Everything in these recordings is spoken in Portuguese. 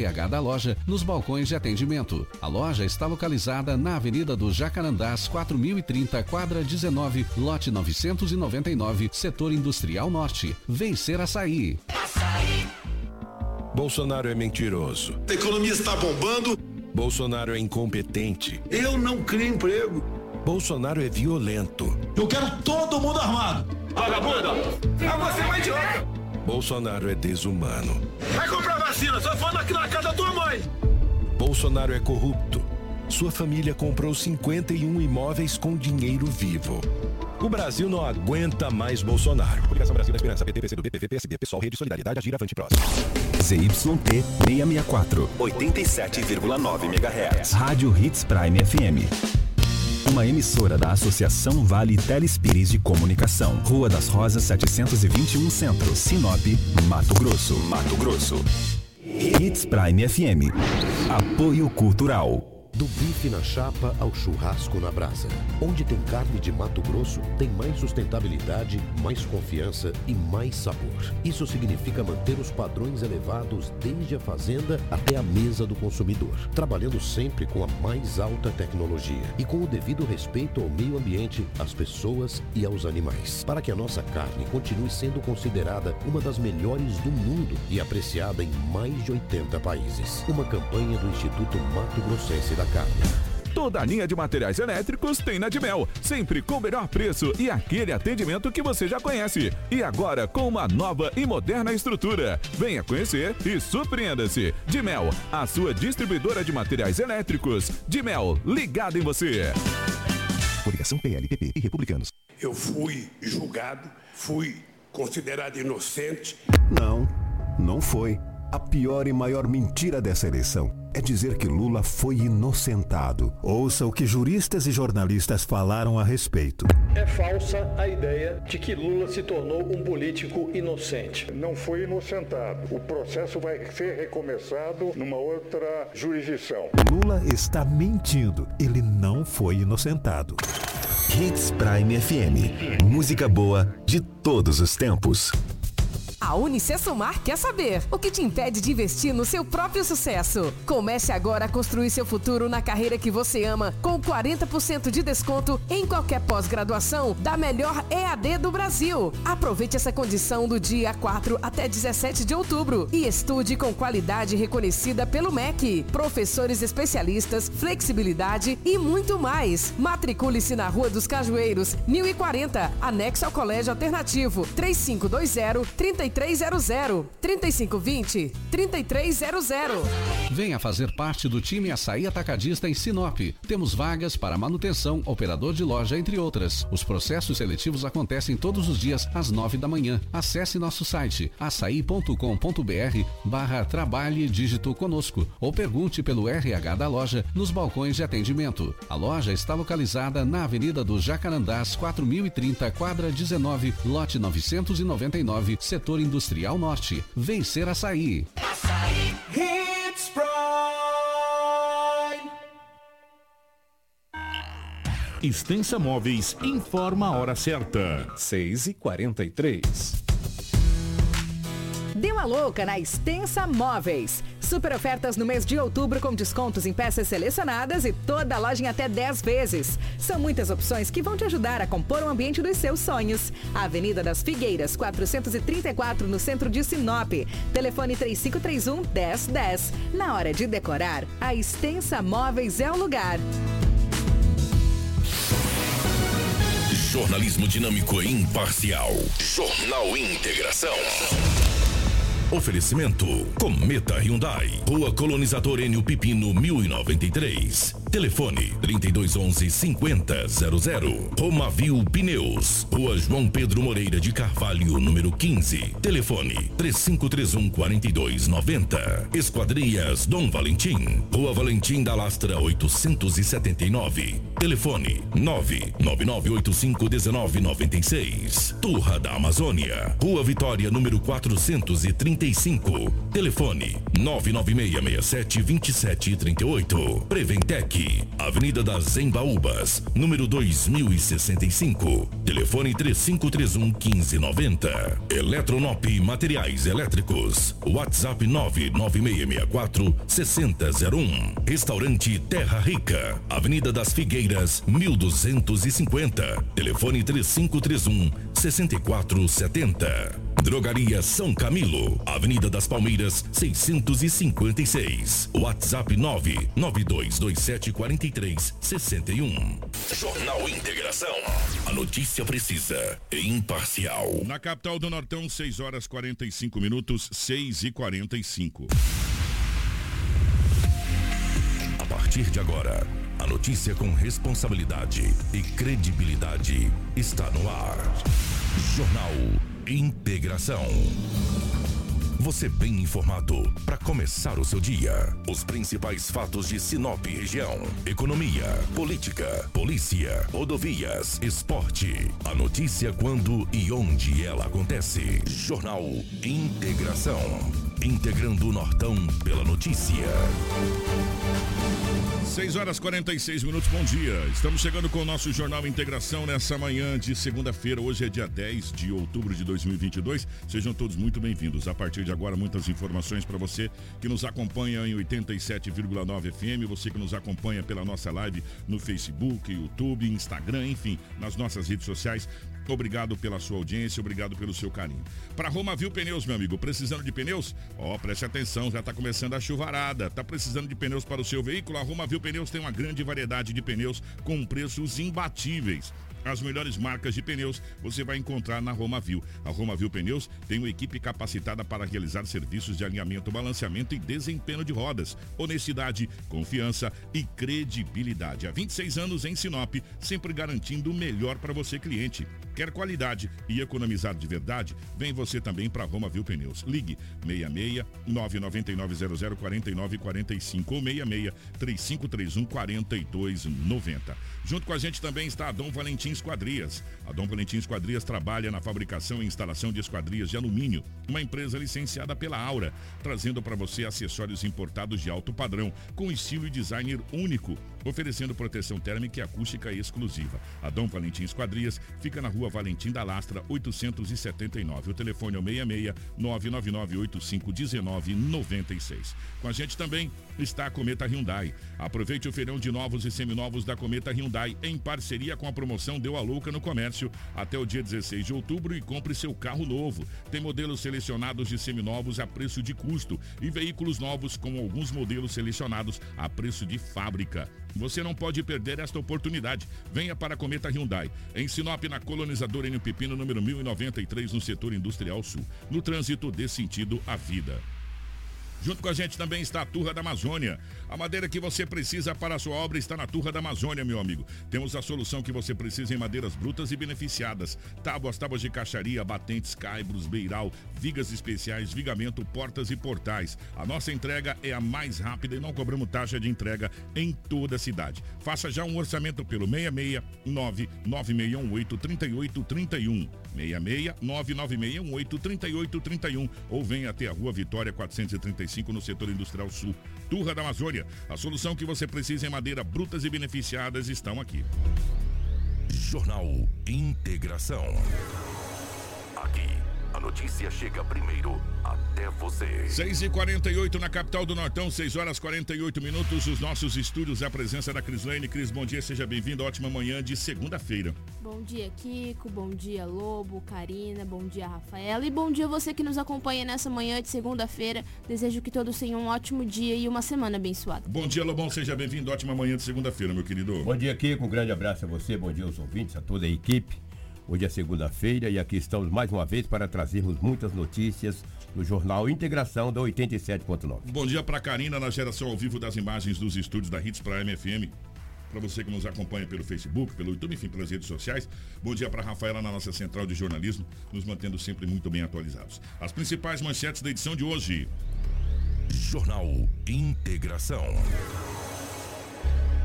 RH da loja nos balcões de atendimento. A loja está localizada na Avenida do Jacarandás, 4030, quadra 19, lote 999, setor industrial norte. Vencer açaí. Açaí. Bolsonaro é mentiroso. A economia está bombando. Bolsonaro é incompetente. Eu não crio emprego. Bolsonaro é violento. Eu quero todo mundo armado. Vagabunda! Ah, você é um idiota! Bolsonaro é desumano. Vai comprar vacina, só falando aqui na casa da tua mãe. Bolsonaro é corrupto. Sua família comprou 51 imóveis com dinheiro vivo. O Brasil não aguenta mais Bolsonaro. Coligação Brasil da Esperança, PT, PCdoB, PV, PSB, Pessoal, Rede Solidariedade, Agir, Avante, Próximo. ZYT 664. 87,9 MHz. Rádio Hits Prime FM. Uma emissora da Associação Vale Telespires de Comunicação. Rua das Rosas 721 Centro, Sinop, Mato Grosso. Mato Grosso. Hits Prime FM. Apoio Cultural. Do bife na chapa ao churrasco na brasa. Onde tem carne de Mato Grosso, tem mais sustentabilidade, mais confiança e mais sabor. Isso significa manter os padrões elevados desde a fazenda até a mesa do consumidor, trabalhando sempre com a mais alta tecnologia e com o devido respeito ao meio ambiente, às pessoas e aos animais, para que a nossa carne continue sendo considerada uma das melhores do mundo e apreciada em mais de 80 países. Uma campanha do Instituto Mato Grossense da Toda a linha de materiais elétricos tem na Dimel, sempre com o melhor preço e aquele atendimento que você já conhece. E agora com uma nova e moderna estrutura. Venha conhecer e surpreenda-se. Dimel, a sua distribuidora de materiais elétricos. Dimel, ligado em você. Coligação PLPP e Republicanos. Eu fui julgado, fui considerado inocente. Não, não foi. A pior e maior mentira dessa eleição é dizer que Lula foi inocentado. Ouça o que juristas e jornalistas falaram a respeito. É falsa a ideia de que Lula se tornou um político inocente. Não foi inocentado. O processo vai ser recomeçado numa outra jurisdição. Lula está mentindo. Ele não foi inocentado. Hits Prime FM. Música boa de todos os tempos. A Unicesumar quer saber o que te impede de investir no seu próprio sucesso. Comece agora a construir seu futuro na carreira que você ama com 40% de desconto em qualquer pós-graduação da melhor EAD do Brasil. Aproveite essa condição do dia 4 até 17 de outubro e estude com qualidade reconhecida pelo MEC. Professores especialistas, flexibilidade e muito mais. Matricule-se na Rua dos Cajueiros, 1040, anexo ao Colégio Alternativo, 3520 33 3300 3520 3300. Venha fazer parte do time Açaí Atacadista em Sinop. Temos vagas para manutenção, operador de loja, entre outras. Os processos seletivos acontecem todos os dias às nove da manhã. Acesse nosso site açaí.com.br barra trabalhe dígito conosco ou pergunte pelo RH da loja nos balcões de atendimento. A loja está localizada na Avenida do Jacarandás 4030, quadra 19, lote 999, setor Industrial Norte. Vencer açaí. Açaí. Hits Prime. Extensa Móveis informa a hora certa. 6 e 43 Deu a louca na Extensa Móveis. Super ofertas no mês de outubro com descontos em peças selecionadas e toda a loja em até 10 vezes. São muitas opções que vão te ajudar a compor o ambiente dos seus sonhos. Avenida das Figueiras, 434, no centro de Sinop. Telefone 3531 1010. Na hora de decorar, a Extensa Móveis é o lugar. Jornalismo dinâmico e imparcial. Jornal Integração. Oferecimento: Cometa Hyundai, Rua Colonizador Enio Pipino 1093. Telefone: 3211 5000. Romavil Pneus, Rua João Pedro Moreira de Carvalho, número 15. Telefone: 3531 4290. Esquadrias Dom Valentim, Rua Valentim da Lastra 879. Telefone: 99985 1996. Turra da Amazônia, Rua Vitória, número 430 35. Telefone 996672738. Preventec. Aqui, Avenida das Embaúbas, número 2065. Telefone 3531 1590. Eletronop Materiais Elétricos. WhatsApp 99664 6001. Restaurante Terra Rica, Avenida das Figueiras, 1250. Telefone 3531 6470. Drogaria São Camilo, Avenida das Palmeiras, 656. WhatsApp 992274361. Jornal Integração. A notícia precisa e imparcial. Na capital do Nortão, 6 horas 45 minutos, 6 e 45. A partir de agora, a notícia com responsabilidade e credibilidade está no ar. Jornal Integração. Você bem informado para começar o seu dia. Os principais fatos de Sinop região: economia, política, polícia, rodovias, esporte. A notícia quando e onde ela acontece. Jornal Integração. Integrando o Nortão pela notícia. 6 horas 46 minutos, bom dia. Estamos chegando com o nosso Jornal Integração nessa manhã de segunda-feira. Hoje é dia 10 de outubro de 2022. Sejam todos muito bem-vindos. A partir de agora, muitas informações para você que nos acompanha em 87,9 FM, você que nos acompanha pela nossa live no Facebook, YouTube, Instagram, enfim, nas nossas redes sociais. Obrigado pela sua audiência, obrigado pelo seu carinho. Para Roma Viu Pneus, meu amigo, precisando de pneus? Ó, oh, preste atenção, já está começando a chuvarada. Tá precisando de pneus para o seu veículo? A Roma Viu Pneus tem uma grande variedade de pneus com preços imbatíveis. As melhores marcas de pneus você vai encontrar na Romavil. A Romavil Pneus tem uma equipe capacitada para realizar serviços de alinhamento, balanceamento e desempenho de rodas. Honestidade, confiança e credibilidade. Há 26 anos em Sinop, sempre garantindo o melhor para você, cliente. Quer qualidade e economizar de verdade? Vem você também para Roma Viu Pneus. Ligue 66 999 00 49 45 ou 66 3531 4290. Junto com a gente também está Dom Valentim Esquadrias. A Dom Valentim Esquadrias trabalha na fabricação e instalação de esquadrias de alumínio, uma empresa licenciada pela Aura, trazendo para você acessórios importados de alto padrão, com estilo e designer único, oferecendo proteção térmica e acústica exclusiva. A Dom Valentim Esquadrias fica na rua Valentim da Lastra, 879. O telefone é o 66 999 85 1996. Com a gente também está a Cometa Hyundai. Aproveite o feirão de novos e seminovos da Cometa Hyundai em parceria com a promoção Deu a Louca no Comércio até o dia 16 de outubro e compre seu carro novo. Tem modelos selecionados de seminovos a preço de custo e veículos novos com alguns modelos selecionados a preço de fábrica. Você não pode perder esta oportunidade. Venha para a Cometa Hyundai, em Sinop, na colonizadora N Pepino, número 1093, no setor industrial sul. No trânsito, dê sentido à vida. Junto com a gente também está a Turra da Amazônia. A madeira que você precisa para a sua obra está na Turra da Amazônia, meu amigo. Temos a solução que você precisa em madeiras brutas e beneficiadas. Tábuas, tábuas de caixaria, batentes, caibros, beiral, vigas especiais, vigamento, portas e portais. A nossa entrega é a mais rápida e não cobramos taxa de entrega em toda a cidade. Faça já um orçamento pelo 669 9618 3831. 66 99618 3831 ou venha até a Rua Vitória 435 no setor industrial sul. Turra da Amazônia. A solução que você precisa em madeira brutas e beneficiadas estão aqui. Jornal Integração. Aqui, a notícia chega primeiro até você. 6 e 48 na capital do Nortão, 6 horas 48 minutos. Os nossos estúdios, a presença da Crislane. Cris, bom dia, seja bem-vindo. Ótima manhã de segunda-feira. Bom dia, Kiko. Bom dia, Lobo, Karina. Bom dia, Rafaela. E bom dia você que nos acompanha nessa manhã de segunda-feira. Desejo que todos tenham um ótimo dia e uma semana abençoada. Bom dia, Lobão. Seja bem-vindo. Ótima manhã de segunda-feira, meu querido. Bom dia, Kiko. Um grande abraço a você. Bom dia aos ouvintes, a toda a equipe. Hoje é segunda-feira e aqui estamos mais uma vez para trazermos muitas notícias no Jornal Integração da 87.9. Bom dia para Karina na geração ao vivo das imagens dos estúdios da Hits para MFM. Para você que nos acompanha pelo Facebook, pelo YouTube, enfim, pelas redes sociais. Bom dia para Rafaela na nossa central de jornalismo, nos mantendo sempre muito bem atualizados. As principais manchetes da edição de hoje. Jornal Integração.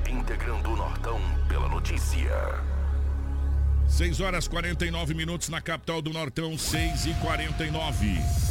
Integrando o Nortão pela notícia. 6 horas 49 minutos na capital do Nortão, 6 e 49.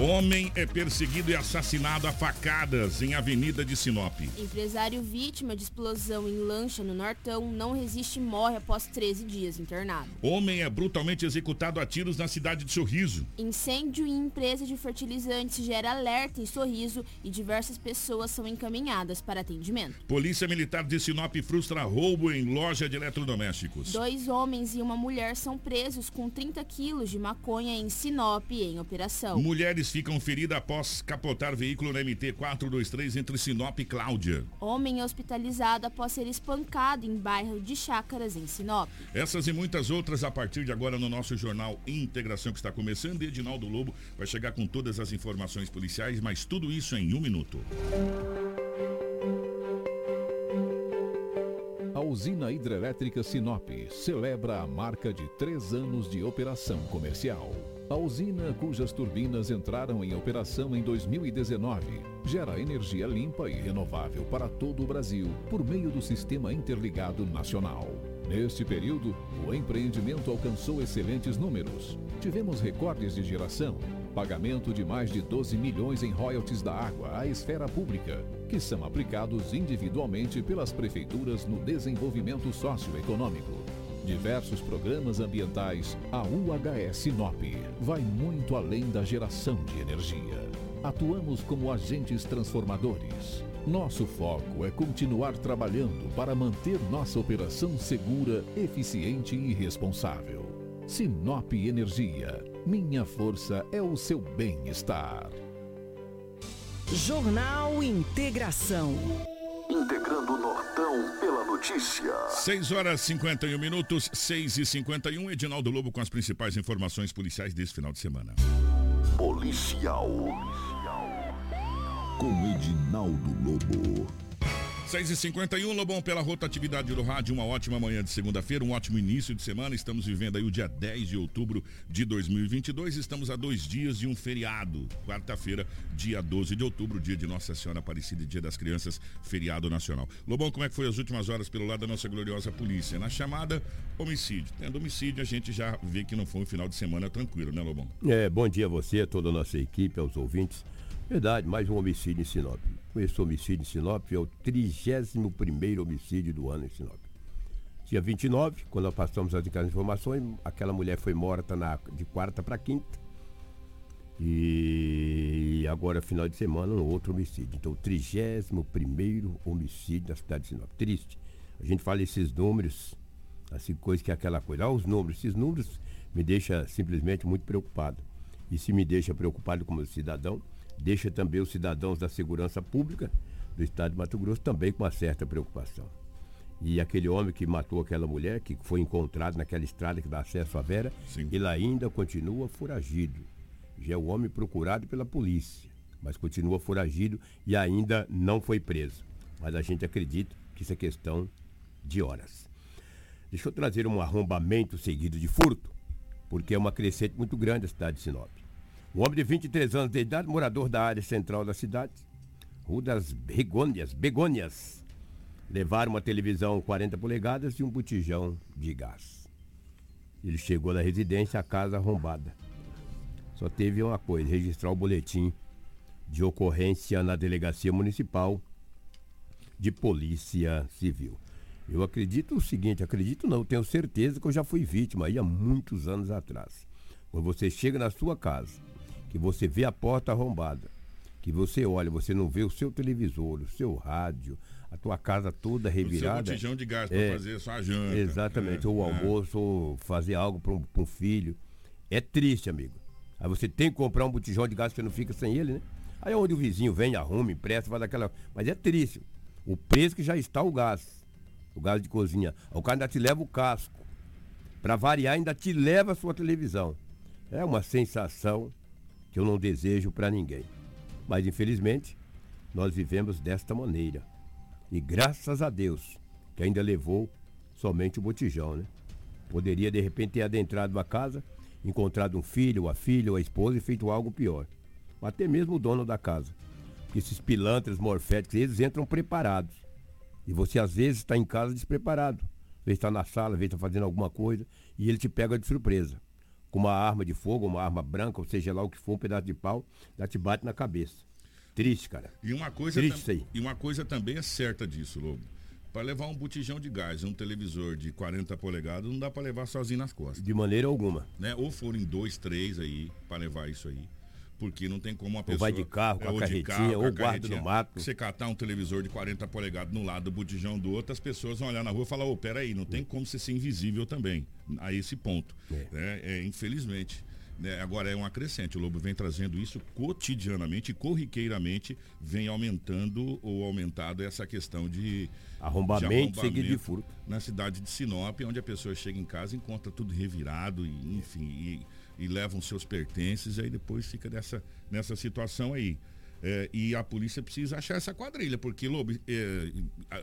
Homem é perseguido e assassinado a facadas em Avenida de Sinop. Empresário vítima de explosão em lancha no Nortão não resiste e morre após 13 dias internado. Homem é brutalmente executado a tiros na cidade de Sorriso. Incêndio em empresa de fertilizantes gera alerta em Sorriso e diversas pessoas são encaminhadas para atendimento. Polícia Militar de Sinop frustra roubo em loja de eletrodomésticos. Dois homens e uma mulher são presos com 30 quilos de maconha em Sinop em operação. Mulheres ficam feridas após capotar veículo na MT 423 entre Sinop e Cláudia. Homem hospitalizado após ser espancado em bairro de Chácaras em Sinop. Essas e muitas outras a partir de agora no nosso jornal Integração que está começando. Edinaldo Lobo vai chegar com todas as informações policiais, mas tudo isso em um minuto. A usina hidrelétrica Sinop celebra a marca de três anos de operação comercial. A usina, cujas turbinas entraram em operação em 2019, gera energia limpa e renovável para todo o Brasil por meio do Sistema Interligado Nacional. Neste período, o empreendimento alcançou excelentes números. Tivemos recordes de geração, pagamento de mais de 12 milhões em royalties da água à esfera pública, que são aplicados individualmente pelas prefeituras no desenvolvimento socioeconômico. Diversos programas ambientais, a UHS Sinop vai muito além da geração de energia. Atuamos como agentes transformadores. Nosso foco é continuar trabalhando para manter nossa operação segura, eficiente e responsável. Sinop Energia. Minha força é o seu bem-estar. Jornal Integração. Integrando o Nortão pela notícia. 6 horas 51 minutos, 6 e 51 Edinaldo Lobo com as principais informações policiais desse final de semana. Policial. Com Edinaldo Lobo. 6 e 51 Lobão, pela rotatividade do rádio, uma ótima manhã de segunda-feira, um ótimo início de semana. Estamos vivendo aí o dia 10 de outubro de 2022. Estamos a dois dias de um feriado. Quarta-feira, dia 12 de outubro, dia de Nossa Senhora Aparecida e Dia das Crianças, feriado nacional. Lobão, como é que foi as últimas horas pelo lado da nossa gloriosa polícia? Na chamada homicídio. Tendo homicídio, a gente já vê que não foi um final de semana tranquilo, né, Lobão? É, bom dia a você, a toda a nossa equipe, aos ouvintes. Verdade, mais um homicídio em Sinop. Esse homicídio em Sinop é o 31 homicídio do ano em Sinop. Dia 29, quando nós passamos as informações, aquela mulher foi morta na, de quarta para quinta. E agora, final de semana, um outro homicídio. Então, o 31 homicídio da cidade de Sinop. Triste. A gente fala esses números, assim, coisa que é aquela coisa. Ah, os números. Esses números me deixam simplesmente muito preocupado. E se me deixa preocupado como cidadão, deixa também os cidadãos da segurança pública do estado de Mato Grosso também com uma certa preocupação. E aquele homem que matou aquela mulher, que foi encontrado naquela estrada que dá acesso à Vera, Sim. ele ainda continua foragido. Já é o homem procurado pela polícia, mas continua foragido e ainda não foi preso. Mas a gente acredita que isso é questão de horas. Deixa eu trazer um arrombamento seguido de furto, porque é uma crescente muito grande a cidade de Sinop. Um homem de 23 anos de idade, morador da área central da cidade, Rua das Begônias, Begônias, levaram uma televisão 40 polegadas e um botijão de gás. Ele chegou na residência, a casa arrombada. Só teve uma coisa, registrar o boletim de ocorrência na delegacia municipal de polícia civil. Eu acredito o seguinte, acredito não, tenho certeza que eu já fui vítima aí há muitos anos atrás. Quando você chega na sua casa, que você vê a porta arrombada, que você olha, você não vê o seu televisor, o seu rádio, a tua casa toda revirada. O seu botijão de gás é, para fazer sua janta. Exatamente, é, ou é. almoço, ou fazer algo para um, um, filho. É triste, amigo. Aí você tem que comprar um botijão de gás, você não fica sem ele, né? Aí é onde o vizinho vem, arruma, empresta, faz aquela. Mas é triste. O preço que já está o gás. O gás de cozinha. O cara ainda te leva o casco. Para variar, ainda te leva a sua televisão. É uma sensação que eu não desejo para ninguém. Mas infelizmente, nós vivemos desta maneira. E graças a Deus, que ainda levou somente o botijão, né? Poderia de repente ter adentrado a casa, encontrado um filho, a filha a esposa e feito algo pior. Ou até mesmo o dono da casa. Porque esses pilantras morféticos, eles entram preparados. E você às vezes está em casa despreparado. Às vezes está na sala, às vezes está fazendo alguma coisa e ele te pega de surpresa. Com uma arma de fogo, uma arma branca, ou seja lá o que for, um pedaço de pau, já te bate na cabeça. Triste, cara. E uma coisa, Triste aí. e uma coisa também é certa disso, Lobo. Para levar um botijão de gás, um televisor de 40 polegadas, não dá para levar sozinho nas costas. De maneira alguma. Né? Ou forem dois, três aí para levar isso aí. Porque não tem como uma Ou pessoa. vai de carro, com a ou de carretinha, carro, ou guarda no mato. Você catar um televisor de 40 polegadas no lado do botijão do outro, as pessoas vão olhar na rua e falar, ô, peraí, não tem como você ser invisível também. A esse ponto. né? É, infelizmente. né? Agora é um acrescente. O Lobo vem trazendo isso cotidianamente, corriqueiramente, vem aumentando ou aumentado essa questão de Arrombamento seguido de furto. na cidade de Sinop, onde a pessoa chega em casa, encontra tudo revirado, e, enfim, e, e levam seus pertences, e aí depois fica nessa, nessa situação aí. É, e a polícia precisa achar essa quadrilha, porque, Lobo, é,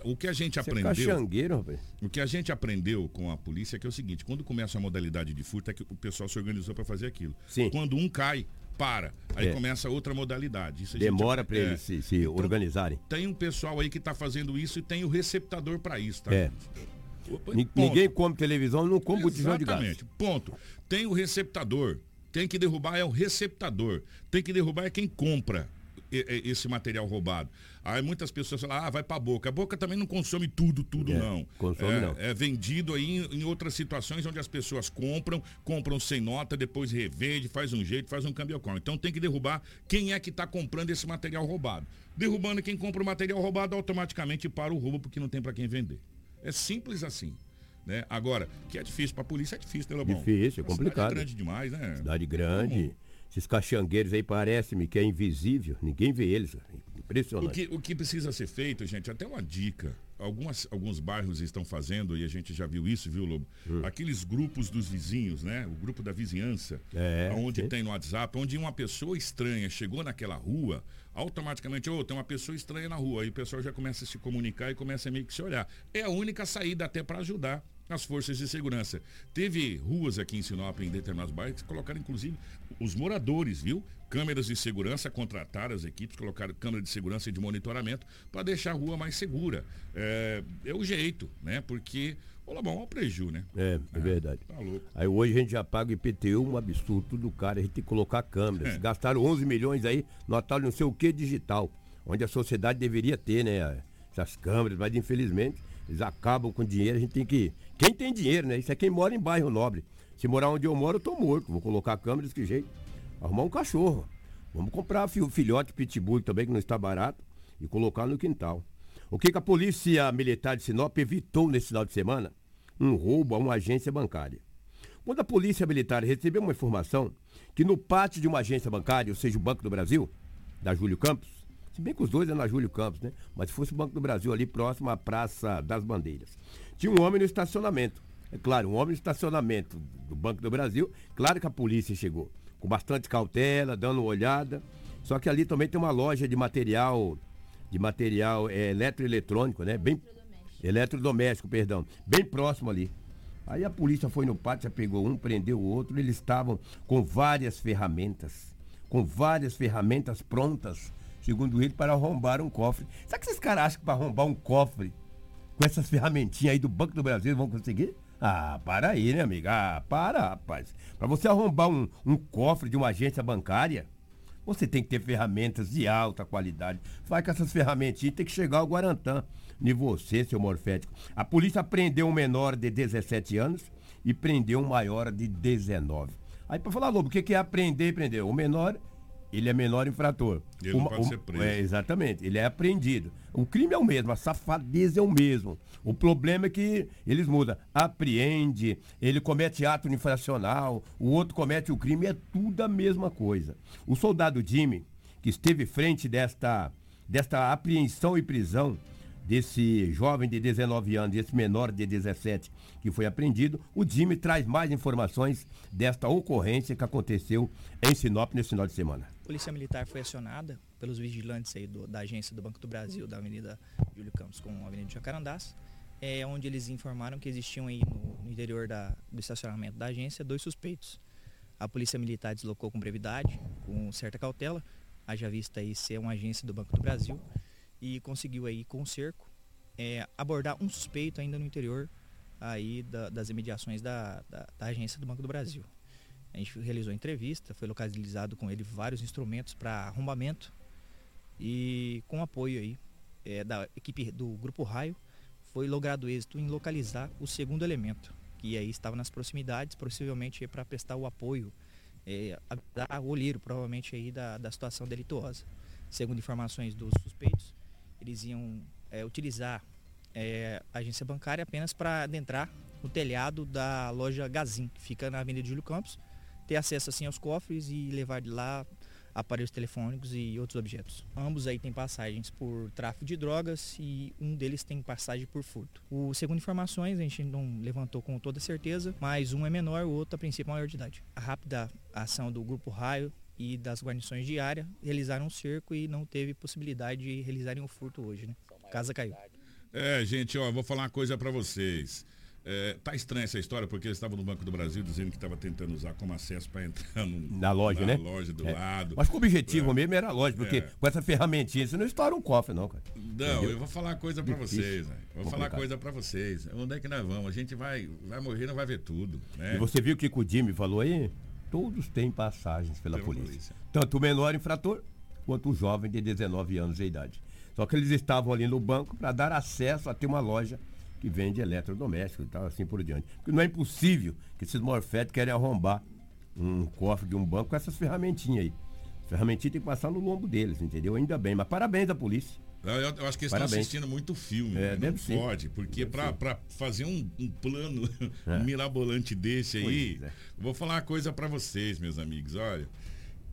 o que a gente Você é aprendeu. O que a gente aprendeu com a polícia é que é o seguinte: quando começa a modalidade de furto, é que o pessoal se organizou para fazer aquilo. Sim. Quando um cai, para. Aí É. começa outra modalidade. Isso gente Demora para é. eles se, se organizarem. Tem um pessoal aí que está fazendo isso e tem o receptador para isso, tá? É. Ni- Ponto. Ninguém come televisão, não come botijão de gás. Exatamente. Ponto. Tem o receptador. Tem que derrubar é o receptador. Tem que derrubar é quem compra esse material roubado. Aí muitas pessoas falam, ah, vai pra boca. A boca também não consome tudo, tudo É, não. consome é, não. É vendido aí em, em outras situações onde as pessoas compram, compram sem nota, depois revende, faz um jeito, faz um cambiocão. Então tem que derrubar quem é que está comprando esse material roubado. Derrubando quem compra o material roubado, automaticamente para o roubo, porque não tem para quem vender. É simples assim. Né? Agora, que é difícil para a polícia, é difícil, né, Lobão? Difícil, é cidade complicado. É grande demais, né? Cidade grande. Esses caxangueiros aí parece-me que é invisível. Ninguém vê eles. cara. O Impressionante. que, o que precisa ser feito, gente, até uma dica. Algumas, alguns bairros estão fazendo, e a gente já viu isso, viu, Lobo? Hum. Aqueles grupos dos vizinhos, né? O grupo da vizinhança. É, onde sim. tem no WhatsApp, onde uma pessoa estranha chegou naquela rua, automaticamente, ô, tem uma pessoa estranha na rua. Aí o pessoal já começa a se comunicar e começa a meio que se olhar. É a única saída até para ajudar as forças de segurança. Teve ruas aqui em Sinop, em determinados bairros, que colocaram, inclusive, os moradores, viu? Câmeras de segurança, contrataram as equipes, colocaram câmera de segurança e de monitoramento para deixar a rua mais segura. É, é o jeito, né? Porque, olha bom, olha o preju, né? É, é verdade. Tá louco. Aí hoje a gente já paga IPTU, um absurdo do cara, a gente tem que colocar câmeras. É. Gastaram 11 milhões aí no atalho não sei o que digital, onde a sociedade deveria ter, né, essas câmeras, mas infelizmente eles acabam com dinheiro, a gente tem que... Quem tem dinheiro, né? Isso é quem mora em bairro nobre. Se morar onde eu moro, eu tô morto. Vou colocar câmeras, que jeito? Arrumar um cachorro. Vamos comprar filhote pitbull também, que não está barato, e colocar no quintal. O que, que a polícia militar de Sinop evitou nesse final de semana? Um roubo a uma agência bancária. Quando a polícia militar recebeu uma informação que no pátio de uma agência bancária, ou seja, o Banco do Brasil, da Júlio Campos, se bem que os dois é na Júlio Campos, né? Mas se fosse o Banco do Brasil ali próximo à Praça das Bandeiras. Tinha um homem no estacionamento. É claro, um homem no estacionamento do Banco do Brasil. Claro que a polícia chegou com bastante cautela, dando uma olhada. Só que ali também tem uma loja de material, de material é, eletroeletrônico, né? Bem eletrodoméstico, perdão, bem próximo ali. Aí a polícia foi no pátio, já pegou um, prendeu o outro. Eles estavam com várias ferramentas, com várias ferramentas prontas, segundo ele, para arrombar um cofre. Sabe que esses caras acham que para arrombar um cofre com essas ferramentinhas aí do Banco do Brasil vão conseguir? Ah, para aí, né, amiga? Ah, para, rapaz. Para você arrombar um, um cofre de uma agência bancária, você tem que ter ferramentas de alta qualidade. Vai com essas ferramentinhas, tem que chegar ao Guarantã. E você, seu morfético. A polícia prendeu um menor de 17 anos e prendeu um maior de 19. Aí para falar, Lobo, o que que é aprender e prender? O menor, ele é menor infrator. Ele não Uma- pode ser preso. é, exatamente, ele é apreendido. O crime é o mesmo, a safadeza é o mesmo. O problema é que eles mudam. Apreende, ele comete ato infracional, o outro comete o crime, é tudo a mesma coisa. O soldado Jimmy, que esteve frente desta, desta apreensão e prisão desse jovem de 19 anos, desse menor de 17 que foi apreendido, o Jimmy traz mais informações desta ocorrência que aconteceu em Sinop nesse final de semana. Polícia Militar foi acionada pelos vigilantes aí do- da agência do Banco do Brasil, da Avenida Júlio Campos com a Avenida Jacarandás, é, onde eles informaram que existiam aí no, no interior da- do estacionamento da agência dois suspeitos. A Polícia Militar deslocou com brevidade, com certa cautela, haja vista aí ser uma agência do Banco do Brasil, e conseguiu aí com o cerco é, abordar um suspeito ainda no interior aí da- das imediações da, da- da agência do Banco do Brasil. A gente realizou entrevista, foi localizado com ele vários instrumentos para arrombamento e com apoio aí é, da equipe do Grupo Raio, foi logrado êxito em localizar o segundo elemento, que aí estava nas proximidades, possivelmente para prestar o apoio, é, a, o olheiro provavelmente aí da, da situação delituosa. Segundo informações dos suspeitos, eles iam é, utilizar é, a agência bancária apenas para adentrar no telhado da loja Gazin, que fica na Avenida Júlio Campos, ter acesso assim aos cofres e levar de lá aparelhos telefônicos e outros objetos. Ambos aí têm passagens por tráfico de drogas e um deles tem passagem por furto. O segundo informações a gente não levantou com toda certeza, mas um é menor, o outro a princípio é maior de idade. A rápida ação do grupo Raio e das guarnições de área realizaram um cerco e não teve possibilidade de realizarem o furto hoje, né? Casa caiu. É, gente, ó, vou falar uma coisa para vocês. É, tá estranha essa história porque eles estavam no Banco do Brasil dizendo que estava tentando usar como acesso para entrar no, na loja, na né? loja do é. lado. Mas o objetivo é. mesmo era a loja, porque é. com essa ferramentinha você não estoura um cofre, não, cara. Não, Entendeu? eu vou falar coisa para vocês, né? Vou Complicado. falar coisa para vocês. Onde é que nós vamos? A gente vai, vai morrer, não vai ver tudo. Né? E você viu o que o Jimmy falou aí? Todos têm passagens pela polícia. polícia. Tanto o menor infrator quanto o jovem de 19 anos de idade. Só que eles estavam ali no banco para dar acesso a ter uma loja que vende eletrodomésticos e tal, assim por diante. Porque não é impossível que esses morfetes querem arrombar um cofre de um banco com essas ferramentinhas aí. Ferramentinha tem que passar no lombo deles, entendeu? Ainda bem, mas parabéns à polícia. Eu, eu acho que eles parabéns. estão assistindo muito filme, é, né? não pode, porque para fazer um, um plano é. mirabolante desse aí, é. vou falar uma coisa para vocês, meus amigos, olha,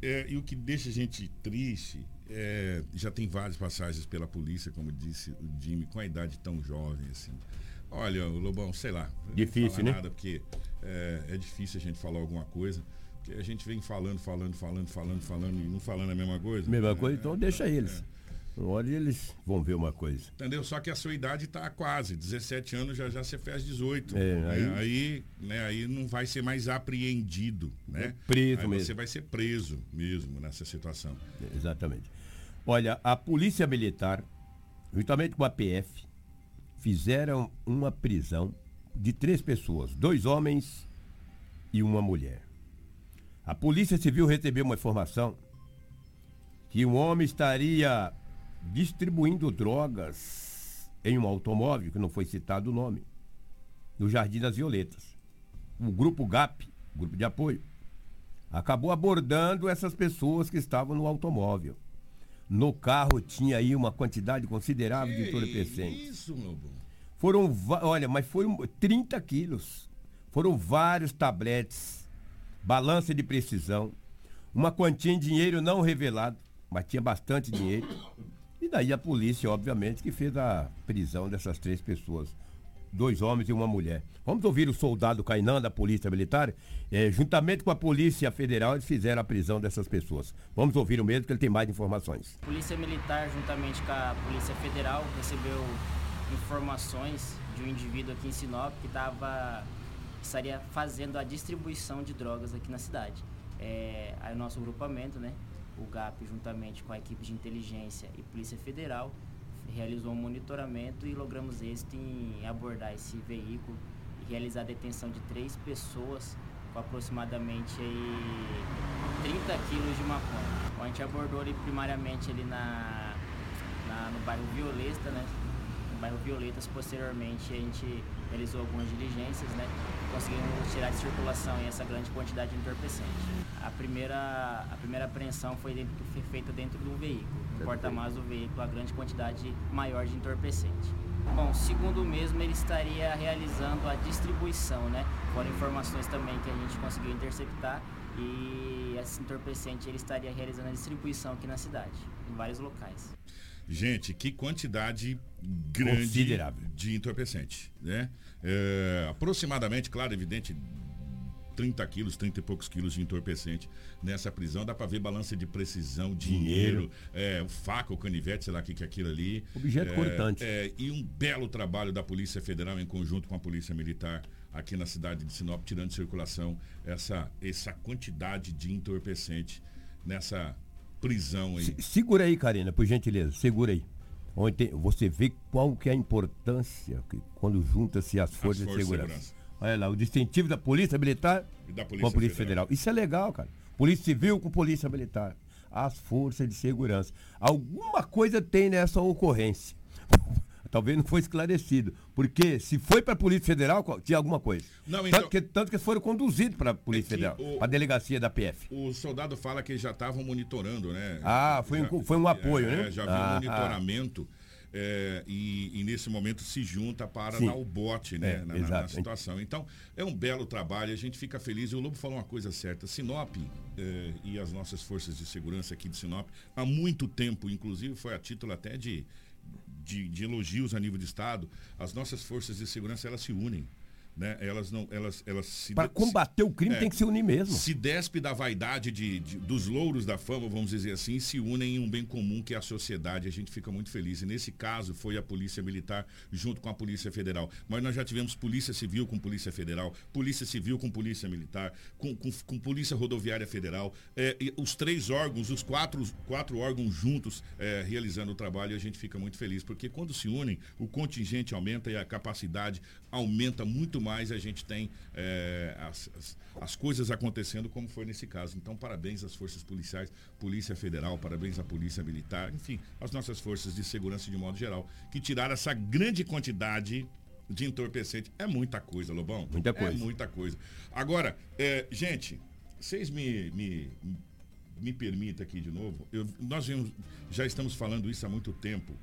é, e o que deixa a gente triste é, já tem várias passagens pela polícia, como disse o Jimmy, com a idade tão jovem assim. Olha, Lobão, sei lá. Difícil, né? Nada, porque é, é, difícil a gente falar alguma coisa. Porque a gente vem falando, falando, falando, falando, falando e não falando a mesma coisa. Mesma coisa, então deixa eles. É. Hora eles vão ver uma coisa. Entendeu? Só que a sua idade está quase. 17 anos já já você fez 18. É, né? aí... aí, né, aí não vai ser mais apreendido. Né? É preso aí mesmo. Você vai ser preso mesmo nessa situação. Exatamente. Olha, a Polícia Militar, juntamente com a PF, fizeram uma prisão de três pessoas, dois homens e uma mulher. A Polícia Civil recebeu uma informação que um homem estaria distribuindo drogas em um automóvel, que não foi citado o nome, no Jardim das Violetas. O grupo GAP, grupo de apoio, acabou abordando essas pessoas que estavam no automóvel. No carro tinha aí uma quantidade considerável que de entorpecentes. Isso, meu bom. Foram, olha, mas foram 30 quilos. Foram vários tabletes, balança de precisão, uma quantia em dinheiro não revelado, mas tinha bastante dinheiro. E daí a polícia, obviamente, que fez a prisão dessas três pessoas. Dois homens e uma mulher. Vamos ouvir o soldado Cainan da Polícia Militar. É, juntamente com a Polícia Federal, eles fizeram a prisão dessas pessoas. Vamos ouvir o mesmo, que ele tem mais informações. Polícia Militar, juntamente com a Polícia Federal, recebeu informações de um indivíduo aqui em Sinop que tava, estaria fazendo a distribuição de drogas aqui na cidade. É, aí o nosso grupamento, né, o GAP, juntamente com a equipe de inteligência e Polícia Federal, realizou um monitoramento e logramos êxito em abordar esse veículo e realizar a detenção de três pessoas com aproximadamente aí 30 quilos de maconha. A gente abordou ali primariamente ali na, na no bairro Violeta, né? bairro Violetas. Posteriormente, a gente realizou algumas diligências, né? Conseguimos tirar de circulação essa grande quantidade de entorpecente. A primeira, a primeira apreensão foi, dentro, foi feita dentro do veículo, no porta-malas do veículo, a grande quantidade maior de entorpecente. Bom, segundo o mesmo, ele estaria realizando a distribuição, né? Foram informações também que a gente conseguiu interceptar e esse entorpecente ele estaria realizando a distribuição aqui na cidade, em vários locais. Gente, que quantidade grande de entorpecente, né? É, aproximadamente, claro, evidente, 30 quilos, 30 e poucos quilos de entorpecente nessa prisão. Dá para ver balança de precisão, dinheiro, dinheiro. É, faca, o canivete, sei lá o que, que é aquilo ali. Objeto é, cortante. É, e um belo trabalho da Polícia Federal em conjunto com a Polícia Militar aqui na cidade de Sinop, tirando de circulação essa, essa quantidade de entorpecente nessa prisão aí. Se, segura aí, Karina, por gentileza, segura aí. Onde tem, você vê qual que é a importância que, quando junta-se as forças, as forças de segurança. segurança. Olha lá, o distintivo da Polícia Militar da com Polícia a Polícia Federal. Federal. Isso é legal, cara. Polícia Civil com Polícia Militar. As forças de segurança. Alguma coisa tem nessa ocorrência. Talvez não foi esclarecido. Porque se foi para a Polícia Federal, tinha alguma coisa. Não, então- tanto, que, tanto que foram conduzidos para a Polícia É Federal, para a delegacia da PF. O soldado fala que já estavam monitorando, né? Ah, foi um- foi um apoio, é, né? Já viu Ah, monitoramento. É, e, e nesse momento se junta para Sim. dar o bote né, É, na- na, situação. Então, é um belo trabalho, a gente fica feliz. E o Lobo falou uma coisa certa: Sinop é, e as nossas forças de segurança aqui de Sinop, há muito tempo, inclusive foi a título até de, de, de elogios a nível de Estado, as nossas forças de segurança elas se unem. Né? Elas não, elas, elas se Para combater o crime É. tem que se unir mesmo. se despe da vaidade de, de- dos louros da fama, vamos dizer assim, se unem em um bem comum que é a sociedade. A gente fica muito feliz. E nesse caso foi a Polícia Militar junto com a Polícia Federal. Mas nós já tivemos Polícia Civil com Polícia Federal, Polícia Civil com Polícia Militar, com, com, com Polícia Rodoviária Federal. É, e os três órgãos, os quatro, quatro órgãos juntos é, realizando o trabalho e a gente fica muito feliz. Porque quando se unem, o contingente aumenta e a capacidade aumenta muito mais. A gente tem é, as, as, as coisas acontecendo como foi nesse caso. Então, parabéns às forças policiais, Polícia Federal, parabéns à Polícia Militar, enfim, às nossas forças de segurança de modo geral, que tiraram essa grande quantidade de entorpecente. É muita coisa, Lobão. Muita coisa. É muita coisa. Agora, é, gente, vocês me, me, me permitam aqui de novo. Eu- nós vimos- já estamos falando isso há muito tempo.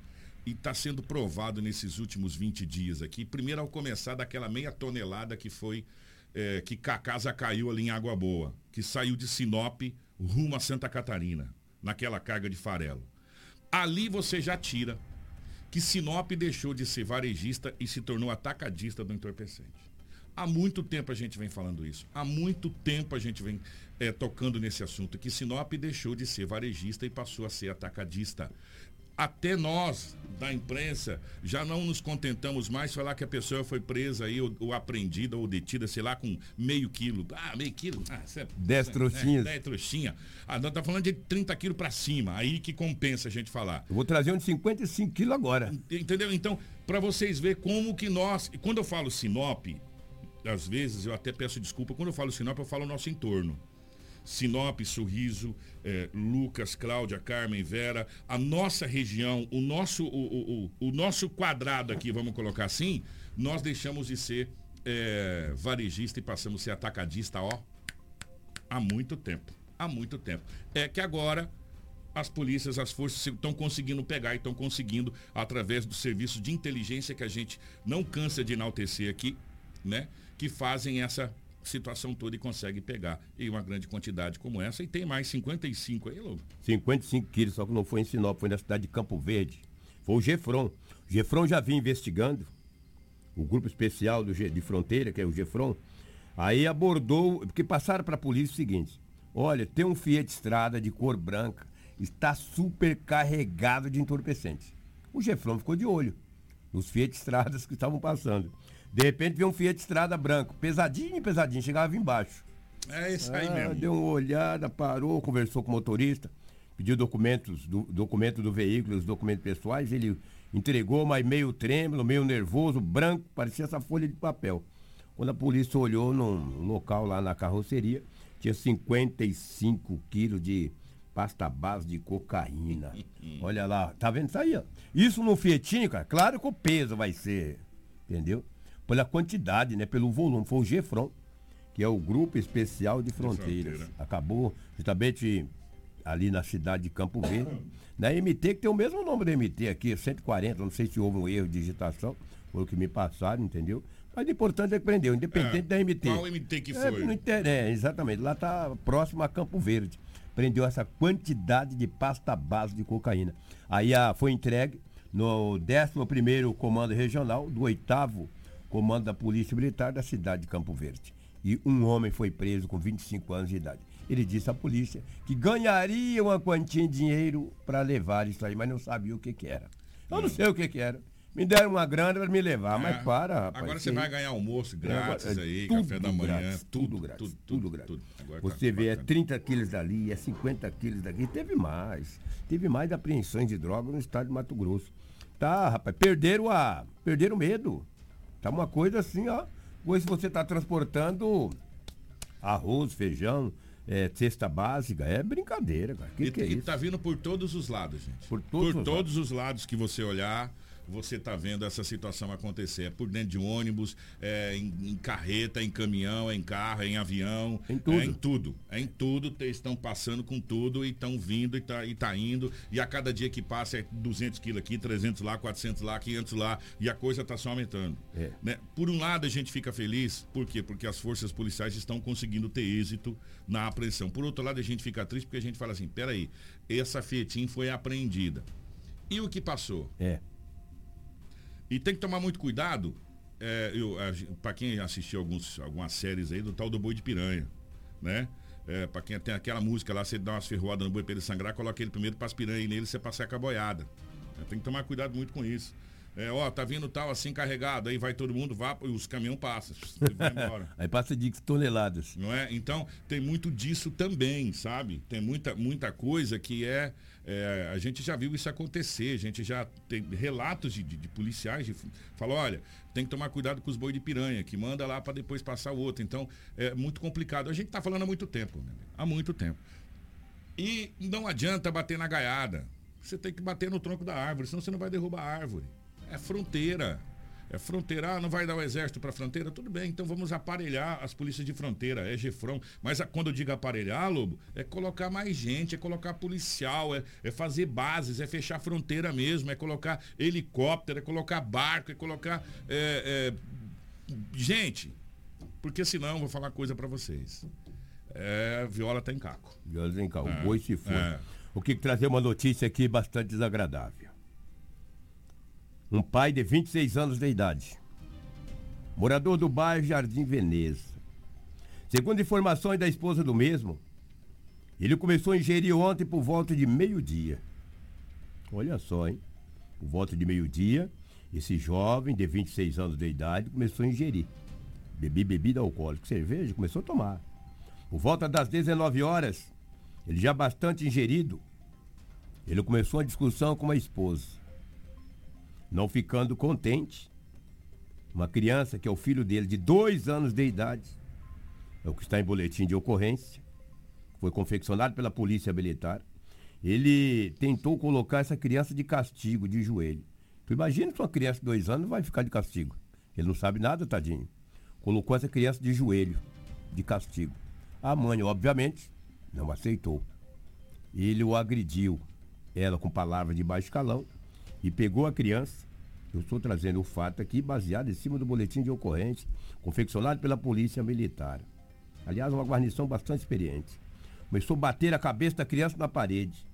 E está sendo provado nesses últimos 20 dias aqui. Primeiro, ao começar daquela meia tonelada que foi. é, que a casa caiu ali em Água Boa, que saiu de Sinop rumo a Santa Catarina, naquela carga de farelo. Ali você já tira que Sinop deixou de ser varejista e se tornou atacadista do entorpecente. Há muito tempo a gente vem falando isso. Há muito tempo a gente vem eh, tocando nesse assunto, que Sinop deixou de ser varejista e passou a ser atacadista. Até nós, da imprensa, já não nos contentamos mais falar que a pessoa foi presa aí, ou, ou apreendida, ou detida, sei lá, com meio quilo. Ah, meio quilo? Ah, é, Dez é- trouxinhas. É, dez trouxinhas. Ah, nós estamos falando de 30 quilos para cima. Aí que compensa a gente falar. Eu vou trazer um de 55 quilos agora. Entendeu? Então, para vocês verem como que nós. e Quando eu falo Sinop, às vezes eu até peço desculpa, quando eu falo Sinop, eu falo o nosso entorno. Sinop, Sorriso, eh, Lucas, Cláudia, Carmen, Vera, a nossa região, o nosso, o- o- o nosso quadrado aqui, vamos colocar assim, nós deixamos de ser eh, varejista e passamos a ser atacadista, ó, há muito tempo. Há muito tempo. É que agora as polícias, as forças estão conseguindo pegar e estão conseguindo, através do serviço de inteligência que a gente não cansa de enaltecer aqui, né? Que fazem essa situação toda e conseguem pegar em uma grande quantidade como essa. E tem mais 55 aí, Lobo. 55 quilos, só que não foi em Sinop, foi na cidade de Campo Verde. Foi o Gefron. O Gefron já vinha investigando, o grupo especial do, de fronteira, que é o Gefron, aí abordou, porque passaram para a polícia o seguinte: olha, tem um Fiat Estrada de cor branca, está super carregado de entorpecentes. O Gefron ficou de olho nos Fiat Estradas que estavam passando. De repente veio um Fiat Estrada branco, pesadinho, pesadinho, chegava embaixo. É isso aí Ah, mesmo. Deu uma olhada, parou, conversou com o motorista, pediu documentos, do, documento do veículo, os documentos pessoais, ele entregou, mas meio trêmulo, meio nervoso, branco, parecia essa folha de papel. Quando a polícia olhou num local lá na carroceria, tinha 55 quilos de pasta base de cocaína. Olha lá, tá vendo isso aí, ó? Isso no Fietinho, cara, claro que o peso vai ser, entendeu? Pela quantidade, né? Pelo volume. Foi o Gefron que é o Grupo Especial de Fronteiras. Fronteira. Acabou justamente ali na cidade de Campo Verde. Na MT, que tem o mesmo nome da MT aqui, 140, não sei se houve um erro de digitação, foi o que me passaram, entendeu? Mas o importante é que prendeu, independente É, da MT. qual MT que É, foi? não inter- é, exatamente. Lá está próximo a Campo Verde. Prendeu essa quantidade de pasta base de cocaína. Aí a, foi entregue no 11º Comando Regional do 8º Comando da Polícia Militar da cidade de Campo Verde. E um homem foi preso com 25 anos de idade. Ele disse à polícia que ganharia uma quantia de dinheiro para levar isso aí, mas não sabia o que, que era. Eu não sei o que, que era. Me deram uma grana para me levar, mas É. para, rapaz. Agora você vai ganhar almoço grátis Agora, é aí, café da manhã, grátis, tudo, tudo grátis, tudo, tudo, grátis. tudo. Agora tá Você vê, é bacana. 30 quilos dali, é 50 quilos daqui. Teve mais. Teve mais apreensões de droga no estado de Mato Grosso. Tá, rapaz, perderam a. Perderam o medo. Tá uma coisa assim, ó. Hoje você está transportando arroz, feijão, é, cesta básica. É brincadeira, cara. Que e, que é e isso? tá vindo por todos os lados, gente. Por todos os todos os lados que você olhar, você tá vendo essa situação acontecer. É por dentro de ônibus, é em, em carreta, em caminhão, é em carro, é em avião. Em tudo. É em tudo. É em tudo. Estão passando com tudo e estão vindo e tá, e tá indo. E a cada dia que passa é 200 quilos aqui, 300 lá, 400 lá, 500 lá. E a coisa tá só aumentando. É. Né? Por um lado, a gente fica feliz. Por quê? Porque as forças policiais estão conseguindo ter êxito na apreensão. Por outro lado, a gente fica triste porque a gente fala assim: peraí, essa Fiatin foi apreendida. E o que passou? É. E tem que tomar muito cuidado. É, para quem assistiu alguns, algumas séries aí do tal do boi de piranha, né? É, para quem tem aquela música lá, você dá umas ferroadas no boi para ele sangrar, coloca ele primeiro para as piranhas nele, você passar com a boiada. É, tem que tomar cuidado muito com isso. É, ó, tá vindo tal assim carregado, aí vai todo mundo, vá, e os caminhão passam, e vai embora. Aí passa de toneladas. Não é? Então, tem muito disso também, sabe? Tem muita, muita coisa que é, é, A gente já viu isso acontecer, a gente já tem relatos de, de, de policiais de, falou, olha, tem que tomar cuidado com os boi de piranha, que manda lá para depois passar o outro. Então, é muito complicado. A gente tá falando há muito tempo, há muito tempo. E não adianta bater na gaiada. Você tem que bater no tronco da árvore, senão você não vai derrubar a árvore. É fronteira. É fronteira, ah, não vai dar o exército para fronteira? Tudo bem, então vamos aparelhar as polícias de fronteira, é GEFRON. Mas a, quando eu digo aparelhar, Lobo, é colocar mais gente, é colocar policial, é, é fazer bases, é fechar a fronteira mesmo, é colocar helicóptero, é colocar barco, é colocar. É, é... Gente, porque senão eu vou falar coisa para vocês. É, viola tem caco. Viola tem caco, É, o boi se foi. é. O que trazer uma notícia aqui bastante desagradável. Um pai de 26 anos de idade, morador do bairro Jardim Veneza. Segundo informações da esposa do mesmo, ele começou a ingerir ontem por volta de meio-dia. Olha só, hein? Por volta de meio-dia, esse jovem de 26 anos de idade começou a ingerir. Bebi bebida alcoólica, cerveja, começou a tomar. Por volta das 19 horas, ele já bastante ingerido, ele começou uma discussão com a esposa. Não ficando contente, uma criança que é o filho dele, de dois anos de idade, é o que está em boletim de ocorrência, foi confeccionado pela polícia militar. Ele tentou colocar essa criança de castigo, de joelho. Tu imagina que uma criança de dois anos vai ficar de castigo. Ele não sabe nada, tadinho. Colocou essa criança de joelho, de castigo. A mãe, obviamente, não aceitou. Ele o agrediu, ela com palavras de baixo calão, e pegou a criança. Eu estou trazendo o fato aqui baseado em cima do boletim de ocorrência, confeccionado pela Polícia Militar. Aliás, uma guarnição bastante experiente. Começou a bater a cabeça da criança na parede.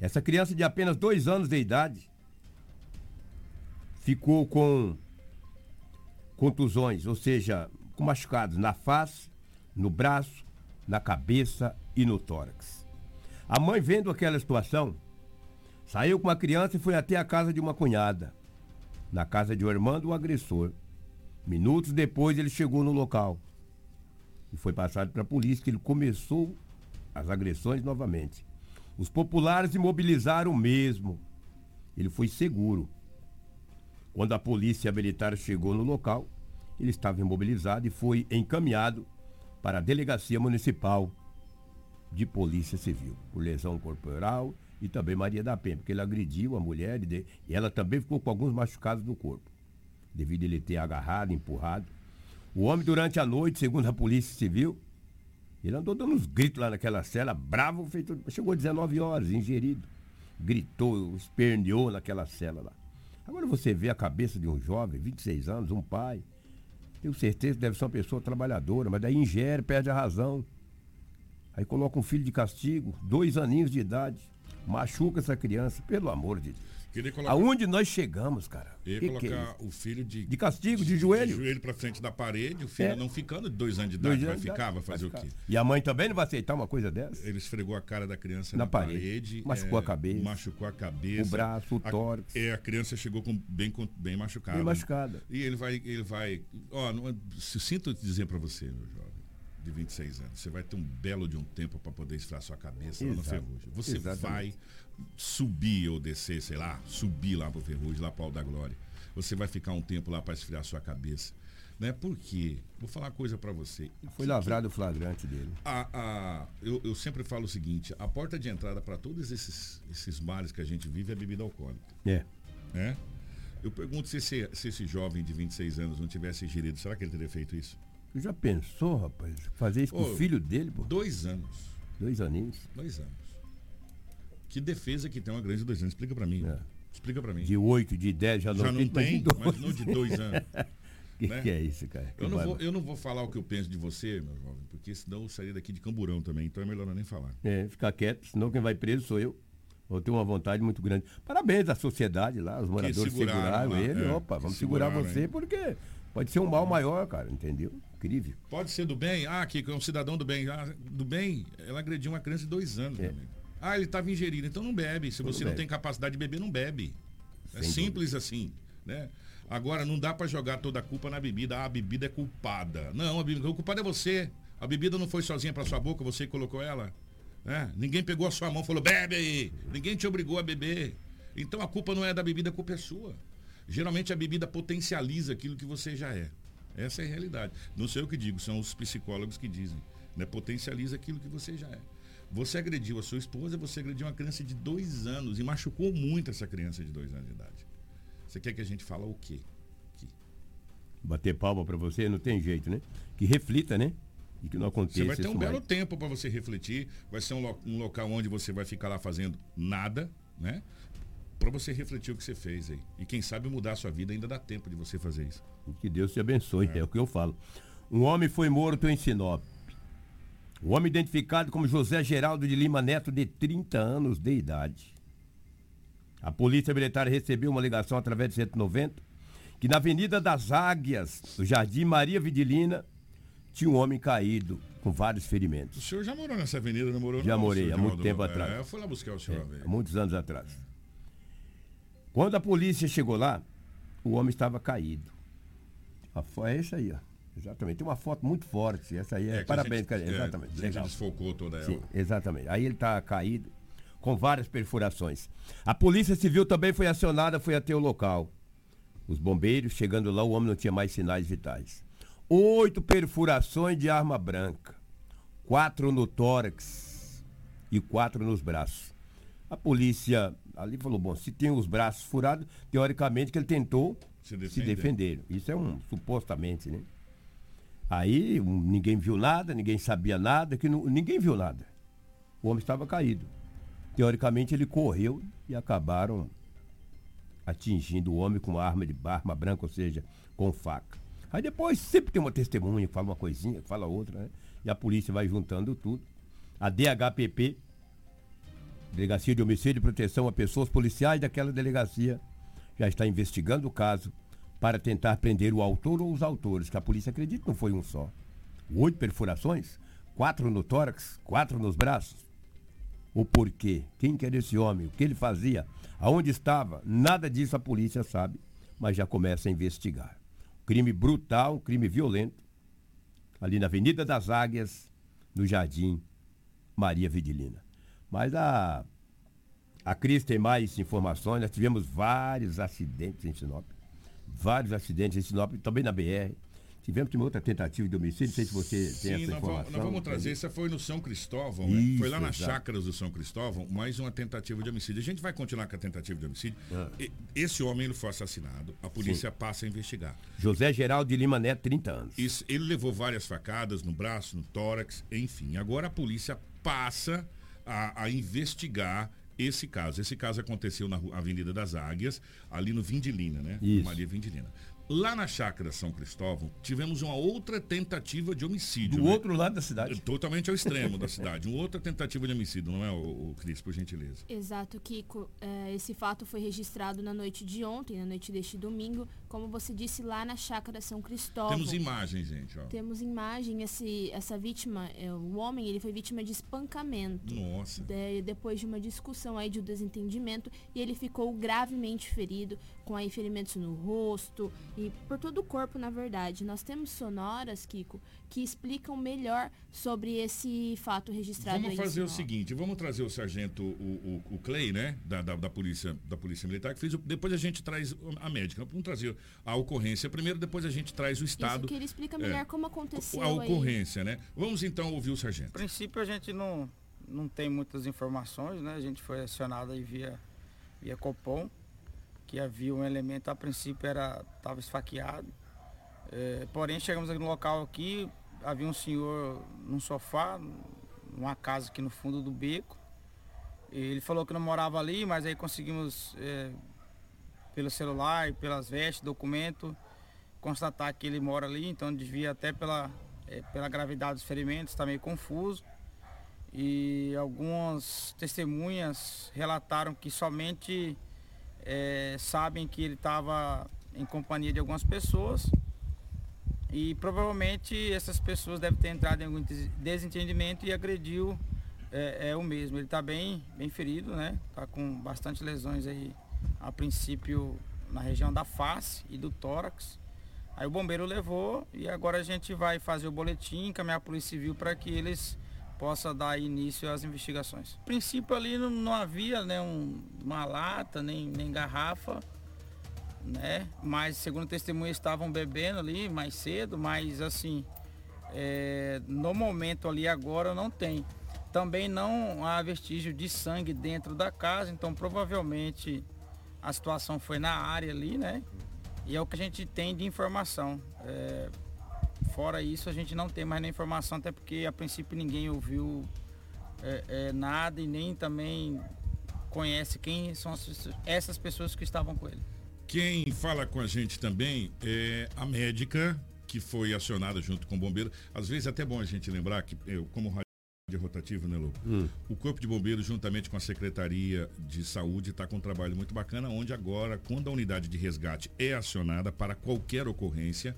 Essa criança de apenas dois anos de idade ficou com contusões, ou seja, com machucados na face, no braço, na cabeça e no tórax. A mãe, vendo aquela situação, saiu com a criança e foi até a casa de uma cunhada. Na casa de um irmão do agressor. Minutos depois ele chegou no local. E foi passado para a polícia que ele começou as agressões novamente. Os populares imobilizaram o mesmo. Ele foi seguro. Quando a polícia militar chegou no local, ele estava imobilizado e foi encaminhado para a delegacia municipal de polícia civil por lesão corporal e também Maria da Penha, porque ele agrediu a mulher e, ela também ficou com alguns machucados no corpo, devido a ele ter agarrado, empurrado. O homem, durante a noite, segundo a polícia civil, ele andou dando uns gritos lá naquela cela, bravo, feito, chegou 19 horas, ingerido. Gritou, esperneou naquela cela lá. Agora você vê a cabeça de um jovem, 26 anos, um pai. Tenho certeza que deve ser uma pessoa trabalhadora, mas daí ingere, perde a razão. Aí coloca um filho de castigo, dois aninhos de idade, machuca essa criança, pelo amor de Deus. Colocar- Aonde nós chegamos, cara? Ia Que que é colocar o filho de. De castigo, de joelho. De joelho pra frente da parede, o filho É. não ficando de dois anos de idade, vai de ficar, vai fazer vai o quê? ficar. E a mãe também não vai aceitar uma coisa dessa? Ele esfregou a cara da criança Na na, parede. parede. Machucou a cabeça. Machucou a cabeça. O braço, o A- tórax. É, a criança chegou com, bem, com- bem machucada. Bem machucada. E ele vai. Ele vai ó, não, se- sinto dizer pra você, meu jovem, de 26 anos, você vai ter um belo de um tempo pra poder esfriar sua cabeça lá no Exato. ferrugem. Você Exatamente. vai subir ou descer, sei lá, subir lá pro ferrugem, lá pro Alto da Glória. Você vai ficar um tempo lá pra esfriar sua cabeça. Né? Por quê? Vou falar uma coisa para você. Foi lavrado o flagrante dele. A, a, eu, eu, sempre falo o seguinte: a porta de entrada para todos esses, esses males que a gente vive é a bebida alcoólica. É. É? Eu pergunto se esse, se esse jovem de 26 anos não tivesse ingerido, será que ele teria feito isso? Tu já pensou, rapaz? Fazer isso com o filho dele, pô? Dois anos. Dois aninhos? Dois anos. Que defesa que tem uma grande de dois anos? Explica para mim. É. Explica para mim. De oito, de dez já não, já não tem, mas não de dois anos. que, né? que é isso, cara? Eu não, vou, eu não vou falar o que eu penso de você, meu jovem, porque senão eu sairia daqui de camburão também, então é melhor nem falar. É, ficar quieto, senão quem vai preso sou eu. Vou ter uma vontade muito grande. Parabéns à sociedade lá, os moradores seguraram, seguraram ele. É, Opa, vamos segurar você porque pode ser um mal maior, cara, entendeu? Incrível. Pode ser do bem. Ah, que é um cidadão do bem. Ah, do bem, ela agrediu uma criança de dois anos é. também. Ah, ele estava ingerindo, então não bebe. Se você não, não tem capacidade de beber, não bebe. É Sem simples dúvida. assim, né? Agora, não dá para jogar toda a culpa na bebida. Ah, a bebida é culpada. Não, a bebida, o culpado é você. A bebida não foi sozinha para sua boca, você colocou ela. É, ninguém pegou a sua mão e falou, bebe aí. Ninguém te obrigou a beber. Então a culpa não é da bebida, a culpa é sua. Geralmente a bebida potencializa aquilo que você já é. Essa é a realidade. Não sei eu que digo, são os psicólogos que dizem. Né? Potencializa aquilo que você já é. Você agrediu a sua esposa, você agrediu uma criança de dois anos e machucou muito essa criança de dois anos de idade. Você quer que a gente fale o quê? Aqui. Bater palma para você não tem jeito, né? Que reflita, né? E que não aconteça. Você vai ter um belo tempo para você refletir. Vai ser um, lo um local onde você vai ficar lá fazendo nada, né? Para você refletir o que você fez aí. E quem sabe mudar a sua vida ainda dá tempo de você fazer isso. Que Deus te abençoe, é, é o que eu falo. Um homem foi morto em Sinop. O homem identificado como José Geraldo de Lima Neto, de 30 anos de idade. A Polícia Militar recebeu uma ligação através de 190 que na Avenida das Águias, no Jardim Maria Vidilina, tinha um homem caído com vários ferimentos. O senhor já morou nessa avenida, não morou? Já não, morei, há muito tempo atrás. É, eu fui lá buscar o senhor. É, há muitos anos atrás. Quando a polícia chegou lá, o homem estava caído. É isso aí, ó. Exatamente. Tem uma foto muito forte. Essa aí é. é parabéns, cara. É, exatamente. A gente desfocou toda ela. Sim, exatamente. Aí ele está caído, com várias perfurações. A polícia civil também foi acionada, foi até o local. Os bombeiros, chegando lá, o homem não tinha mais sinais vitais. Oito perfurações de arma branca. Quatro no tórax e quatro nos braços. A polícia ali falou, bom, se tem os braços furados, teoricamente que ele tentou se defender. Se defender. Isso é um, supostamente, né? Aí um, ninguém viu nada, ninguém sabia nada, que não, ninguém viu nada. O homem estava caído. Teoricamente ele correu e acabaram atingindo o homem com arma de arma branca, ou seja, com faca. Aí depois sempre tem uma testemunha que fala uma coisinha, que fala outra, né? E a polícia vai juntando tudo. A DHPP, Delegacia de Homicídio e Proteção a Pessoas Policiais daquela delegacia, já está investigando o caso para tentar prender o autor ou os autores, que a polícia acredita não foi um só. Oito perfurações, quatro no tórax, quatro nos braços. O porquê? Quem que era esse homem? O que ele fazia? Aonde estava? Nada disso a polícia sabe, mas já começa a investigar. Crime brutal, crime violento, ali na Avenida das Águias, no Jardim Maria Vidilina. Mas a, a Cris tem mais informações, nós tivemos vários acidentes em Sinop vários acidentes em Sinop, também na BR. Tivemos uma outra tentativa de homicídio, não sei se você Sim, tem essa nós informação. Nós vamos trazer, essa foi no São Cristóvão, né? Isso, foi lá nas exato. chácaras do São Cristóvão, mais uma tentativa de homicídio. A gente vai continuar com a tentativa de homicídio. Ah. Esse homem ele foi assassinado, a polícia Sim. passa a investigar. José Geraldo de Lima Neto, 30 anos. Isso, ele levou várias facadas no braço, no tórax, enfim. Agora a polícia passa a, a investigar esse caso. Esse caso aconteceu na Avenida das Águias, ali no Vindilina, né? Isso. Maria Vindilina. Lá na chácara São Cristóvão, tivemos uma outra tentativa de homicídio. Do né? outro lado da cidade. Totalmente ao extremo da cidade. Uma outra tentativa de homicídio, não é, o, o Cris, por gentileza? Exato, Kiko. É, esse fato foi registrado na noite de ontem, na noite deste domingo, como você disse, lá na chácara São Cristóvão. Temos imagens, gente. Ó. Temos imagem. Esse, essa vítima, é, o homem, ele foi vítima de espancamento. Nossa. De, depois de uma discussão aí de um desentendimento e ele ficou gravemente ferido, com aí ferimentos no rosto e por todo o corpo, na verdade. Nós temos sonoras, Kiko, que explicam melhor sobre esse fato registrado Vamos fazer o seguinte, vamos trazer o sargento, o, o, o Clay, né, da, da, da, polícia, da polícia Militar, que fez o, depois a gente traz a médica. Vamos trazer a ocorrência primeiro, depois a gente traz o estado. Isso que ele explica melhor é, como aconteceu A ocorrência, aí. né? Vamos então ouvir o sargento. A princípio a gente não, não tem muitas informações, né? A gente foi acionado aí via, via Copom, que havia um elemento, a princípio era estava esfaqueado. É, porém, chegamos no local aqui, havia um senhor num sofá, numa casa aqui no fundo do beco. Ele falou que não morava ali, mas aí conseguimos, é, pelo celular e pelas vestes, documento, constatar que ele mora ali, então devia até pela, é, pela gravidade dos ferimentos, está meio confuso. E algumas testemunhas relataram que somente é, sabem que ele estava em companhia de algumas pessoas e provavelmente essas pessoas devem ter entrado em algum desentendimento e agrediu é, é o mesmo. Ele está bem, bem ferido, né? Está com bastante lesões aí, a princípio na região da face e do tórax. Aí o bombeiro levou e agora a gente vai fazer o boletim, encaminhar a Polícia Civil para que eles possam dar início às investigações. A princípio ali não, não havia né, um, uma lata, nem, nem garrafa né? Mas segundo testemunha estavam bebendo ali mais cedo, mas assim, é, no momento ali agora não tem. Também não há vestígio de sangue dentro da casa, então provavelmente a situação foi na área ali, né? E é o que a gente tem de informação. É, fora isso, a gente não tem mais nenhuma informação, até porque a princípio ninguém ouviu é, é, nada e nem também conhece quem são essas pessoas que estavam com ele. Quem fala com a gente também é a médica que foi acionada junto com o bombeiro. Às vezes é até bom a gente lembrar que, eu, como rádio rotativo, né, Lu? Hum. O Corpo de Bombeiros, juntamente com a Secretaria de Saúde, está com um trabalho muito bacana, onde agora, quando a unidade de resgate é acionada para qualquer ocorrência,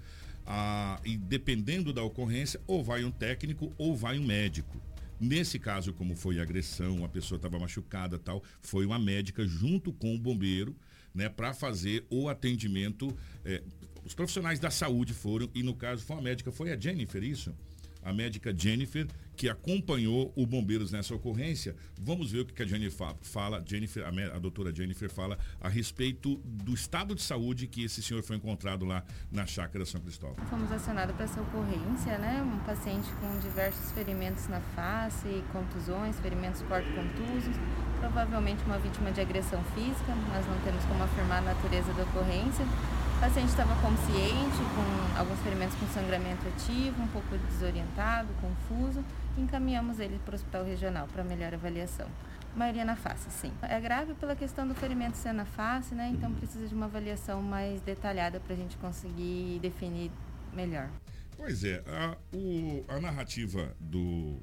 e dependendo da ocorrência, ou vai um técnico ou vai um médico. Nesse caso, como foi agressão, a pessoa estava machucada tal, foi uma médica junto com o bombeiro né, para fazer o atendimento. É, os profissionais da saúde foram, e no caso foi a médica, foi a Jennifer, isso? A médica Jennifer, que acompanhou o Bombeiros nessa ocorrência. Vamos ver o que a Jennifer fala, Jennifer, a, doutora Jennifer fala a respeito do estado de saúde que esse senhor foi encontrado lá na chácara São Cristóvão. Fomos acionados para essa ocorrência, né? Um paciente com diversos ferimentos na face, contusões, ferimentos corto-contusos, provavelmente uma vítima de agressão física, nós não temos como afirmar a natureza da ocorrência. O paciente estava consciente, com alguns ferimentos com sangramento ativo, um pouco desorientado, confuso, encaminhamos ele para o hospital regional para melhor avaliação. A maioria na face, sim. É grave pela questão do ferimento ser na face, né? Então precisa de uma avaliação mais detalhada para a gente conseguir definir melhor. Pois é, a, o, a narrativa do,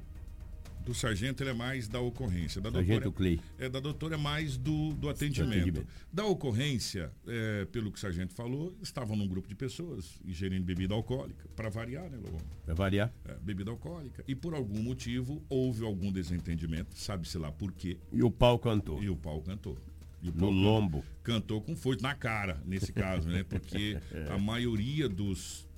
do sargento ele é mais da ocorrência. Da sargento doutora, Clay. É, da doutora é mais do, do atendimento. atendimento. Da ocorrência, é, pelo que o sargento falou, estavam num grupo de pessoas ingerindo bebida alcoólica, para variar, né, Lobo? Para variar. É, bebida alcoólica. E por algum motivo houve algum desentendimento, sabe-se lá por quê. E o pau cantou. E o pau cantou. E o no lombo. Cantou com força, na cara, nesse caso, né? Porque é. a maioria dos,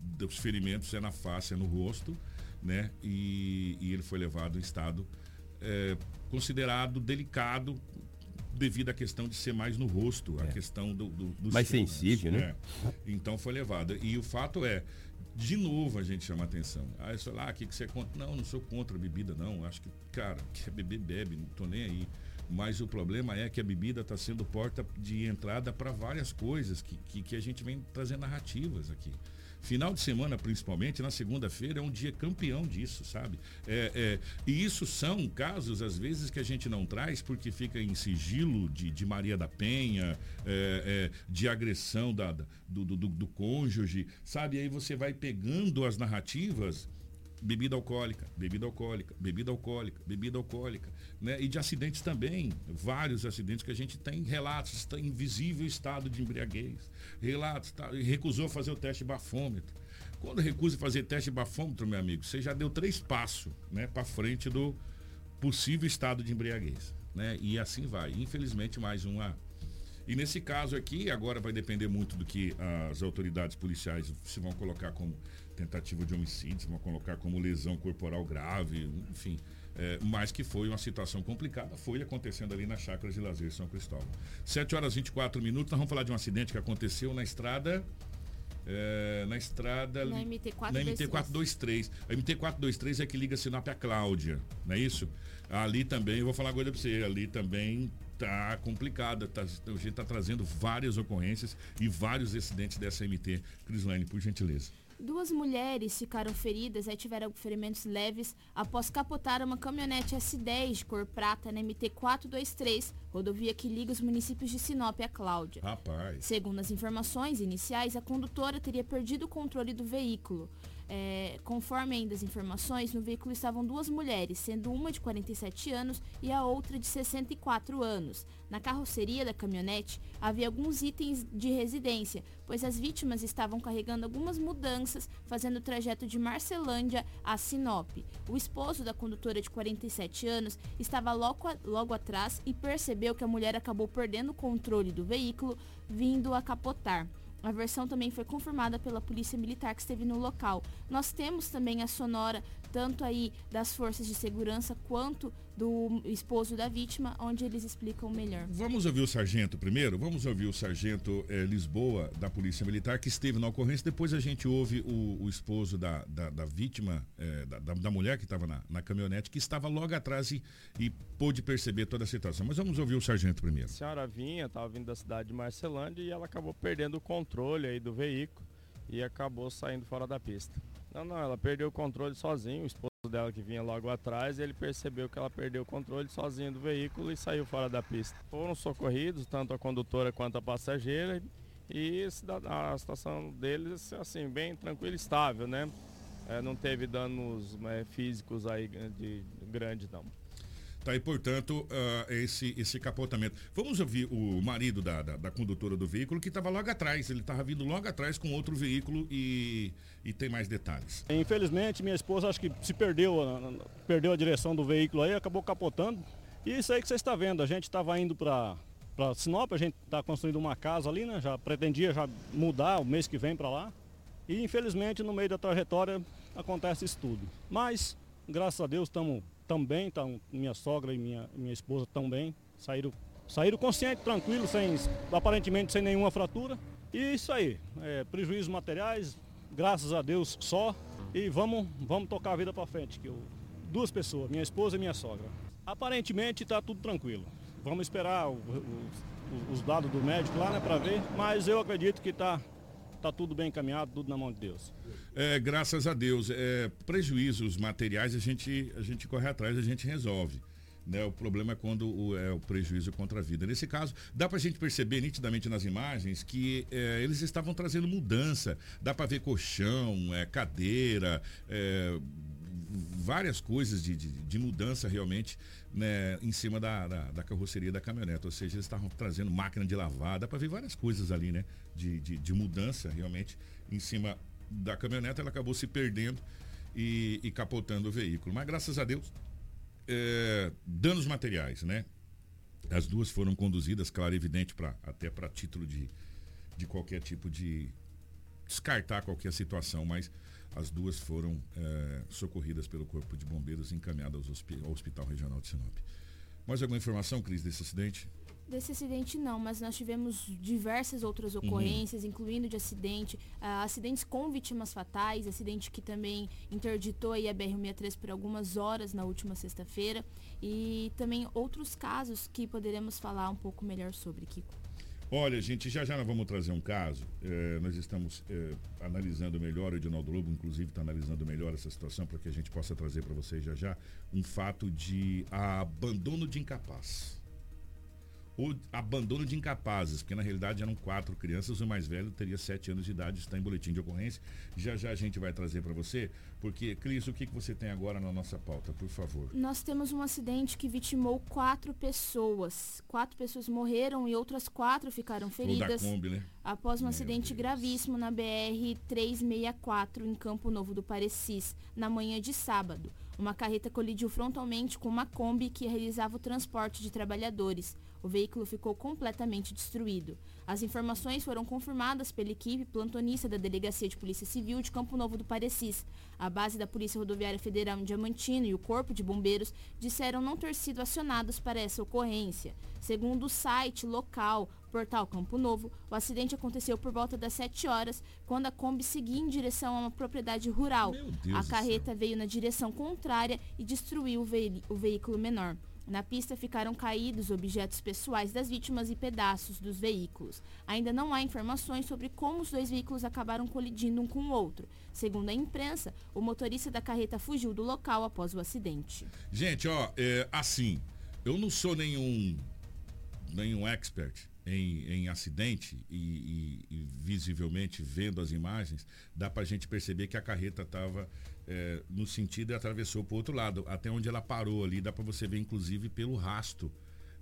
dos ferimentos é na face, é no rosto né? E, e ele foi levado em estado é, considerado delicado devido à questão de ser mais no rosto, é. a questão do, do, do mais sensível, né? É. Então foi levado. E o fato é, de novo a gente chama atenção. Ah, isso lá, o que, que você é contra? Não, não sou contra a bebida, não. Acho que, cara, quer beber, bebe, não tô nem aí. Mas o problema é que a bebida está sendo porta de entrada para várias coisas que, que, que a gente vem trazendo narrativas aqui. Final de semana, principalmente, na segunda-feira, é um dia campeão disso, sabe? É, é, e isso são casos, às vezes, que a gente não traz porque fica em sigilo de, de Maria da Penha, é, é de agressão da, do, do, do cônjuge, sabe? E aí você vai pegando as narrativas bebida alcoólica, bebida alcoólica, bebida alcoólica, bebida alcoólica, né? E de acidentes também, vários acidentes que a gente tem relatos, está em visível estado de embriaguez, relatos, tá, recusou fazer o teste bafômetro. Quando recusa fazer teste bafômetro, meu amigo, você já deu três passos, né, para frente do possível estado de embriaguez. né? E assim vai. Infelizmente, mais uma. E nesse caso aqui, agora vai depender muito do que as autoridades policiais se vão colocar como tentativa de homicídio, se vão colocar como lesão corporal grave, enfim. É, mas que foi uma situação complicada, foi acontecendo ali na Chácara de Lazer São Cristóvão. 7 horas e 24 minutos, nós vamos falar de um acidente que aconteceu na estrada é, na estrada. Na MT-423. Na MT-423. A MT-423 é que liga Sinop a Cláudia, não é isso? Ali também, eu vou falar uma coisa pra você, ali também tá complicada. Tá, a gente tá trazendo várias ocorrências e vários acidentes dessa MT. Crislane, por gentileza. Duas mulheres ficaram feridas e tiveram ferimentos leves após capotar uma caminhonete S10 de cor prata na MT-423, rodovia que liga os municípios de Sinop a Cláudia. Rapaz. Segundo as informações iniciais, a condutora teria perdido o controle do veículo. É, conforme ainda as informações, no veículo estavam duas mulheres, sendo uma de 47 anos e a outra de 64 anos. Na carroceria da caminhonete havia alguns itens de residência, pois as vítimas estavam carregando algumas mudanças, fazendo o trajeto de Marcelândia a Sinop. O esposo da condutora de 47 anos estava logo, logo atrás e percebeu que a mulher acabou perdendo o controle do veículo, vindo a capotar. A versão também foi confirmada pela polícia militar que esteve no local. Nós temos também a sonora, tanto aí das forças de segurança quanto do esposo da vítima, onde eles explicam melhor. Vamos ouvir o sargento primeiro? Vamos ouvir o sargento eh, Lisboa, da Polícia Militar, que esteve na ocorrência. Depois a gente ouve o, o esposo da, da, da vítima, eh, da, da, mulher que estava na, na, caminhonete, que estava logo atrás e, e pôde perceber toda a situação. Mas vamos ouvir o sargento primeiro. A senhora vinha, estava vindo da cidade de Marcelândia e ela acabou perdendo o controle aí do veículo e acabou saindo fora da pista. Não, não, ela perdeu o controle sozinho, o esposo dela que vinha logo atrás, ele percebeu que ela perdeu o controle sozinha do veículo e saiu fora da pista. Foram socorridos, tanto a condutora quanto a passageira, e a situação deles, assim, bem tranquila e estável, né? É, não teve danos é, físicos aí de, de grandes, não. Tá aí, portanto, uh, esse, esse capotamento. Vamos ouvir o marido da, da, da condutora do veículo que estava logo atrás. Ele estava vindo logo atrás com outro veículo e, e tem mais detalhes. Infelizmente, minha esposa acho que se perdeu, perdeu a direção do veículo aí, acabou capotando. E isso aí que você está vendo, a gente estava indo para para Sinop, a gente está construindo uma casa ali, né? Já pretendia já mudar o mês que vem para lá. E infelizmente no meio da trajetória acontece isso tudo. Mas, graças a Deus, estamos também, tá, minha sogra e minha, minha esposa também saíram, saíram conscientes, tranquilos, sem, aparentemente sem nenhuma fratura. E isso aí, é, prejuízos materiais, graças a Deus só. E vamos, vamos tocar a vida para frente. Que eu, duas pessoas, minha esposa e minha sogra. Aparentemente está tudo tranquilo. Vamos esperar o, o, os dados do médico lá né, para ver, mas eu acredito que está tá tudo bem encaminhado, tudo na mão de Deus. É, graças a Deus. É, prejuízos materiais a gente, a gente corre atrás, a gente resolve. Né? O problema é quando o, é o prejuízo contra a vida. Nesse caso, dá para a gente perceber nitidamente nas imagens que é, eles estavam trazendo mudança. Dá para ver colchão, é, cadeira, é, várias coisas de, de, de mudança realmente né, em cima da, da, da, carroceria da caminhonete. Ou seja, eles estavam trazendo máquina de lavar, dá para ver várias coisas ali, né? De, de, de mudança realmente em cima da caminhonete, ela acabou se perdendo e, e capotando o veículo. Mas graças a Deus, é, danos materiais, né? As duas foram conduzidas, claro, evidente, pra, até para título de, de qualquer tipo de descartar qualquer situação, mas as duas foram é, socorridas pelo Corpo de Bombeiros e encaminhadas ao Hospital Regional de Sinop. Mais alguma informação, Cris, desse acidente? Desse acidente não, mas nós tivemos diversas outras uhum. ocorrências, uhum. incluindo de acidente, uh, acidentes com vítimas fatais, acidente que também interditou a BR-163 por algumas horas na última sexta-feira e também outros casos que poderemos falar um pouco melhor sobre, Kiko. Olha, gente, já já nós vamos trazer um caso. É, nós estamos é, analisando melhor, o Edinaldo Lobo, inclusive, está analisando melhor essa situação para que a gente possa trazer para vocês já já um fato de abandono de incapaz ou abandono de incapazes, porque na realidade eram quatro crianças, o mais velho teria sete anos de idade, está em boletim de ocorrência. Já já a gente vai trazer para você, porque, Cris, o que, que você tem agora na nossa pauta, por favor? Nós temos um acidente que vitimou quatro pessoas. Quatro pessoas morreram e outras quatro ficaram feridas. Kombi, né? Após um Meu acidente Deus. gravíssimo na BR 364 em Campo Novo do Parecis, na manhã de sábado. Uma carreta colidiu frontalmente com uma Kombi que realizava o transporte de trabalhadores. O veículo ficou completamente destruído. As informações foram confirmadas pela equipe plantonista da Delegacia de Polícia Civil de Campo Novo do Parecis. A base da Polícia Rodoviária Federal em Diamantino e o Corpo de Bombeiros disseram não ter sido acionados para essa ocorrência. Segundo o site local, Portal Campo Novo, o acidente aconteceu por volta das 7 horas, quando a Kombi seguia em direção a uma propriedade rural. A carreta veio na direção contrária e destruiu o, o veículo menor. Na pista ficaram caídos objetos pessoais das vítimas e pedaços dos veículos. Ainda não há informações sobre como os dois veículos acabaram colidindo um com o outro. Segundo a imprensa, o motorista da carreta fugiu do local após o acidente. Gente, ó, é, assim, eu não sou nenhum nenhum expert em, em acidente e, e, e, visivelmente vendo as imagens, dá para a gente perceber que a carreta estava é, no sentido e atravessou para o outro lado. Até onde ela parou ali, dá para você ver inclusive pelo rasto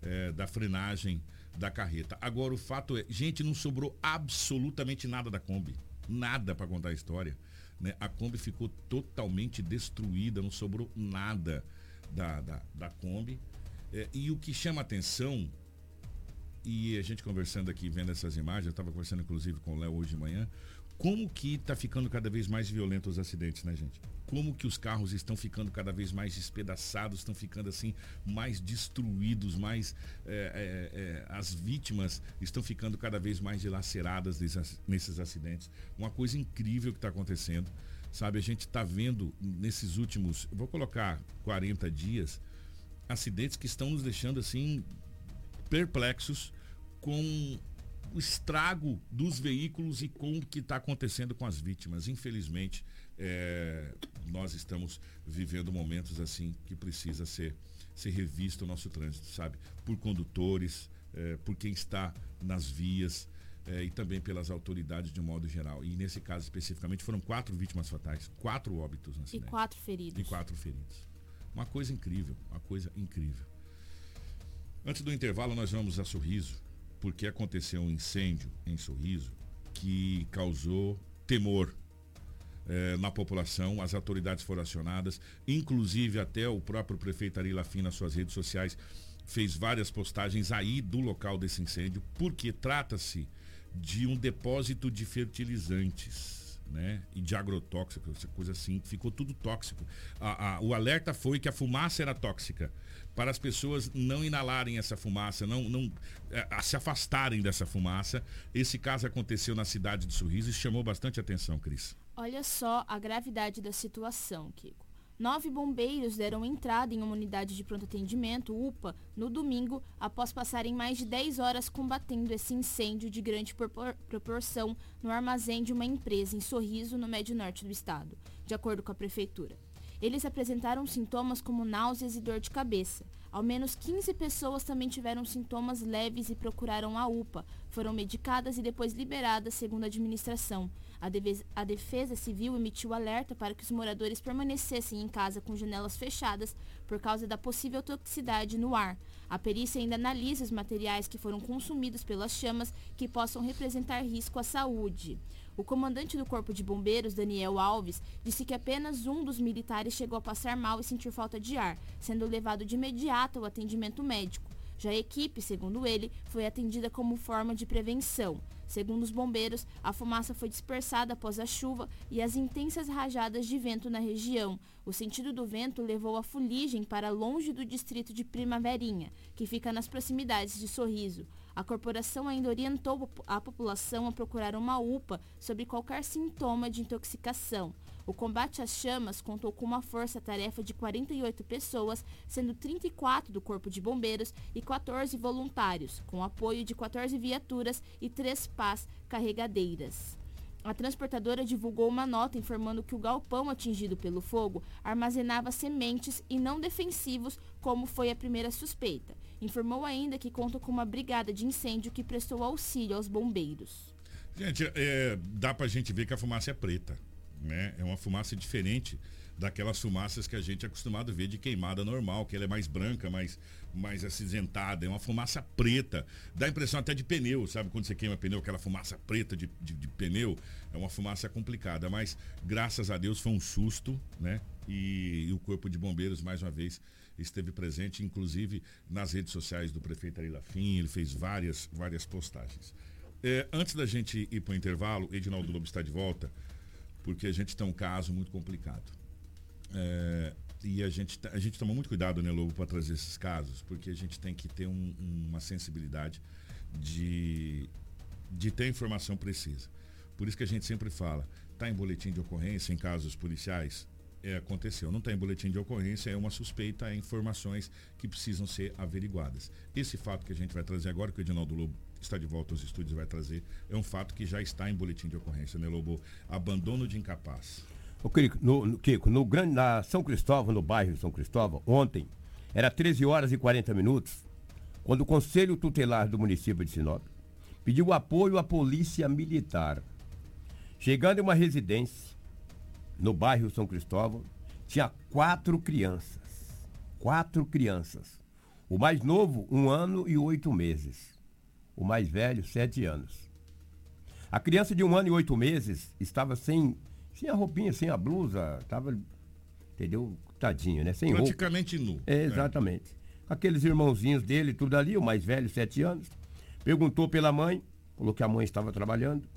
é, da frenagem da carreta. Agora o fato é, gente, não sobrou absolutamente nada da Kombi. Nada para contar a história. Né? A Kombi ficou totalmente destruída, não sobrou nada da, da, da Kombi. É, e o que chama atenção e a gente conversando aqui, vendo essas imagens, eu estava conversando inclusive com o Léo hoje de manhã, como que está ficando cada vez mais violento os acidentes, né, gente? Como que os carros estão ficando cada vez mais despedaçados, estão ficando assim mais destruídos, mais é, é, é, as vítimas estão ficando cada vez mais dilaceradas nesses, acidentes. Uma coisa incrível que está acontecendo, sabe? A gente está vendo nesses últimos, vou colocar 40 dias, acidentes que estão nos deixando assim perplexos com o estrago dos veículos e com o que está acontecendo com as vítimas. Infelizmente, é, nós estamos vivendo momentos assim que precisa ser, ser revisto o nosso trânsito, sabe? Por condutores, é, por quem está nas vias. É, e também pelas autoridades de um modo geral. E nesse caso especificamente foram quatro vítimas fatais, quatro óbitos na cidade. E quatro feridos. E quatro feridos. Uma coisa incrível, uma coisa incrível. Antes do intervalo, nós vamos a Sorriso, porque aconteceu um incêndio em Sorriso que causou temor eh, na população. As autoridades foram acionadas, inclusive até o próprio prefeito Ari Lafim nas suas redes sociais fez várias postagens aí do local desse incêndio, porque trata-se de um depósito de fertilizantes. Né? E de agrotóxico, essa coisa assim, ficou tudo tóxico. A, a, o alerta foi que a fumaça era tóxica para as pessoas não inalarem essa fumaça, não, não é, se afastarem dessa fumaça. Esse caso aconteceu na cidade de Sorriso e chamou bastante atenção, Cris. Olha só a gravidade da situação, Kiko. Nove bombeiros deram entrada em uma unidade de pronto atendimento, UPA, no domingo, após passarem mais de 10 horas combatendo esse incêndio de grande propor proporção no armazém de uma empresa em Sorriso, no médio norte do estado, de acordo com a prefeitura. Eles apresentaram sintomas como náuseas e dor de cabeça. Ao menos 15 pessoas também tiveram sintomas leves e procuraram a UPA. Foram medicadas e depois liberadas, segundo a administração. A, defesa, a defesa Civil emitiu alerta para que os moradores permanecessem em casa com janelas fechadas por causa da possível toxicidade no ar. A perícia ainda analisa os materiais que foram consumidos pelas chamas que possam representar risco à saúde. O comandante do Corpo de Bombeiros, Daniel Alves, disse que apenas um dos militares chegou a passar mal e sentir falta de ar, sendo levado de imediato ao atendimento médico. Já a equipe, segundo ele, foi atendida como forma de prevenção. Segundo os bombeiros, a fumaça foi dispersada após a chuva e as intensas rajadas de vento na região. O sentido do vento levou a fuligem para longe do distrito de Primaverinha, que fica nas proximidades de Sorriso. A corporação ainda orientou a população a procurar uma UPA sobre qualquer sintoma de intoxicação. O combate às chamas contou com uma força-tarefa de 48 pessoas, sendo 34 do Corpo de Bombeiros e 14 voluntários, com apoio de 14 viaturas e 3 pás carregadeiras. A transportadora divulgou uma nota informando que o galpão atingido pelo fogo armazenava sementes e não defensivos, como foi a primeira suspeita Informou ainda que conta com uma brigada de incêndio que prestou auxílio aos bombeiros. Gente, é, dá pra gente ver que a fumaça é preta, né? É uma fumaça diferente daquelas fumaças que a gente é acostumado a ver de queimada normal, que ela é mais branca, mais, mais acinzentada, é uma fumaça preta. Dá impressão até de pneu, sabe? Quando você queima pneu, aquela fumaça preta de, de, de pneu, é uma fumaça complicada, mas graças a Deus foi um susto, né? E, e, o Corpo de Bombeiros, mais uma vez, esteve presente, inclusive nas redes sociais do prefeito Ari Lafim, ele fez várias, várias postagens. É, antes da gente ir para o intervalo, Edinaldo Lobo está de volta, porque a gente tem um caso muito complicado. É, e a gente, a gente toma muito cuidado, né, Lobo, para trazer esses casos, porque a gente tem que ter um, uma sensibilidade de, de ter informação precisa. Por isso que a gente sempre fala, está em boletim de ocorrência, em casos policiais, é, aconteceu. Não está em boletim de ocorrência, é uma suspeita, é informações que precisam ser averiguadas. Esse fato que a gente vai trazer agora, que o Edinaldo Lobo está de volta aos estúdios vai trazer, é um fato que já está em boletim de ocorrência, né, Lobo? Abandono de incapaz. O Kiko, no, no, Kiko, no grande, na São Cristóvão, no bairro de São Cristóvão, ontem, era 13 horas e 40 minutos, quando o Conselho Tutelar do município de Sinop pediu apoio à polícia militar. Chegando em uma residência no bairro São Cristóvão, tinha quatro crianças. Quatro crianças. O mais novo, um ano e oito meses. O mais velho, sete anos. A criança de um ano e oito meses estava sem sem a roupinha, sem a blusa, tava, entendeu? Tadinho, né? Sem Praticamente roupa. nu. É, exatamente. É. Aqueles irmãozinhos dele, tudo ali, o mais velho, sete anos. Perguntou pela mãe, falou que a mãe estava trabalhando.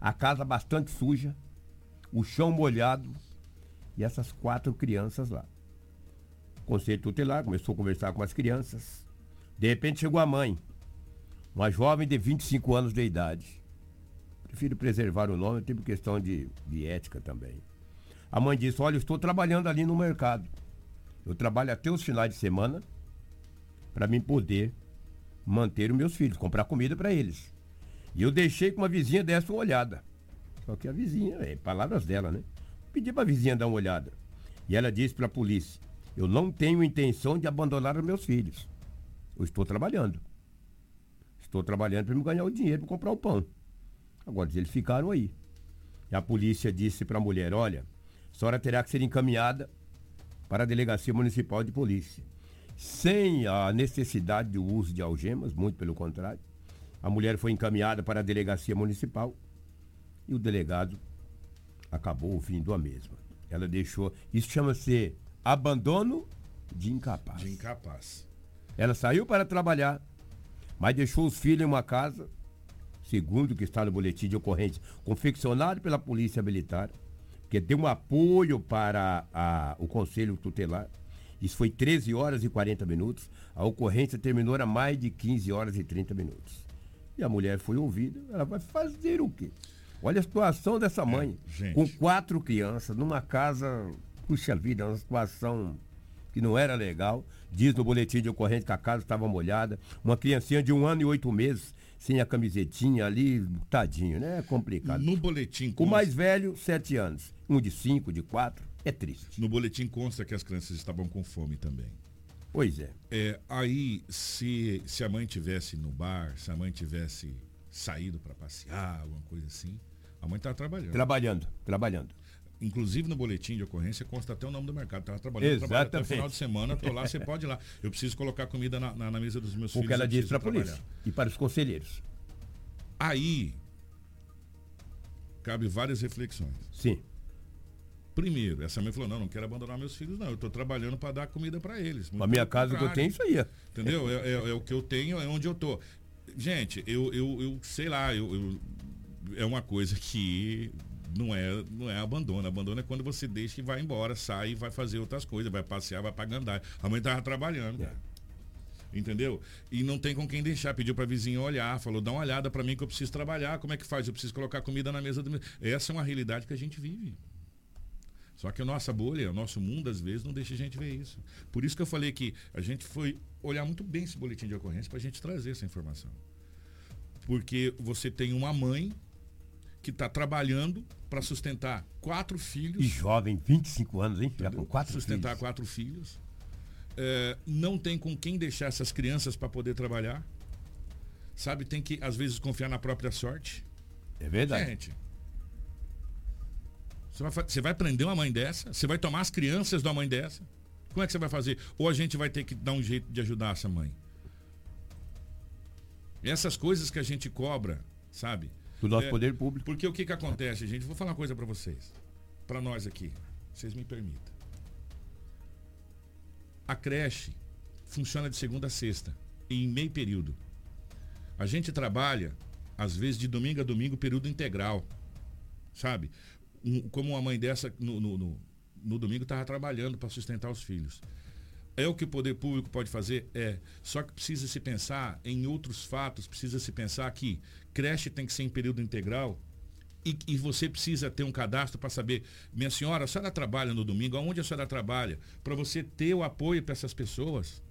A casa bastante suja, o chão molhado e essas quatro crianças lá. O conselho tutelar começou a conversar com as crianças. De repente chegou a mãe, uma jovem de 25 anos de idade prefiro preservar o nome, tipo questão de, de ética também. A mãe disse: Olha, eu estou trabalhando ali no mercado. Eu trabalho até os finais de semana para mim poder manter os meus filhos, comprar comida para eles. E eu deixei que uma vizinha desse uma olhada. Só que a vizinha, é palavras dela, né? Pedi para a vizinha dar uma olhada. E ela disse para a polícia: Eu não tenho intenção de abandonar os meus filhos. Eu estou trabalhando. Estou trabalhando para me ganhar o dinheiro para comprar o pão. Agora, eles ficaram aí. E a polícia disse para a mulher: olha, a senhora terá que ser encaminhada para a Delegacia Municipal de Polícia. Sem a necessidade do uso de algemas, muito pelo contrário. A mulher foi encaminhada para a Delegacia Municipal e o delegado acabou ouvindo a mesma. Ela deixou. Isso chama-se abandono de incapaz. De incapaz. Ela saiu para trabalhar, mas deixou os filhos em uma casa segundo o que está no boletim de ocorrência, confeccionado pela Polícia Militar, que deu um apoio para a, o Conselho Tutelar. Isso foi 13 horas e 40 minutos. A ocorrência terminou a mais de 15 horas e 30 minutos. E a mulher foi ouvida. Ela vai fazer o quê? Olha a situação dessa é, mãe. É, com quatro crianças, numa casa. Puxa vida, uma situação que não era legal. Diz no boletim de ocorrência que a casa estava molhada. Uma criancinha de um ano e oito meses sem a camisetinha ali, tadinho, né? É complicado. No boletim consta... O mais velho, sete anos. Um de cinco, de quatro. É triste. No boletim consta que as crianças estavam com fome também. Pois é. é aí, se, se a mãe tivesse no bar, se a mãe tivesse saído para passear, alguma coisa assim, a mãe estava trabalhando. Trabalhando, trabalhando. Inclusive no boletim de ocorrência consta até o nome do mercado. Estava trabalhando, até o final de semana, estou lá, você pode ir lá. Eu preciso colocar comida na, na, na mesa dos meus o filhos. O que ela disse para a polícia e para os conselheiros. Aí cabe várias reflexões. Sim. Primeiro, essa mãe falou: não, não quero abandonar meus filhos, não. Eu estou trabalhando para dar comida para eles. A minha casa que eu tenho, isso aí. Entendeu? É, é, é, o que eu tenho, é onde eu tô. Gente, eu, eu, eu sei lá, eu, eu, é uma coisa que não é, não é abandono. Abandono é quando você deixa e vai embora, sai e vai fazer outras coisas, vai passear, vai para Gandai. A mãe tava trabalhando, é. Entendeu? E não tem com quem deixar. Pediu para vizinho olhar, falou: dá uma olhada para mim que eu preciso trabalhar. Como é que faz? Eu preciso colocar comida na mesa do meu. Essa é uma realidade que a gente vive. Só que a nossa bolha, o nosso mundo, às vezes, não deixa a gente ver isso. Por isso que eu falei que a gente foi olhar muito bem esse boletim de ocorrência para a gente trazer essa informação. Porque você tem uma mãe que está trabalhando para sustentar quatro filhos. E jovem, 25 anos, hein? Já com quatro sustentar filhos. quatro filhos. é, não tem com quem deixar essas crianças para poder trabalhar. Sabe, tem que às vezes confiar na própria sorte. É verdade. Gente, você vai, você vai prender uma mãe dessa? Você vai tomar as crianças uma mãe dessa? Como é que você vai fazer? Ou a gente vai ter que dar um jeito de ajudar essa mãe? Essas coisas que a gente cobra, sabe? Do nosso É, poder público. Porque o que que acontece, gente? Vou falar uma coisa para vocês. Para nós aqui. Vocês me permitam. A creche funciona de segunda a sexta, em meio período. A gente trabalha, às vezes, de domingo a domingo, período integral. Sabe? Um- como uma mãe dessa, no, no, no- no domingo, estava trabalhando para sustentar os filhos. É o que o poder público pode fazer? É. Só que precisa se pensar em outros fatos, precisa se pensar que creche tem que ser em período integral e, e você precisa ter um cadastro para saber, minha senhora, a senhora trabalha no domingo, aonde a senhora trabalha? Para você ter o apoio para essas pessoas.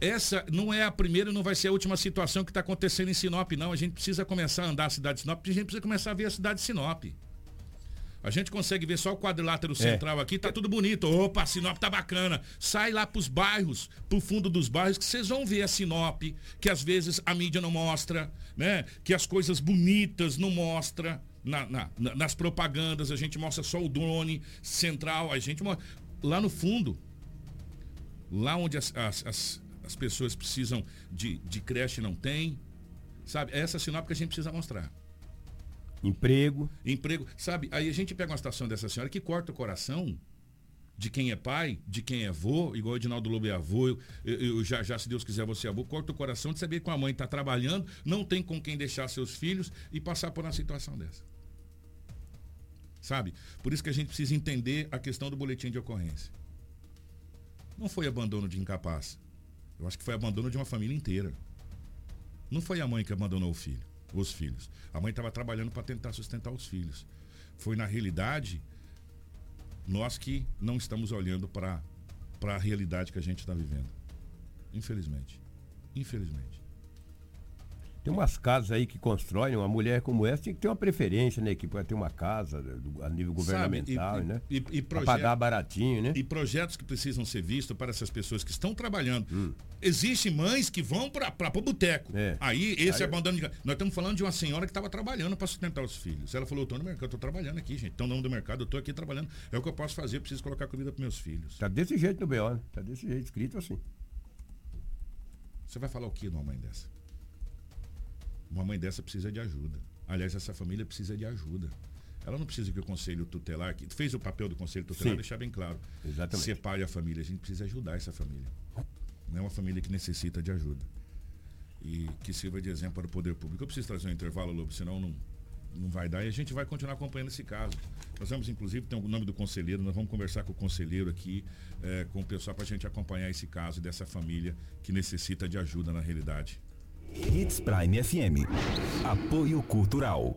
Essa não é a primeira e não vai ser a última situação que está acontecendo em Sinop, não. A gente precisa começar a andar a cidade de Sinop, a gente precisa começar a ver a cidade de Sinop. A gente consegue ver só o quadrilátero central aqui, tá tudo bonito. Opa, Sinop tá bacana. Sai lá pros bairros, pro fundo dos bairros, que vocês vão ver a Sinop, que às vezes a mídia não mostra, né? Que as coisas bonitas não mostra. Na, na- na- nas propagandas, a gente mostra só o drone central, a gente mostra. Lá no fundo, lá onde as, as, as, as pessoas precisam de, de creche não tem, sabe? É essa Sinop que a gente precisa mostrar. Emprego. Emprego. Sabe, aí a gente pega uma situação dessa senhora que corta o coração de quem é pai, de quem é avô, igual o Edinaldo Lobo é avô, eu, eu- já, já, se Deus quiser, você é avô, corta o coração de saber que a mãe está trabalhando, não tem com quem deixar seus filhos e passar por uma situação dessa. Sabe? Por isso que a gente precisa entender a questão do boletim de ocorrência. Não foi abandono de incapaz. Eu acho que foi abandono de uma família inteira. Não foi a mãe que abandonou o filho, os filhos. A mãe estava trabalhando para tentar sustentar os filhos. Foi, na realidade, nós que não estamos olhando para a realidade que a gente está vivendo. Infelizmente. Infelizmente. Tem umas casas aí que constroem, uma mulher como essa tem que ter uma preferência, né? Que pode ter uma casa a nível governamental, Sabe, e- né? E, e Pra proje- pagar baratinho, né? E projetos que precisam ser vistos para essas pessoas que estão trabalhando. Hum. Existem mães que vão para o boteco. Aí, esse Aí- abandono de. Nós estamos falando de uma senhora que estava trabalhando para sustentar os filhos. Ela falou: eu estou no mercado, eu estou trabalhando aqui, gente. Estão no do mercado, eu estou aqui trabalhando. É o que eu posso fazer, eu preciso colocar comida para meus filhos. Tá desse jeito no BO, né? Tá desse jeito, escrito assim. Você vai falar o que numa mãe dessa? Uma mãe dessa precisa de ajuda. Aliás, essa família precisa de ajuda. Ela não precisa que o conselho tutelar, que fez o papel do conselho tutelar, Sim. deixar bem claro. Exatamente. Separe a família. A gente precisa ajudar essa família. Não é uma família que necessita de ajuda. E que sirva de exemplo para o poder público. Eu preciso trazer um intervalo, Lobo, senão não, não vai dar. E a gente vai continuar acompanhando esse caso. Nós vamos, inclusive, ter o nome do conselheiro, nós vamos conversar com o conselheiro aqui, eh, com o pessoal, para a gente acompanhar esse caso dessa família que necessita de ajuda na realidade. Hits Prime FM. Apoio Cultural.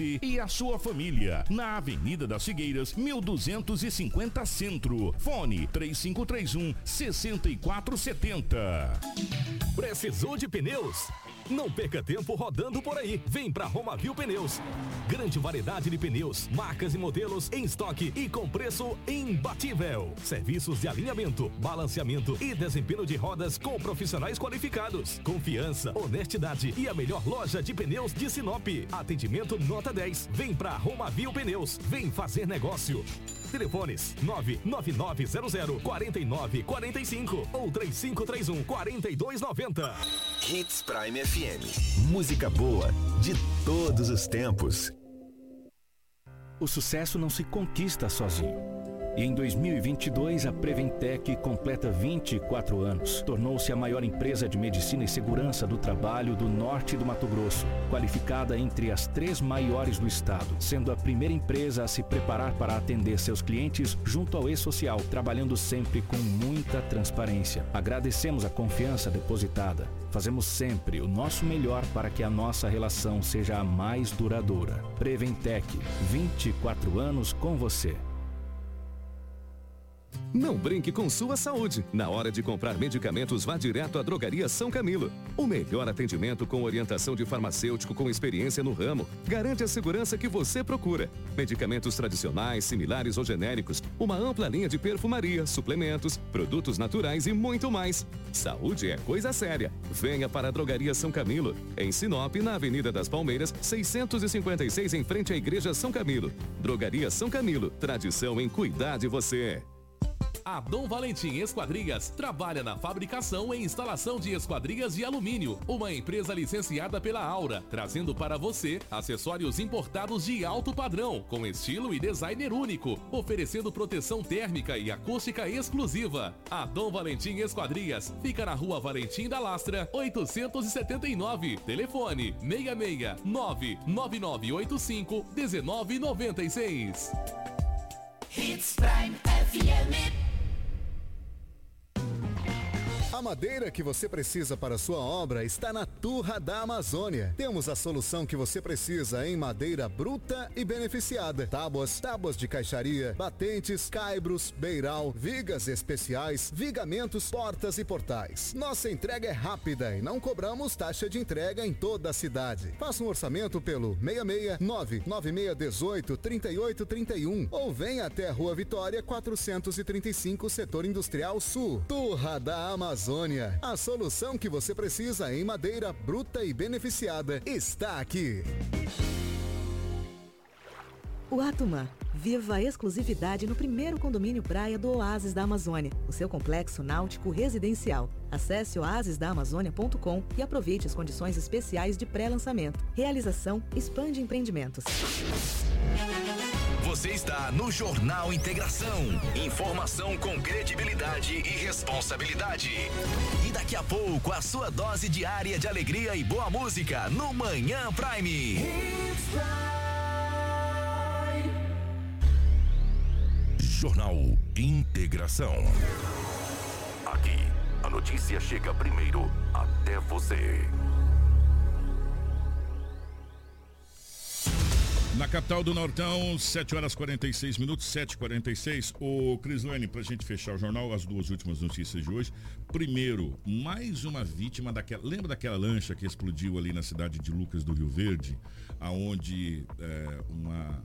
e a sua família. Na Avenida das Figueiras, 1250 Centro. Fone 3531 6470. Precisou de pneus? Não perca tempo rodando por aí. Vem pra Romavil Pneus. Grande variedade de pneus, marcas e modelos em estoque e com preço imbatível. Serviços de alinhamento, balanceamento e desempenho de rodas com profissionais qualificados. Confiança, honestidade e a melhor loja de pneus de Sinop. Atendimento nota 10. Vem pra Romavil Pneus. Vem fazer negócio. Telefones 99900 4945 ou 3531 4290. Hits Prime FM. Música boa de todos os tempos. O sucesso não se conquista sozinho. E em 2022, a Preventec completa 24 anos. Tornou-se a maior empresa de medicina e segurança do trabalho do norte do Mato Grosso, qualificada entre as três maiores do estado, sendo a primeira empresa a se preparar para atender seus clientes junto ao e-social, trabalhando sempre com muita transparência. Agradecemos a confiança depositada. Fazemos sempre o nosso melhor para que a nossa relação seja a mais duradoura. Preventec, 24 anos com você. Não brinque com sua saúde. Na hora de comprar medicamentos, vá direto à Drogaria São Camilo. O melhor atendimento com orientação de farmacêutico com experiência no ramo garante a segurança que você procura. Medicamentos tradicionais, similares ou genéricos, uma ampla linha de perfumaria, suplementos, produtos naturais e muito mais. Saúde é coisa séria. Venha para a Drogaria São Camilo, em Sinop, na Avenida das Palmeiras, 656, em frente à Igreja São Camilo. Drogaria São Camilo, tradição em cuidar de você. A Dom Valentim Esquadrias trabalha na fabricação e instalação de esquadrias de alumínio, uma empresa licenciada pela Aura, trazendo para você acessórios importados de alto padrão, com estilo e designer único, oferecendo proteção térmica e acústica exclusiva. A Dom Valentim Esquadrias fica na Rua Valentim da Lastra, 879. Telefone 66 99985 1996. Hits Prime FM. A madeira que você precisa para sua obra está na Turra da Amazônia. Temos a solução que você precisa em madeira bruta e beneficiada. Tábuas, tábuas de caixaria, batentes, caibros, beiral, vigas especiais, vigamentos, portas e portais. Nossa entrega é rápida e não cobramos taxa de entrega em toda a cidade. Faça um orçamento pelo 669 9618 3831 ou venha até a Rua Vitória 435, Setor Industrial Sul. Turra da Amazônia. A solução que você precisa em madeira bruta e beneficiada está aqui. O Atumã. Viva a exclusividade no primeiro condomínio praia do Oásis da Amazônia, o seu complexo náutico residencial. Acesse oasisdaamazônia.com e aproveite as condições especiais de pré-lançamento. Realização Expande Empreendimentos. Você está no Jornal Integração. Informação com credibilidade e responsabilidade. E daqui a pouco, a sua dose diária de alegria e boa música no Manhã Prime. Jornal Integração. Aqui, a notícia chega primeiro até você. Na capital do Nortão, 7 horas 46 minutos, 7h46. Ô, Crislane, pra gente fechar o jornal, as duas últimas notícias de hoje. Primeiro, mais uma vítima daquela. Lembra daquela lancha que explodiu ali na cidade de Lucas do Rio Verde? Aonde é, uma,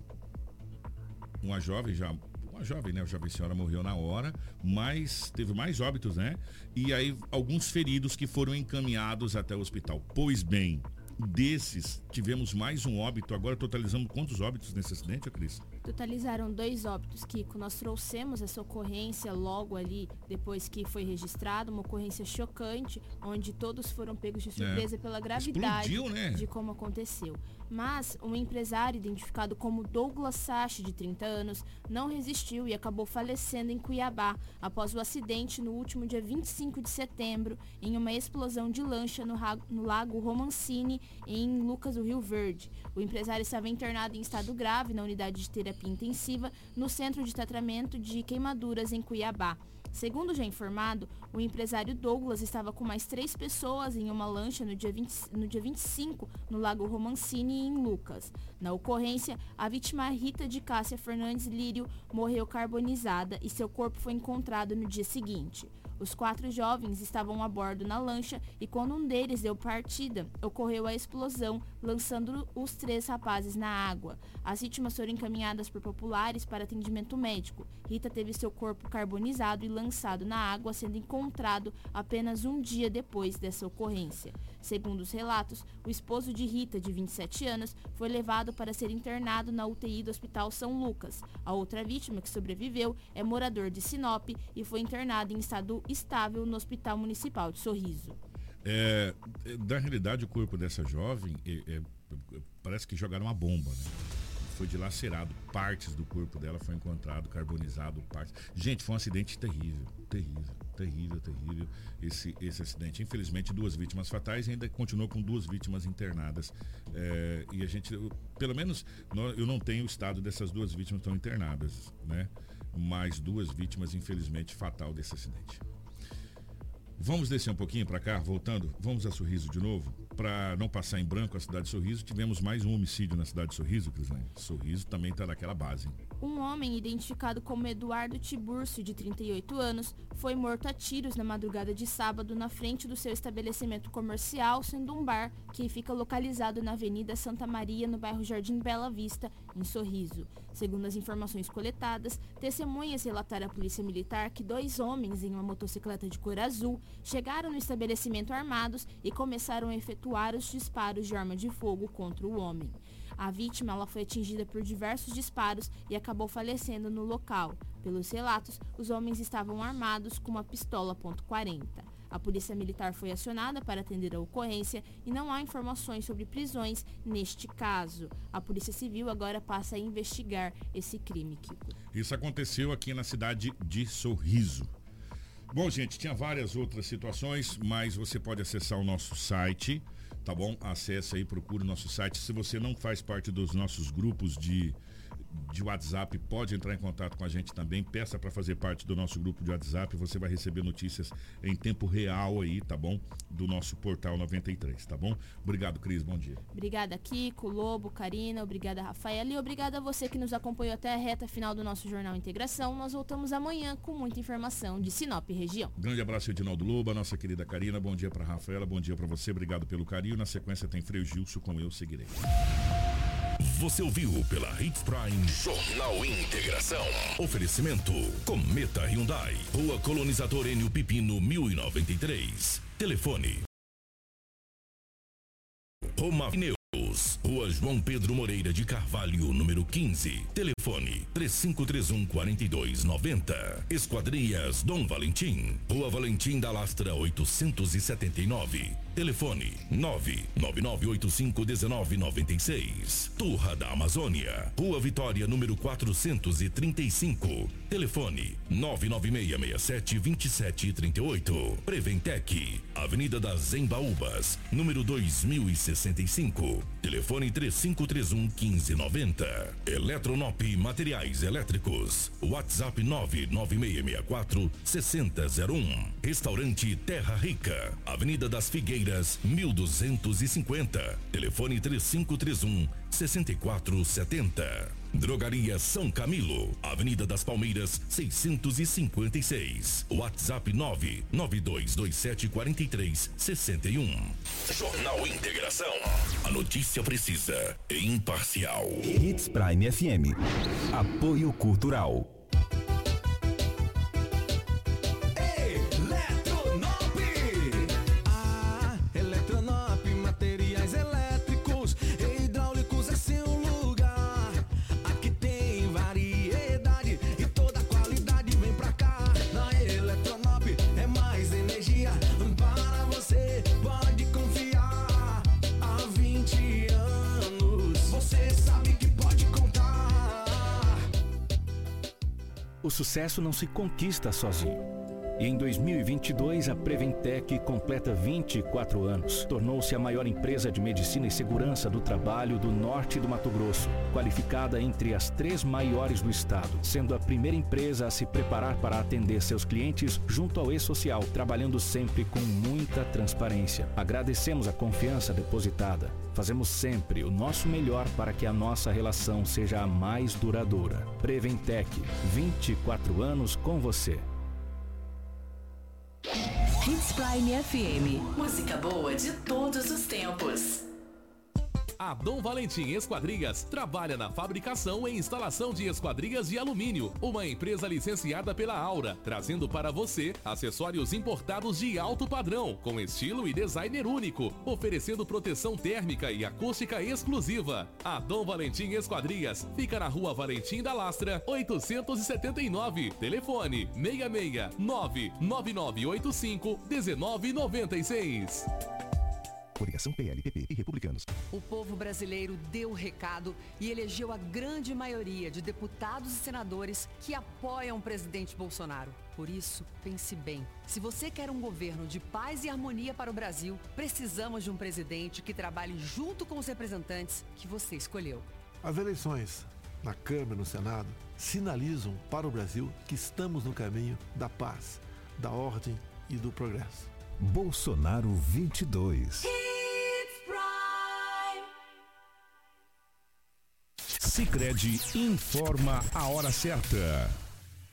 uma jovem já. Uma jovem, né? A jovem senhora morreu na hora, mas teve mais óbitos, né? E aí, alguns feridos que foram encaminhados até o hospital. Pois bem, desses, tivemos mais um óbito. Agora totalizamos quantos óbitos nesse acidente, Cris? Totalizaram dois óbitos, Kiko. Nós trouxemos essa ocorrência logo ali, depois que foi registrada, uma ocorrência chocante, onde todos foram pegos de surpresa É. pela gravidade Explodiu, né? de como aconteceu. Mas um empresário identificado como Douglas Sachi, de 30 anos, não resistiu e acabou falecendo em Cuiabá após o acidente no último dia 25 de setembro, em uma explosão de lancha no, no lago Romancini, em Lucas do Rio Verde. O empresário estava internado em estado grave na unidade de terapia intensiva no centro de tratamento de queimaduras em Cuiabá. Segundo já informado, o empresário Douglas estava com mais três pessoas em uma lancha no dia, 20 no dia 25 no Lago Romancini, em Lucas. Na ocorrência, a vítima Rita de Cássia Fernandes Lírio morreu carbonizada e seu corpo foi encontrado no dia seguinte. Os quatro jovens estavam a bordo na lancha e quando um deles deu partida, ocorreu a explosão, lançando os três rapazes na água. As vítimas foram encaminhadas por populares para atendimento médico. Rita teve seu corpo carbonizado e lançado na água, sendo encontrado apenas um dia depois dessa ocorrência. Segundo os relatos, o esposo de Rita, de 27 anos, foi levado para ser internado na UTI do Hospital São Lucas. A outra vítima, que sobreviveu, é morador de Sinop e foi internado em estado estável no Hospital Municipal de Sorriso. É, da realidade, o corpo dessa jovem é, é, parece que jogaram uma bomba, né? Foi dilacerado, partes do corpo dela foi encontrado, carbonizado, partes. Gente, foi um acidente terrível, terrível, terrível, terrível esse, esse acidente. Infelizmente, duas vítimas fatais e ainda continuou com duas vítimas internadas. É, e a gente, eu, pelo menos, eu não tenho o estado dessas duas vítimas que estão internadas, né? Mas duas vítimas, infelizmente, fatal desse acidente. Vamos descer um pouquinho para cá, voltando. Vamos a Sorriso de novo. Para não passar em branco a cidade de Sorriso, tivemos mais um homicídio na cidade de Sorriso, Crislane. Sorriso também está naquela base. Um homem identificado como Eduardo Tiburcio, de 38 anos, foi morto a tiros na madrugada de sábado na frente do seu estabelecimento comercial, sendo um bar que fica localizado na Avenida Santa Maria, no bairro Jardim Bela Vista, em Sorriso. Segundo as informações coletadas, testemunhas relataram à Polícia Militar que dois homens em uma motocicleta de cor azul chegaram no estabelecimento armados e começaram a efetuar os disparos de arma de fogo contra o homem. A vítima ela foi atingida por diversos disparos e acabou falecendo no local. Pelos relatos, os homens estavam armados com uma pistola .40. A polícia militar foi acionada para atender a ocorrência e não há informações sobre prisões neste caso. A Polícia Civil agora passa a investigar esse crime, Kiko. Isso aconteceu aqui na cidade de Sorriso. Bom, gente, tinha várias outras situações, mas você pode acessar o nosso site, tá bom? Acesse aí, procure o nosso site. Se você não faz parte dos nossos grupos de, de WhatsApp, pode entrar em contato com a gente também. Peça para fazer parte do nosso grupo de WhatsApp. Você vai receber notícias em tempo real aí, tá bom? Do nosso portal 93, tá bom? Obrigado, Cris. Bom dia. Obrigada, Kiko, Lobo, Karina, obrigada, Rafaela e obrigada a você que nos acompanhou até a reta final do nosso Jornal Integração. Nós voltamos amanhã com muita informação de Sinop região. Grande abraço, Edinaldo Loba, nossa querida Karina. Bom dia para Rafaela, bom dia para você. Obrigado pelo carinho. Na sequência tem Freio Gilson com Eu Seguirei. Você ouviu pela Hits Prime Jornal Integração. Oferecimento Cometa Hyundai. Rua Colonizador Enio Pipino 1093. Telefone. Roma Pneus. Rua João Pedro Moreira de Carvalho, número 15. Telefone 3531 4290. Esquadrias Dom Valentim. Rua Valentim da Lastra 879. Telefone 999851996. Turra da Amazônia. Rua Vitória, número 435. Telefone 996672738. Preventec. Avenida das Embaúbas, número 2065. Telefone 3531 1590. Eletronop Materiais Elétricos. WhatsApp 99664 6001. Restaurante Terra Rica. Avenida das Figueiras, 1250. Telefone 3531 6470. Drogaria São Camilo, Avenida das Palmeiras, 656. WhatsApp 992274361. Jornal Integração. A notícia precisa e imparcial. Hits Prime FM. Apoio Cultural. O sucesso não se conquista sozinho. E em 2022, a Preventec completa 24 anos. Tornou-se a maior empresa de medicina e segurança do trabalho do norte do Mato Grosso, qualificada entre as três maiores do estado, sendo a primeira empresa a se preparar para atender seus clientes junto ao e-social, trabalhando sempre com muita transparência. Agradecemos a confiança depositada. Fazemos sempre o nosso melhor para que a nossa relação seja a mais duradoura. Preventec, 24 anos com você. Hits Prime FM. Música boa de todos os tempos. A Dom Valentim Esquadrias trabalha na fabricação e instalação de esquadrias de alumínio, uma empresa licenciada pela Aura, trazendo para você acessórios importados de alto padrão, com estilo e designer único, oferecendo proteção térmica e acústica exclusiva. A Dom Valentim Esquadrias fica na Rua Valentim da Lastra, 879. Telefone 66 99985 1996. Coligação PLPP e Republicanos. O povo brasileiro deu o recado e elegeu a grande maioria de deputados e senadores que apoiam o presidente Bolsonaro. Por isso, pense bem. Se você quer um governo de paz e harmonia para o Brasil, precisamos de um presidente que trabalhe junto com os representantes que você escolheu. As eleições na Câmara e no Senado sinalizam para o Brasil que estamos no caminho da paz, da ordem e do progresso. Bolsonaro 22. Sicredi informa a hora certa.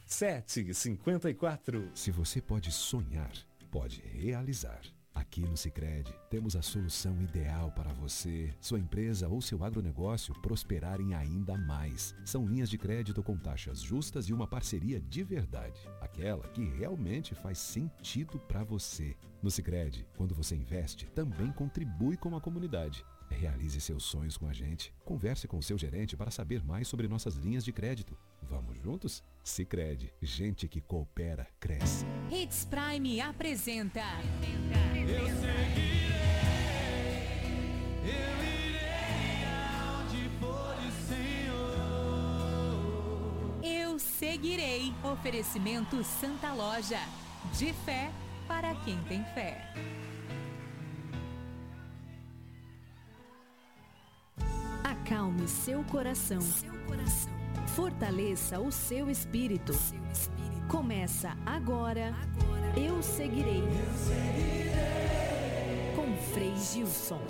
7h54. Se você pode sonhar, pode realizar. Aqui no Sicredi temos a solução ideal para você, sua empresa ou seu agronegócio prosperarem ainda mais. São linhas de crédito com taxas justas e uma parceria de verdade, aquela que realmente faz sentido para você. No Sicredi, quando você investe, também contribui com a comunidade. Realize seus sonhos com a gente. Converse com o seu gerente para saber mais sobre nossas linhas de crédito. Vamos juntos? Sicredi, gente que coopera cresce. Hits Prime apresenta. Eu seguirei, eu irei aonde for o Senhor. Eu seguirei. Oferecimento Santa Loja. De fé para quem tem fé. Acalme seu coração. Fortaleça o seu espírito. Começa agora. Eu seguirei. Com Frei Gilson.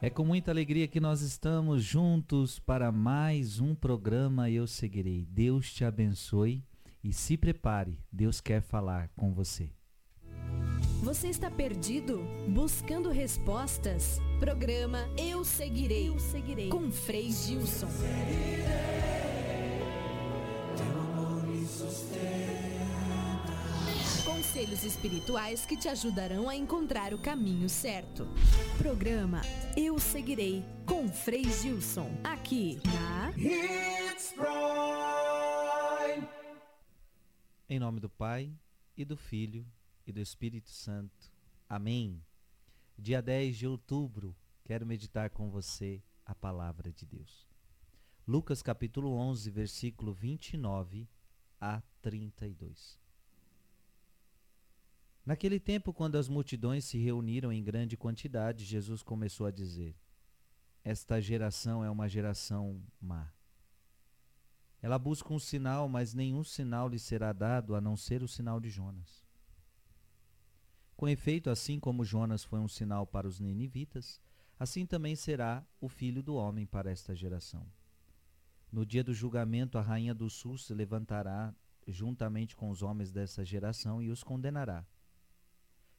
É com muita alegria que nós estamos juntos para mais um programa Eu Seguirei. Deus te abençoe e se prepare, Deus quer falar com você. Você está perdido? Buscando respostas? Programa Eu Seguirei. Eu Seguirei. Com Frei Gilson. Conselhos espirituais que te ajudarão a encontrar o caminho certo. Programa Eu Seguirei. Com Frei Gilson. Aqui na Hits Prime. Em nome do Pai e do Filho e do Espírito Santo. Amém. Dia 10 de outubro, quero meditar com você a palavra de Deus. Lucas capítulo 11, versículo 29 a 32. Naquele tempo, quando as multidões se reuniram em grande quantidade, Jesus começou a dizer: Esta geração é uma geração má. Ela busca um sinal, mas nenhum sinal lhe será dado a não ser o sinal de Jonas. Com efeito, assim como Jonas foi um sinal para os ninivitas, assim também será o filho do homem para esta geração. No dia do julgamento, a rainha do sul se levantará juntamente com os homens dessa geração e os condenará.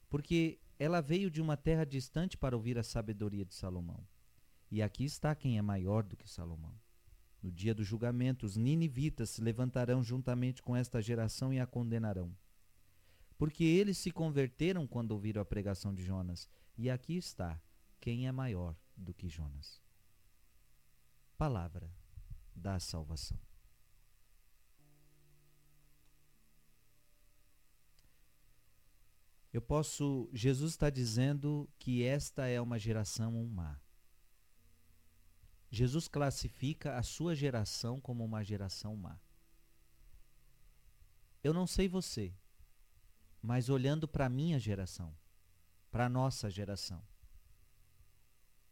Porque ela veio de uma terra distante para ouvir a sabedoria de Salomão. E aqui está quem é maior do que Salomão. No dia do julgamento, os ninivitas se levantarão juntamente com esta geração e a condenarão porque eles se converteram quando ouviram a pregação de Jonas. E aqui está quem é maior do que Jonas. Palavra da salvação. Eu posso. Jesus está dizendo que esta é uma geração má. Jesus classifica a sua geração como uma geração má. Eu não sei você, mas olhando para a minha geração, para a nossa geração,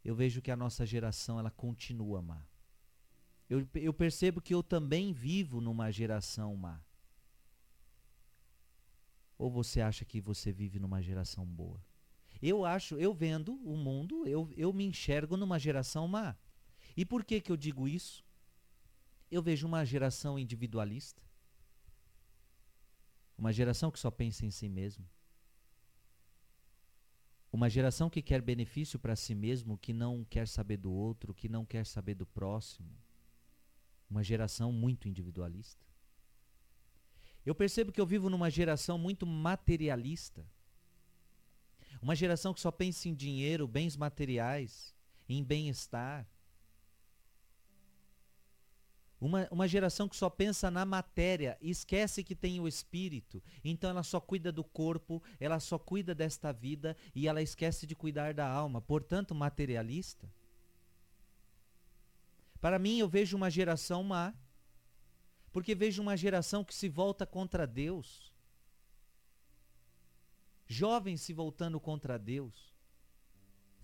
eu vejo que a nossa geração ela continua má. Eu, eu percebo que eu também vivo numa geração má. Ou você acha que você vive numa geração boa? Eu acho, eu vendo o mundo, eu, eu me enxergo numa geração má. E por que, que eu digo isso? Eu vejo uma geração individualista. Uma geração que só pensa em si mesmo. Uma geração que quer benefício para si mesmo, que não quer saber do outro, que não quer saber do próximo. Uma geração muito individualista. Eu percebo que eu vivo numa geração muito materialista. Uma geração que só pensa em dinheiro, bens materiais, em bem-estar. Uma, uma geração que só pensa na matéria e esquece que tem o espírito. Então ela só cuida do corpo, ela só cuida desta vida e ela esquece de cuidar da alma. Portanto, materialista. Para mim, eu vejo uma geração má, porque vejo uma geração que se volta contra Deus. Jovens se voltando contra Deus.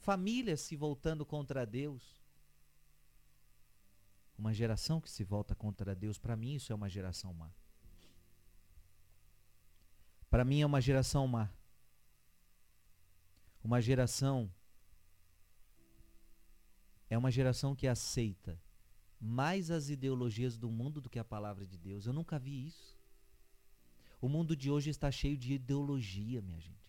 Famílias se voltando contra Deus uma geração que se volta contra Deus, para mim isso é uma geração má. Para mim é uma geração má. Uma geração é uma geração que aceita mais as ideologias do mundo do que a palavra de Deus. Eu nunca vi isso. O mundo de hoje está cheio de ideologia, minha gente.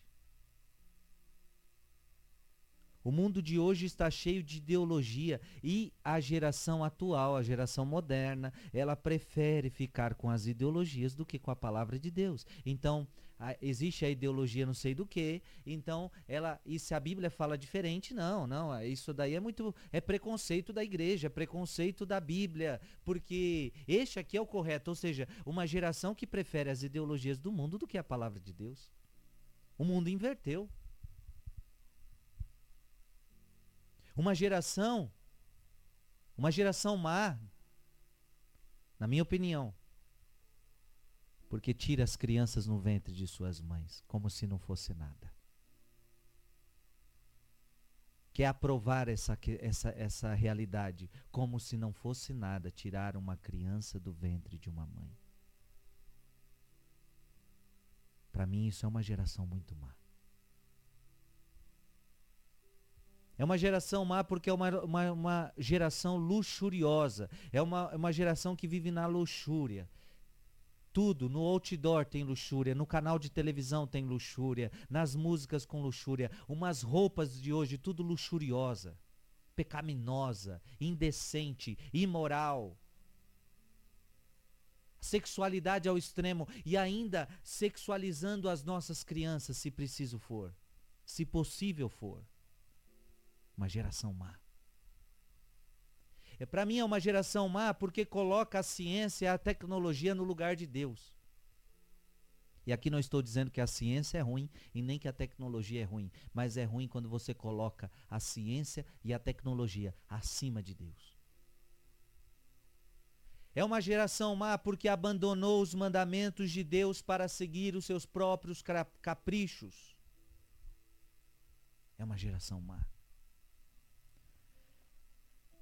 O mundo de hoje está cheio de ideologia e a geração atual, a geração moderna, ela prefere ficar com as ideologias do que com a palavra de Deus. Então, a, existe a ideologia não sei do que, então ela e se a Bíblia fala diferente, não, não, é, isso daí é muito é preconceito da igreja, é preconceito da Bíblia, porque este aqui é o correto, ou seja, uma geração que prefere as ideologias do mundo do que a palavra de Deus. O mundo inverteu. Uma geração, uma geração má, na minha opinião, porque tira as crianças no ventre de suas mães, como se não fosse nada. Quer aprovar essa, essa, essa realidade, como se não fosse nada tirar uma criança do ventre de uma mãe. Para mim, isso é uma geração muito má. É uma geração má porque é uma, uma, uma geração luxuriosa. É uma, uma geração que vive na luxúria. Tudo, no outdoor tem luxúria, no canal de televisão tem luxúria, nas músicas com luxúria, umas roupas de hoje, tudo luxuriosa, pecaminosa, indecente, imoral. Sexualidade ao extremo e ainda sexualizando as nossas crianças, se preciso for, se possível for uma geração má. É, Para mim é uma geração má porque coloca a ciência e a tecnologia no lugar de Deus. E aqui não estou dizendo que a ciência é ruim e nem que a tecnologia é ruim, mas é ruim quando você coloca a ciência e a tecnologia acima de Deus. É uma geração má porque abandonou os mandamentos de Deus para seguir os seus próprios caprichos. É uma geração má.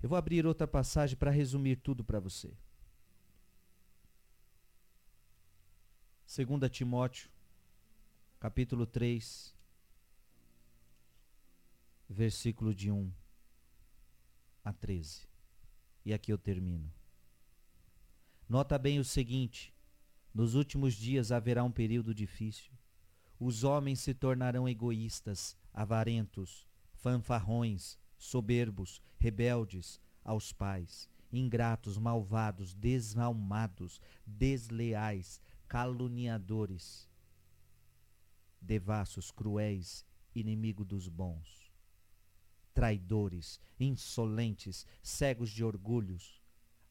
Eu vou abrir outra passagem para resumir tudo para você. 2 Timóteo, capítulo 3, versículo de 1 a 13. E aqui eu termino. Nota bem o seguinte: nos últimos dias haverá um período difícil. Os homens se tornarão egoístas, avarentos, fanfarrões, soberbos, rebeldes aos pais, ingratos, malvados, desalmados, desleais, caluniadores, devassos, cruéis, inimigo dos bons, traidores, insolentes, cegos de orgulhos,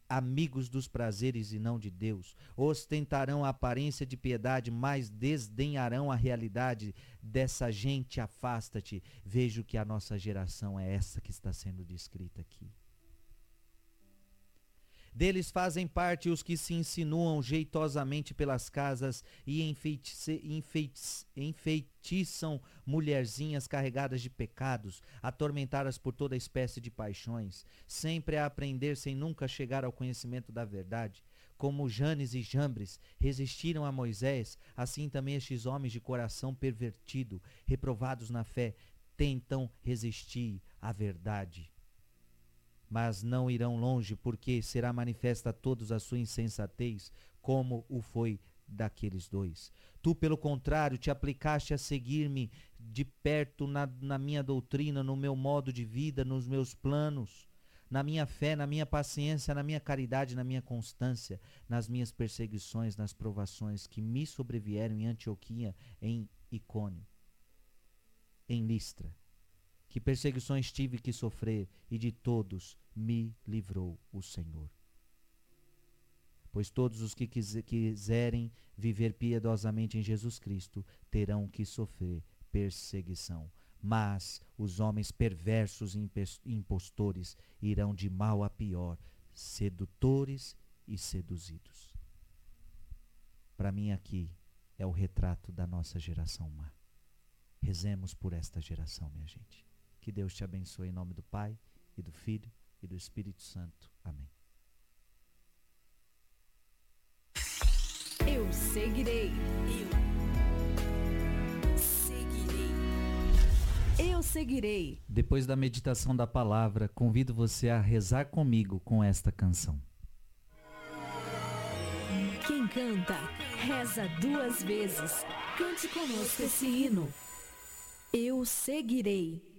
amigos dos prazeres e não de Deus, ostentarão a aparência de piedade, mas desdenharão a realidade dessa gente. Afasta-te. Vejo que a nossa geração é essa que está sendo descrita aqui. Deles fazem parte os que se insinuam jeitosamente pelas casas e enfeitiçam mulherzinhas carregadas de pecados, atormentadas por toda espécie de paixões, sempre a aprender sem nunca chegar ao conhecimento da verdade. Como Janes e Jambres resistiram a Moisés, assim também estes homens de coração pervertido, reprovados na fé, tentam resistir à verdade mas não irão longe, porque será manifesta a todos a sua insensatez, como o foi daqueles dois. Tu, pelo contrário, te aplicaste a seguir-me de perto na, na minha doutrina, no meu modo de vida, nos meus planos, na minha fé, na minha paciência, na minha caridade, na minha constância, nas minhas perseguições, nas provações que me sobrevieram em Antioquia, em Icônio, em Listra. Que perseguições tive que sofrer, e de todos me livrou o Senhor pois todos os que quiserem viver piedosamente em Jesus Cristo terão que sofrer perseguição. Mas os homens perversos e impostores irão de mal a pior, sedutores e seduzidos. Para mim, aqui é o retrato da nossa geração má. Rezemos por esta geração, minha gente. Que Deus te abençoe em nome do Pai, e do Filho, e do Espírito Santo. Amém. Eu seguirei. Eu seguirei. Eu seguirei. Depois da meditação da palavra, convido você a rezar comigo com esta canção. Quem canta, reza duas vezes. Cante conosco esse hino. Eu seguirei.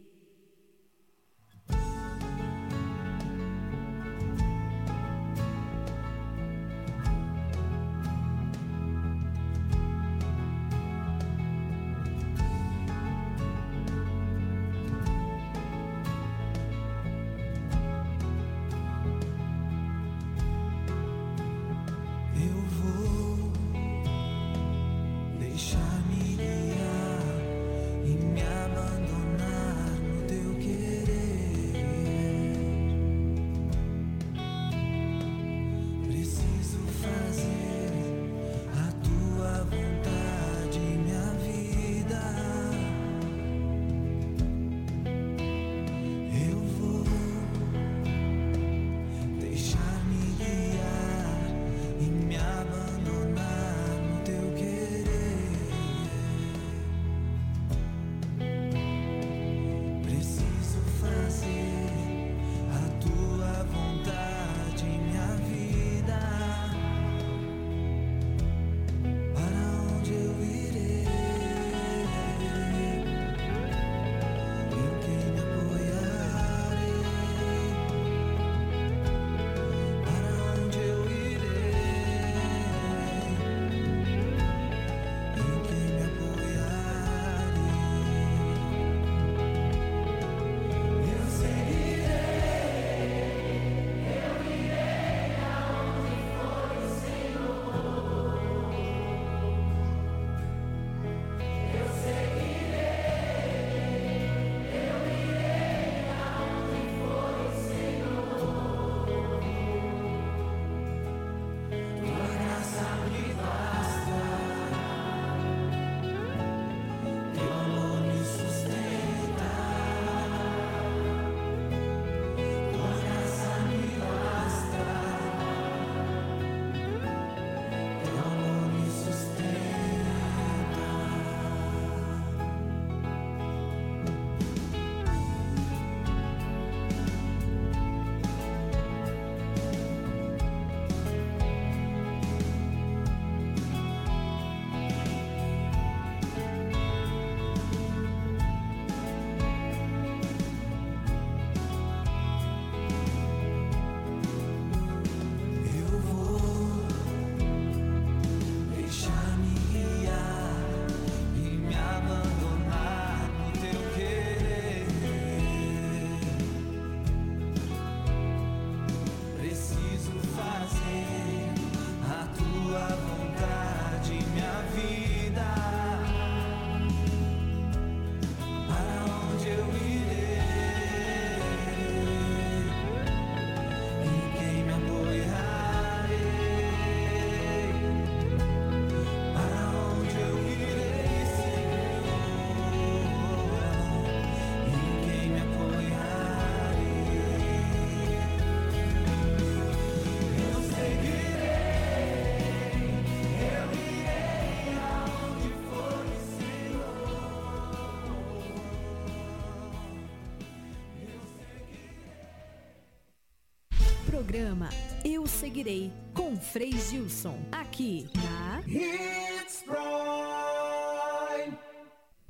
Programa Eu Seguirei com Frei Gilson, aqui na Hits Prime.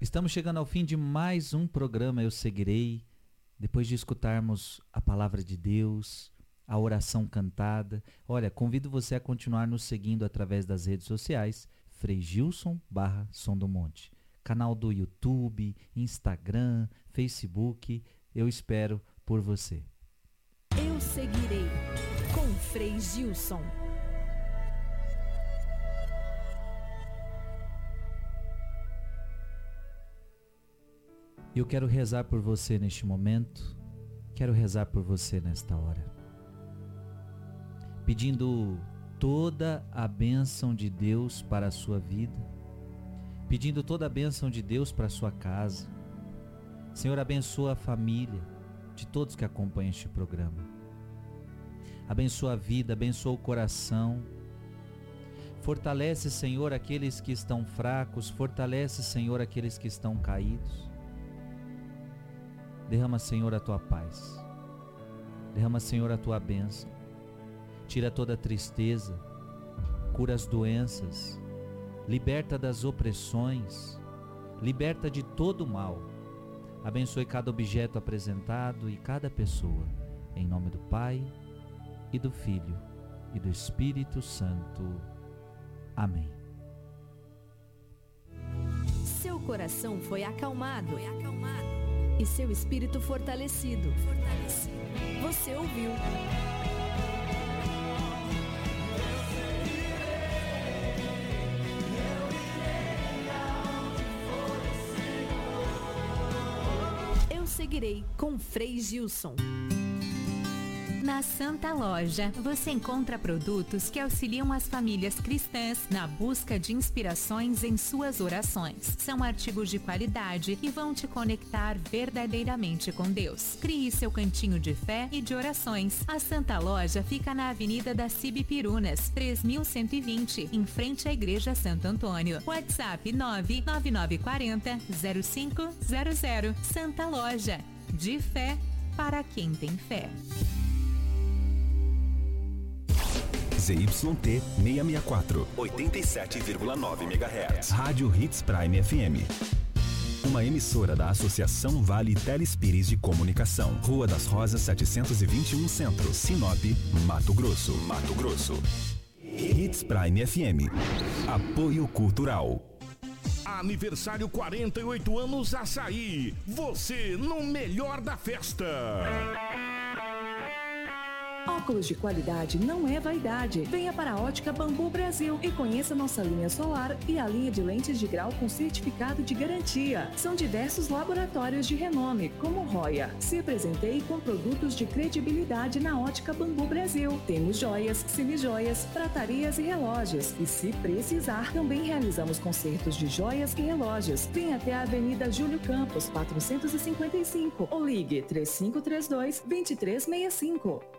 Estamos chegando ao fim de mais um programa Eu Seguirei. Depois de escutarmos a palavra de Deus, a oração cantada. Olha, convido você a continuar nos seguindo através das redes sociais, Frei Gilson barra Som do Monte. Canal do YouTube, Instagram, Facebook. Eu espero por você. Eu Seguirei com Frei Gilson. Eu quero rezar por você neste momento. Quero rezar por você nesta hora. Pedindo toda a bênção de Deus para a sua vida. Pedindo toda a bênção de Deus para a sua casa. Senhor, abençoa a família de todos que acompanham este programa. Abençoa a vida, abençoa o coração. Fortalece, Senhor, aqueles que estão fracos. Fortalece, Senhor, aqueles que estão caídos. Derrama, Senhor, a tua paz. Derrama, Senhor, a tua bênção. Tira toda tristeza. Cura as doenças. Liberta das opressões. Liberta de todo o mal. Abençoe cada objeto apresentado e cada pessoa. Em nome do Pai, e do Filho, e do Espírito Santo. Amém. Seu coração foi acalmado, e seu espírito fortalecido. Você ouviu. Eu seguirei com Frei Gilson. Na Santa Loja, você encontra produtos que auxiliam as famílias cristãs na busca de inspirações em suas orações. São artigos de qualidade e vão te conectar verdadeiramente com Deus. Crie seu cantinho de fé e de orações. A Santa Loja fica na Avenida da Cibipirunas, 3120, em frente à Igreja Santo Antônio. WhatsApp 99940 0500. Santa Loja. De fé para quem tem fé. ZYT 664, 87,9 MHz. Rádio Hits Prime FM. Uma emissora da Associação Vale Telespires de Comunicação. Rua das Rosas 721 Centro, Sinop, Mato Grosso. Mato Grosso. Hits Prime FM. Apoio Cultural. Aniversário 48 anos Açaí. Você no melhor da festa. Óculos de qualidade não é vaidade. Venha para a Ótica Bambu Brasil e conheça nossa linha solar e a linha de lentes de grau com certificado de garantia. São diversos laboratórios de renome, como Roya. Se apresentei com produtos de credibilidade na Ótica Bambu Brasil. Temos joias, semijoias, pratarias e relógios. E se precisar, também realizamos concertos de joias e relógios. Venha até a Avenida Júlio Campos, 455 ou ligue 3532 2365.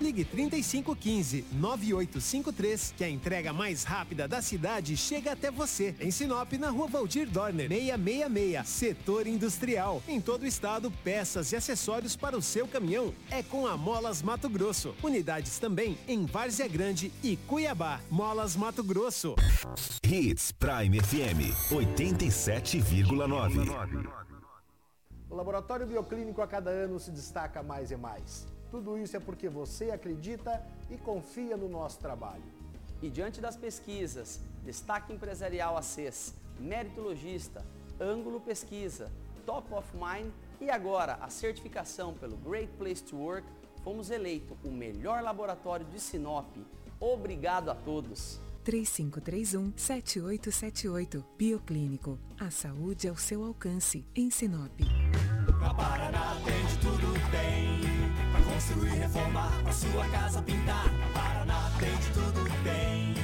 Ligue 3515 9853 que a entrega mais rápida da cidade chega até você. Em Sinop, na rua Valdir Dorner, 666, setor industrial. Em todo o estado, peças e acessórios para o seu caminhão é com a Molas Mato Grosso. Unidades também em Várzea Grande e Cuiabá. Molas Mato Grosso. Hits Prime FM 87,9. O Laboratório Bioclínico a cada ano se destaca mais e mais. Tudo isso é porque você acredita e confia no nosso trabalho. E diante das pesquisas, Destaque Empresarial ACES, Mérito Logista, Ângulo Pesquisa, Top of Mind e agora a certificação pelo Great Place to Work, fomos eleito o melhor laboratório de Sinop. Obrigado a todos! 3531-7878. Bioclínico. A saúde ao seu alcance. Em Sinop. Na Paraná tem de tudo tem construir, reformar, pra sua casa pintar Na Paraná tem de tudo tem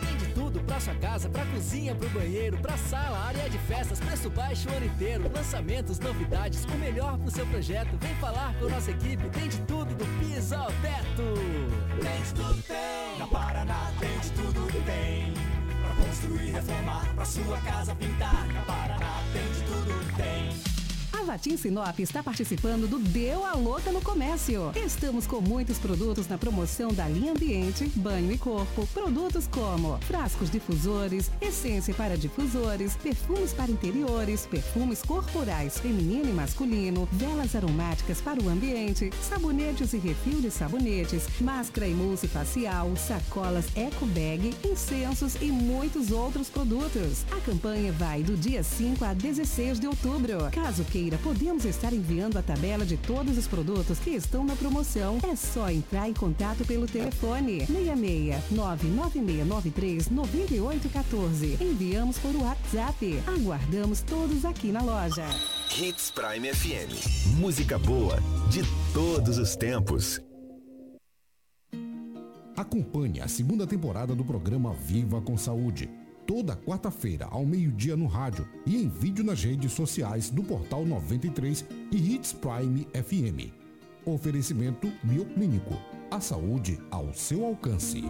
Tem de tudo pra sua casa, pra cozinha, pro banheiro, pra sala, área de festas, preço baixo o ano inteiro. Lançamentos, novidades, o melhor pro seu projeto. Vem falar com nossa equipe, tem de tudo do piso ao teto. Tem de tudo tem Na Paraná tem de tudo tem reformar, pra sua casa pintar. Na Paraná tem de tudo, tem. A Vatim Sinop está participando do Deu a Louca no Comércio. Estamos com muitos produtos na promoção da linha Ambiente, Banho e Corpo. Produtos como frascos difusores, essência para difusores, perfumes para interiores, perfumes corporais feminino e masculino, velas aromáticas para o ambiente, sabonetes e refil de sabonetes, máscara e facial, sacolas eco bag, incensos e muitos outros produtos. A campanha vai do dia 5 a 16 de outubro. Caso queira podemos estar enviando a tabela de todos os produtos que estão na promoção. É só entrar em contato pelo telefone 66 99693 9814. Enviamos por WhatsApp. Aguardamos todos aqui na loja. Hits Prime FM. Música boa de todos os tempos. Acompanhe a segunda temporada do programa Viva com Saúde toda quarta-feira ao meio-dia no rádio e em vídeo nas redes sociais do Portal 93 e Hits Prime FM. Oferecimento Bioclínico. A saúde ao seu alcance.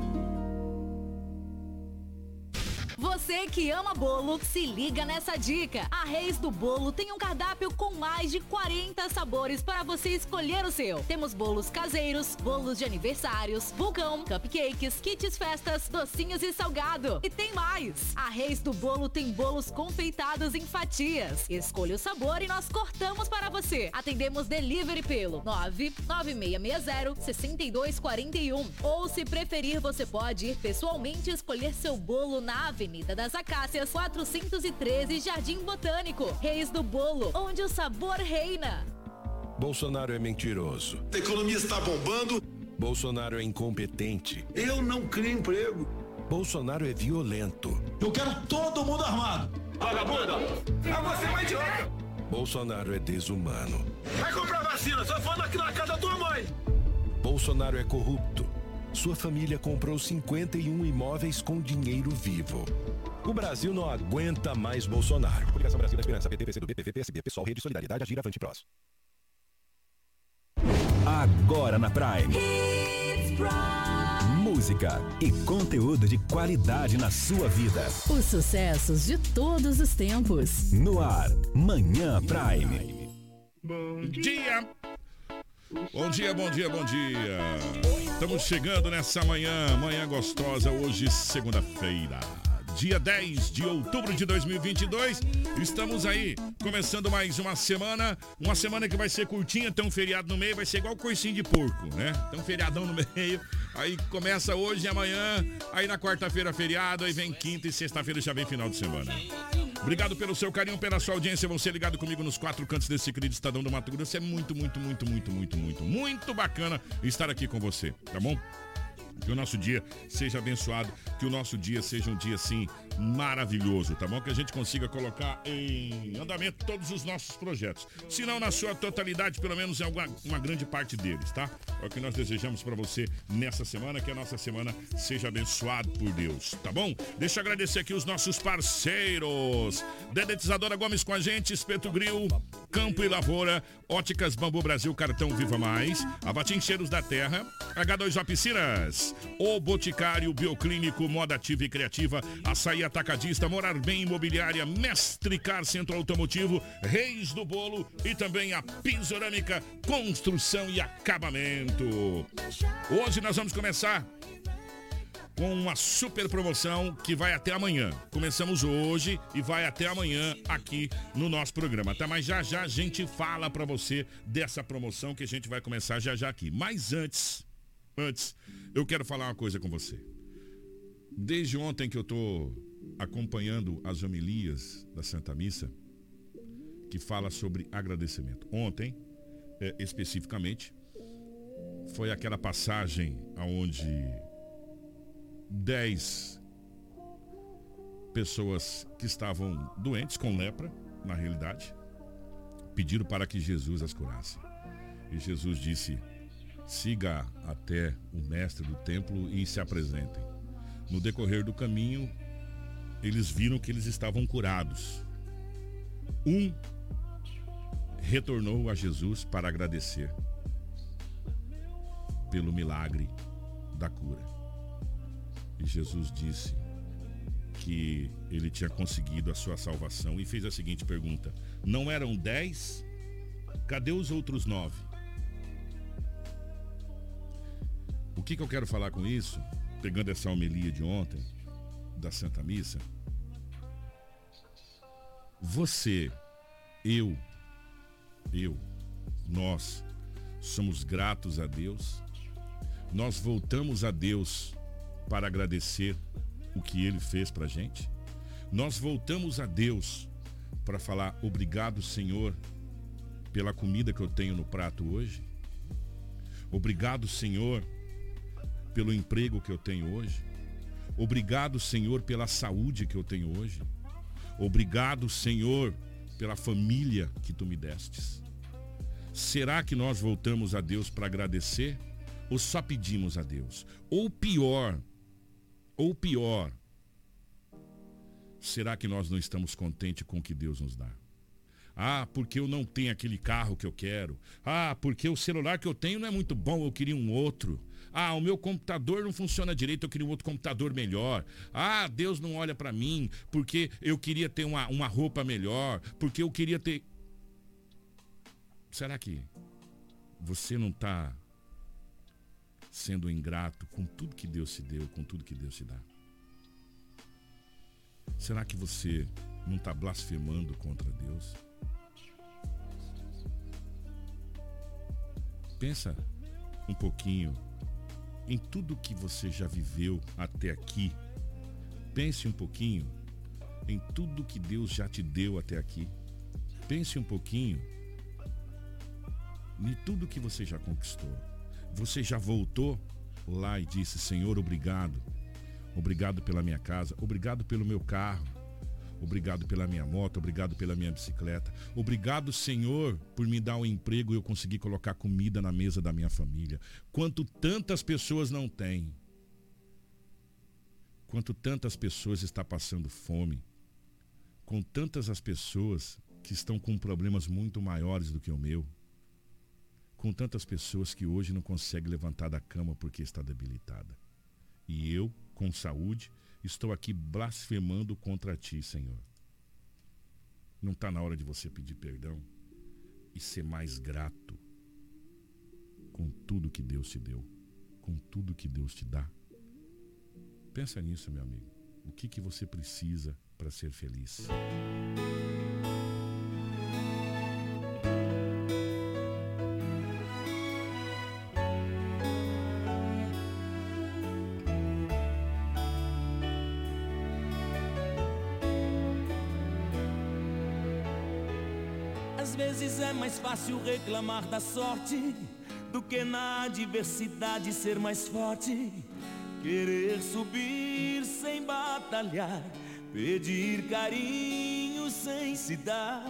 Você que ama bolo, se liga nessa dica. A Reis do Bolo tem um cardápio com mais de 40 sabores para você escolher o seu. Temos bolos caseiros, bolos de aniversários, vulcão, cupcakes, kits festas, docinhos e salgado. E tem mais! A Reis do Bolo tem bolos confeitados em fatias. Escolha o sabor e nós cortamos para você. Atendemos delivery pelo 99660 6241. Ou se preferir, você pode ir pessoalmente escolher seu bolo na Avenida das Acácias, 413 Jardim Botânico. Reis do Bolo, onde o sabor reina. Bolsonaro é mentiroso. A economia está bombando. Bolsonaro é incompetente. Eu não crio emprego. Bolsonaro é violento. Eu quero todo mundo armado. Vagabunda! É você, mãe idiota! Bolsonaro é desumano. Vai comprar vacina, só falando aqui na casa da tua mãe. Bolsonaro é corrupto. Sua família comprou 51 imóveis com dinheiro vivo. O Brasil não aguenta mais Bolsonaro. Coligação Brasil da Esperança, PT, PCdoB, PV, PSB, Pessoal, Rede Solidariedade, Agir, Avante Prós. Agora na Prime. Música e conteúdo de qualidade na sua vida. Os sucessos de todos os tempos. No ar, Manhã Prime. Bom dia! Bom dia, bom dia, bom dia. Estamos chegando nessa manhã, manhã gostosa, hoje segunda-feira dia 10 de outubro de 2022. Estamos aí, começando mais uma semana. Uma semana que vai ser curtinha, tem um feriado no meio, vai ser igual coicinho de porco, né? Tem um feriadão no meio. Aí começa hoje e amanhã, aí na quarta-feira feriado, aí vem quinta e sexta-feira já vem final de semana. Obrigado pelo seu carinho, pela sua audiência. Você ligado comigo nos quatro cantos desse querido Estadão do Mato Grosso. É muito, muito, muito, muito, muito, muito, muito bacana estar aqui com você, tá bom? Que o nosso dia seja abençoado, que o nosso dia seja um dia assim maravilhoso, tá bom? Que a gente consiga colocar em andamento todos os nossos projetos. Se não na sua totalidade, pelo menos em alguma uma grande parte deles, tá? É o que nós desejamos para você nessa semana, que a nossa semana seja abençoada por Deus, tá bom? Deixa eu agradecer aqui os nossos parceiros. Dedetizadora Gomes com a gente, Espeto Grill, Campo e Lavoura, Óticas Bambu Brasil, Cartão Viva Mais, Avatim Cheiros da Terra, H2O Piscinas, O Boticário Bioclínico, Moda Ativa e Criativa, Açaí Atacadista, Morar Bem Imobiliária, Mestre Car Centro Automotivo, Reis do Bolo e também a Pisorâmica Construção e Acabamento. Hoje nós vamos começar com uma super promoção que vai até amanhã. Começamos hoje e vai até amanhã aqui no nosso programa, tá? Mas já já a gente fala para você dessa promoção que a gente vai começar já já aqui. Mas antes, antes, eu quero falar uma coisa com você. Desde ontem que eu tô acompanhando as homilias da Santa Missa, que fala sobre agradecimento. Ontem, é, especificamente, foi aquela passagem aonde dez pessoas que estavam doentes com lepra, na realidade, pediram para que Jesus as curasse. E Jesus disse: siga até o mestre do templo e se apresentem. No decorrer do caminho, eles viram que eles estavam curados. Um retornou a Jesus para agradecer pelo milagre da cura. E Jesus disse: que ele tinha conseguido a sua salvação e fez a seguinte pergunta: Não eram dez? Cadê os outros nove? O que, que eu quero falar com isso? Pegando essa homilia de ontem, da Santa Missa. Você, eu, eu, nós, somos gratos a Deus. Nós voltamos a Deus para agradecer o que Ele fez para gente. Nós voltamos a Deus para falar obrigado, Senhor, pela comida que eu tenho no prato hoje. Obrigado, Senhor, pelo emprego que eu tenho hoje. Obrigado, Senhor, pela saúde que eu tenho hoje. Obrigado, Senhor, pela família que tu me destes. Será que nós voltamos a Deus para agradecer ou só pedimos a Deus? Ou pior, ou pior, será que nós não estamos contentes com o que Deus nos dá? Ah, porque eu não tenho aquele carro que eu quero. Ah, porque o celular que eu tenho não é muito bom, eu queria um outro. Ah, o meu computador não funciona direito, eu queria um outro computador melhor. Ah, Deus não olha para mim porque eu queria ter uma, uma roupa melhor, porque eu queria ter. Será que você não está sendo ingrato com tudo que Deus te deu, com tudo que Deus te dá? Será que você não está blasfemando contra Deus? Pensa um pouquinho em tudo que você já viveu até aqui. Pense um pouquinho em tudo que Deus já te deu até aqui. Pense um pouquinho em tudo que você já conquistou. Você já voltou lá e disse: Senhor, obrigado. Obrigado pela minha casa, obrigado pelo meu carro, obrigado pela minha moto, obrigado pela minha bicicleta. Obrigado, Senhor, por me dar um emprego e eu conseguir colocar comida na mesa da minha família. Quanto tantas pessoas não têm. Quanto tantas pessoas estão passando fome. Com tantas as pessoas que estão com problemas muito maiores do que o meu com tantas pessoas que hoje não conseguem levantar da cama porque está debilitada. E eu, com saúde, estou aqui blasfemando contra ti, Senhor. Não está na hora de você pedir perdão e ser mais grato com tudo que Deus te deu, com tudo que Deus te dá. Pensa nisso, meu amigo. O que, que você precisa para ser feliz? Vezes é mais fácil reclamar da sorte do que na adversidade ser mais forte. Querer subir sem batalhar, pedir carinho sem se dar,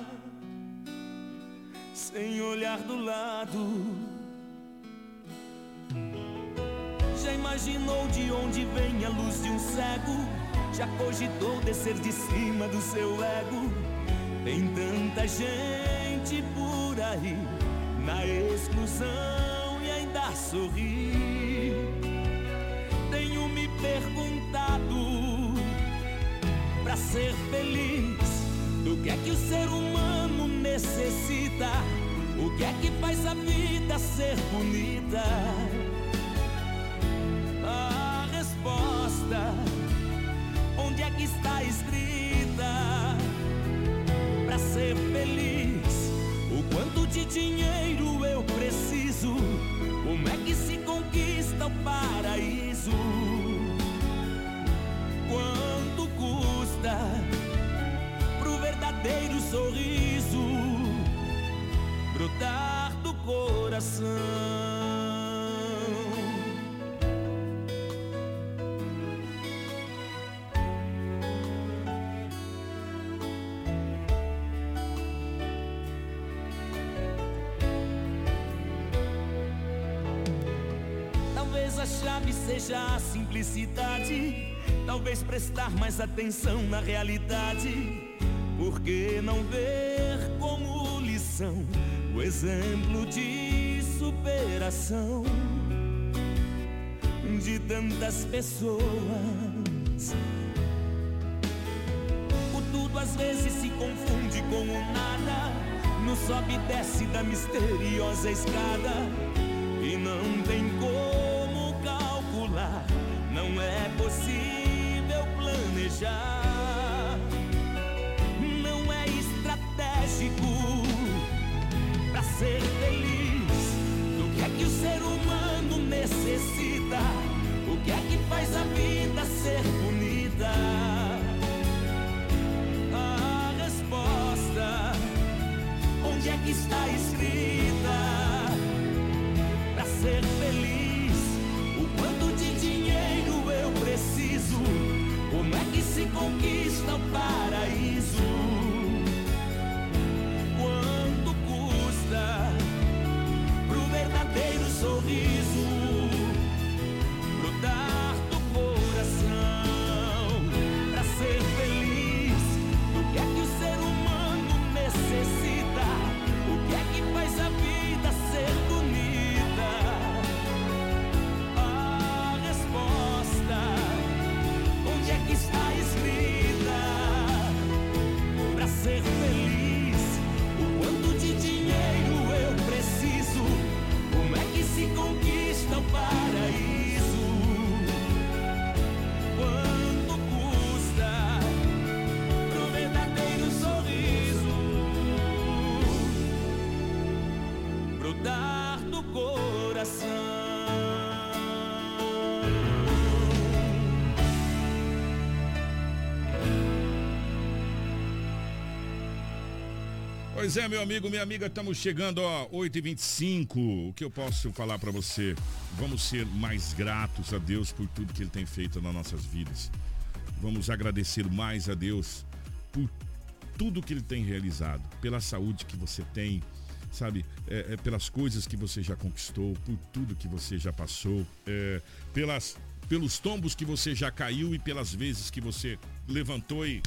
sem olhar do lado. Já imaginou de onde vem a luz de um cego? Já cogitou descer de cima do seu ego? Tem tanta gente por aí na exclusão e ainda sorri. Tenho me perguntado para ser feliz, do que é que o ser humano necessita? O que é que faz a vida ser bonita? A resposta, onde é que está escrita? Para ser feliz, de dinheiro eu preciso? Como é que se conquista o paraíso? Quanto custa pro verdadeiro sorriso brotar do coração? Chave seja a simplicidade. Talvez prestar mais atenção na realidade. Por que não ver como lição o exemplo de superação de tantas pessoas às vezes se confunde com o nada. No sobe e desce da misteriosa escada. Não é estratégico pra ser feliz. Do que é que o ser humano necessita? O que é que faz a vida ser bonita? A resposta, onde é que está escrita? É que Pois é, meu amigo, minha amiga, estamos chegando, ó, 8h25. O que eu posso falar para você? Vamos ser mais gratos a Deus por tudo que Ele tem feito nas nossas vidas. Vamos agradecer mais a Deus por tudo que Ele tem realizado, pela saúde que você tem, sabe? É, é, pelas coisas que você já conquistou, por tudo que você já passou, é, pelas, pelos tombos que você já caiu e pelas vezes que você levantou e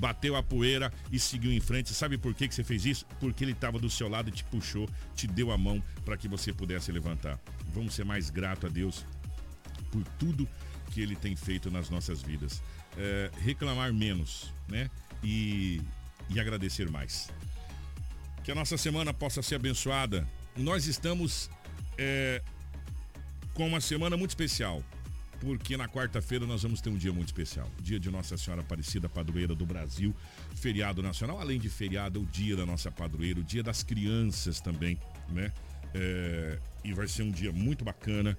bateu a poeira e seguiu em frente. Sabe por que, que você fez isso? Porque ele estava do seu lado e te puxou, te deu a mão para que você pudesse levantar. Vamos ser mais grato a Deus por tudo que ele tem feito nas nossas vidas. É, reclamar menos, né? E, e agradecer mais. Que a nossa semana possa ser abençoada. Nós estamos é, com uma semana muito especial porque na quarta-feira nós vamos ter um dia muito especial. Dia de Nossa Senhora Aparecida, padroeira do Brasil, feriado nacional, além de feriado, é o dia da nossa padroeira, o dia das crianças também, né? É, e vai ser um dia muito bacana,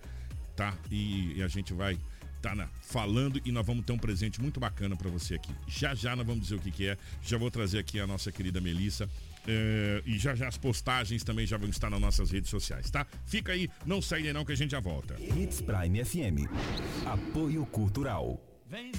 tá? E, e a gente vai tá falando e nós vamos ter um presente muito bacana para você aqui. Já já nós vamos dizer o que, que é. Já vou trazer aqui a nossa querida Melissa. É, e já já as postagens também já vão estar nas nossas redes sociais, tá? Fica aí, não sai daí não que a gente já volta. Hits Prime FM. Apoio Cultural. Vem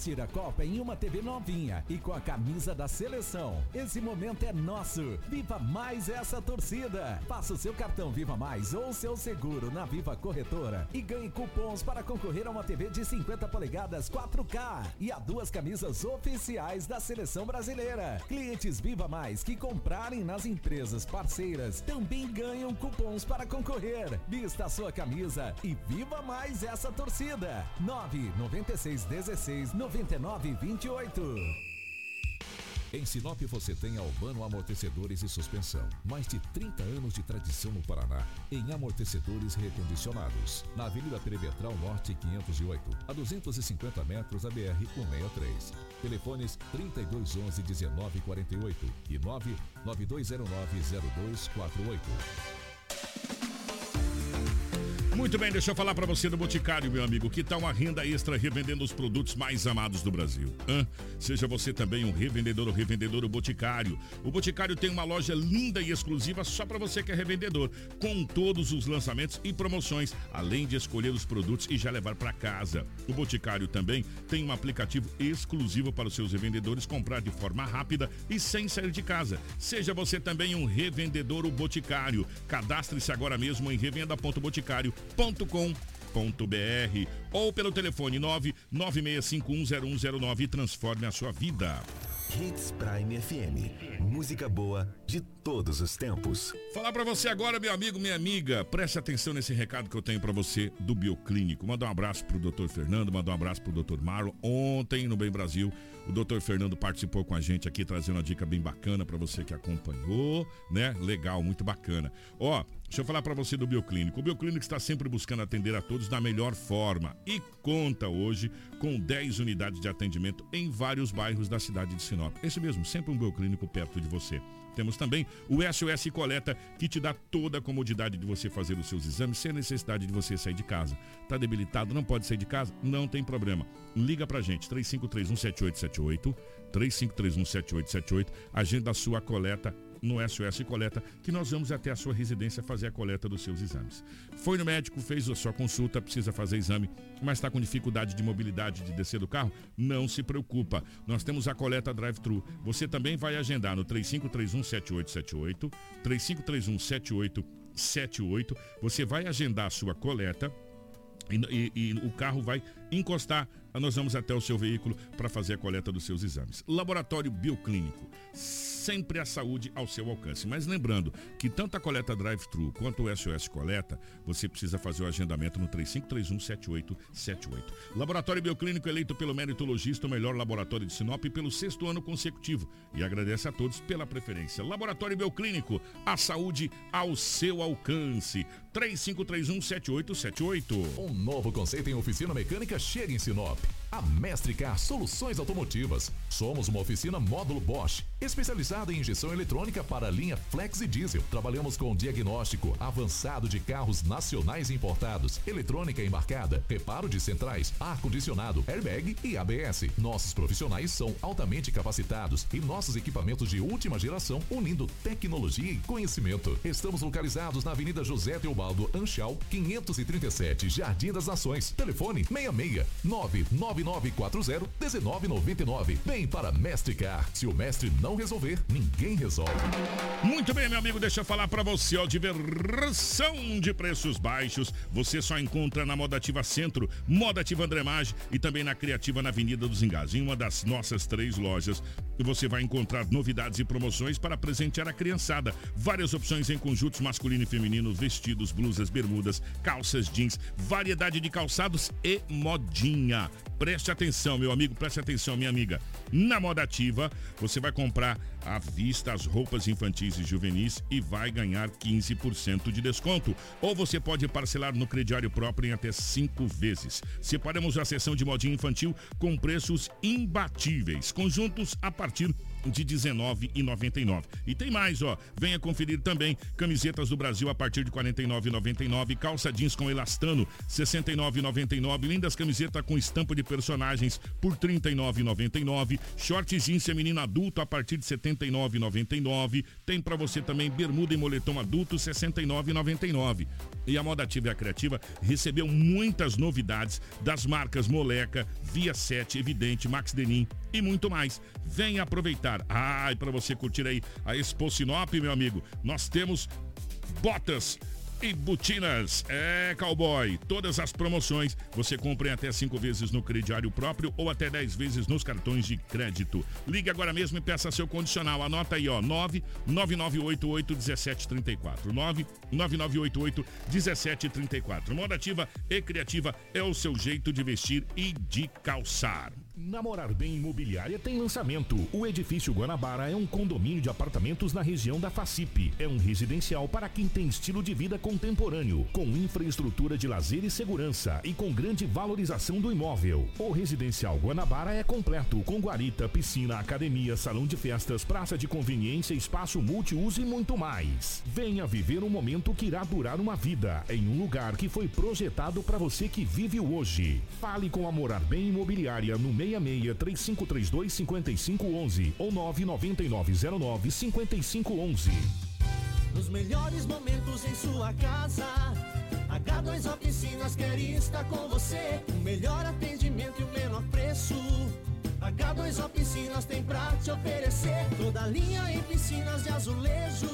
assistir a Copa em uma TV novinha e com a camisa da seleção? Esse momento é nosso. Viva mais essa torcida. Faça o seu cartão Viva Mais ou seu seguro na Viva Corretora e ganhe cupons para concorrer a uma TV de 50 polegadas 4K e a duas camisas oficiais da seleção brasileira. Clientes Viva Mais que comprarem nas empresas parceiras também ganham cupons para concorrer. Vista a sua camisa e viva mais essa torcida. 996 16 99 28. Em Sinop você tem Albano Amortecedores e Suspensão. Mais de 30 anos de tradição no Paraná em amortecedores recondicionados. Na Avenida Perimetral Norte 508, a 250 metros da BR 163. Telefones 3211 1948 e 99209 0248. Muito bem, deixa eu falar para você do Boticário, meu amigo. Que tal uma renda extra revendendo os produtos mais amados do Brasil? Hã? Seja você também um revendedor ou revendedor Boticário. O Boticário tem uma loja linda e exclusiva só para você que é revendedor, com todos os lançamentos e promoções, além de escolher os produtos e já levar para casa. O Boticário também tem um aplicativo exclusivo para os seus revendedores comprar de forma rápida e sem sair de casa. Seja você também um revendedor o Boticário. Cadastre-se agora mesmo em revenda.boticário.com.br ou pelo telefone 996510109 e transforme a sua vida. Hits Prime FM. Música boa de todos os tempos. Falar para você agora, meu amigo, minha amiga, preste atenção nesse recado que eu tenho para você do Bioclínico. Mandar um abraço pro Dr. Fernando, mandar um abraço pro Dr. Marlon. Ontem no Bem Brasil, o Dr. Fernando participou com a gente aqui trazendo uma dica bem bacana para você que acompanhou, né? Legal, muito bacana. Ó, Deixa eu falar para você do Bioclínico. O Bioclínico está sempre buscando atender a todos da melhor forma e conta hoje com 10 unidades de atendimento em vários bairros da cidade de Sinop. Esse mesmo, sempre um Bioclínico perto de você. Temos também o SOS Coleta, que te dá toda a comodidade de você fazer os seus exames sem necessidade de você sair de casa. Tá debilitado, não pode sair de casa? Não tem problema. Liga pra gente, 35317878, 35317878, agenda a sua coleta no SOS Coleta, que nós vamos até a sua residência fazer a coleta dos seus exames. Foi no médico, fez a sua consulta, precisa fazer exame, mas está com dificuldade de mobilidade de descer do carro? Não se preocupa. Nós temos a coleta drive-thru. Você também vai agendar no 35317878, 35317878. Você vai agendar a sua coleta e, e, e o carro vai encostar nós vamos até o seu veículo para fazer a coleta dos seus exames. Laboratório Bioclínico, sempre a saúde ao seu alcance. Mas lembrando que tanto a coleta drive-thru quanto o SOS Coleta, você precisa fazer o agendamento no 3531-7878. Laboratório Bioclínico eleito pelo meritologista o melhor laboratório de Sinop pelo sexto ano consecutivo. E agradece a todos pela preferência. Laboratório Bioclínico, a saúde ao seu alcance. 3531-7878. Um novo conceito em oficina mecânica chega em Sinop. A Mestricar Soluções Automotivas. Somos uma oficina módulo Bosch, especializada em injeção eletrônica para a linha Flex e Diesel. Trabalhamos com diagnóstico avançado de carros nacionais importados, eletrônica embarcada, reparo de centrais, ar-condicionado, airbag e ABS. Nossos profissionais são altamente capacitados e nossos equipamentos de última geração, unindo tecnologia e conhecimento. Estamos localizados na Avenida José Teobaldo Anchal, 537, Jardim das Nações. Telefone 66 99940-1999. Vem para Mestre Car. Se o mestre não resolver, ninguém resolve. Muito bem, meu amigo, deixa eu falar para você, ó, diversão de preços baixos. Você só encontra na Moda Ativa Centro, Moda Ativa André Maggi e também na Criativa na Avenida dos Engás. Em uma das nossas três lojas, você vai encontrar novidades e promoções para presentear a criançada. Várias opções em conjuntos masculino e feminino, vestidos, blusas, bermudas, calças, jeans, variedade de calçados e modinha. Preste atenção, meu amigo, preste atenção, minha amiga. Na Moda Ativa, você vai comprar à vista as roupas infantis e juvenis e vai ganhar 15% de desconto. Ou você pode parcelar no crediário próprio em até cinco vezes. Separamos a seção de modinha infantil com preços imbatíveis. Conjuntos a partir de R$19,99. E tem mais, ó. Venha conferir também camisetas do Brasil a partir de R$ 49,99, calça jeans com elastano R$ 69,99, lindas camisetas com estampa de personagens por R$ 39,99, short jeans feminino adulto a partir de R$ 79,99. Tem para você também bermuda e moletom adulto R$ 69,99. E a Moda Ativa e a Criativa recebeu muitas novidades das marcas Moleca, Via 7, Evidente, Max Denim e muito mais. Venha aproveitar. Ah, e para você curtir aí a Expo Sinop, meu amigo, nós temos botas e botinas. É, cowboy. Todas as promoções você compra em até cinco vezes no crediário próprio ou até 10 vezes nos cartões de crédito. Ligue agora mesmo e peça seu condicional. Anota aí, ó, 99988 1734. 99988 1734. Moda ativa e criativa é o seu jeito de vestir e de calçar. Namorar Bem Imobiliária tem lançamento. O edifício Guanabara é um condomínio de apartamentos na região da Facip. É um residencial para quem tem estilo de vida contemporâneo, com infraestrutura de lazer e segurança e com grande valorização do imóvel. O residencial Guanabara é completo, com guarita, piscina, academia, salão de festas, praça de conveniência, espaço multiuso e muito mais. Venha viver um momento que irá durar uma vida em um lugar que foi projetado para você que vive hoje. Fale com a Morar Bem Imobiliária no meio 66 3532 5511 ou 99909 5511. Nos melhores momentos em sua casa. H2 Oficinas quer estar com você. O melhor atendimento e o menor preço. H2 Oficinas tem pra te oferecer. Toda linha em piscinas de azulejo.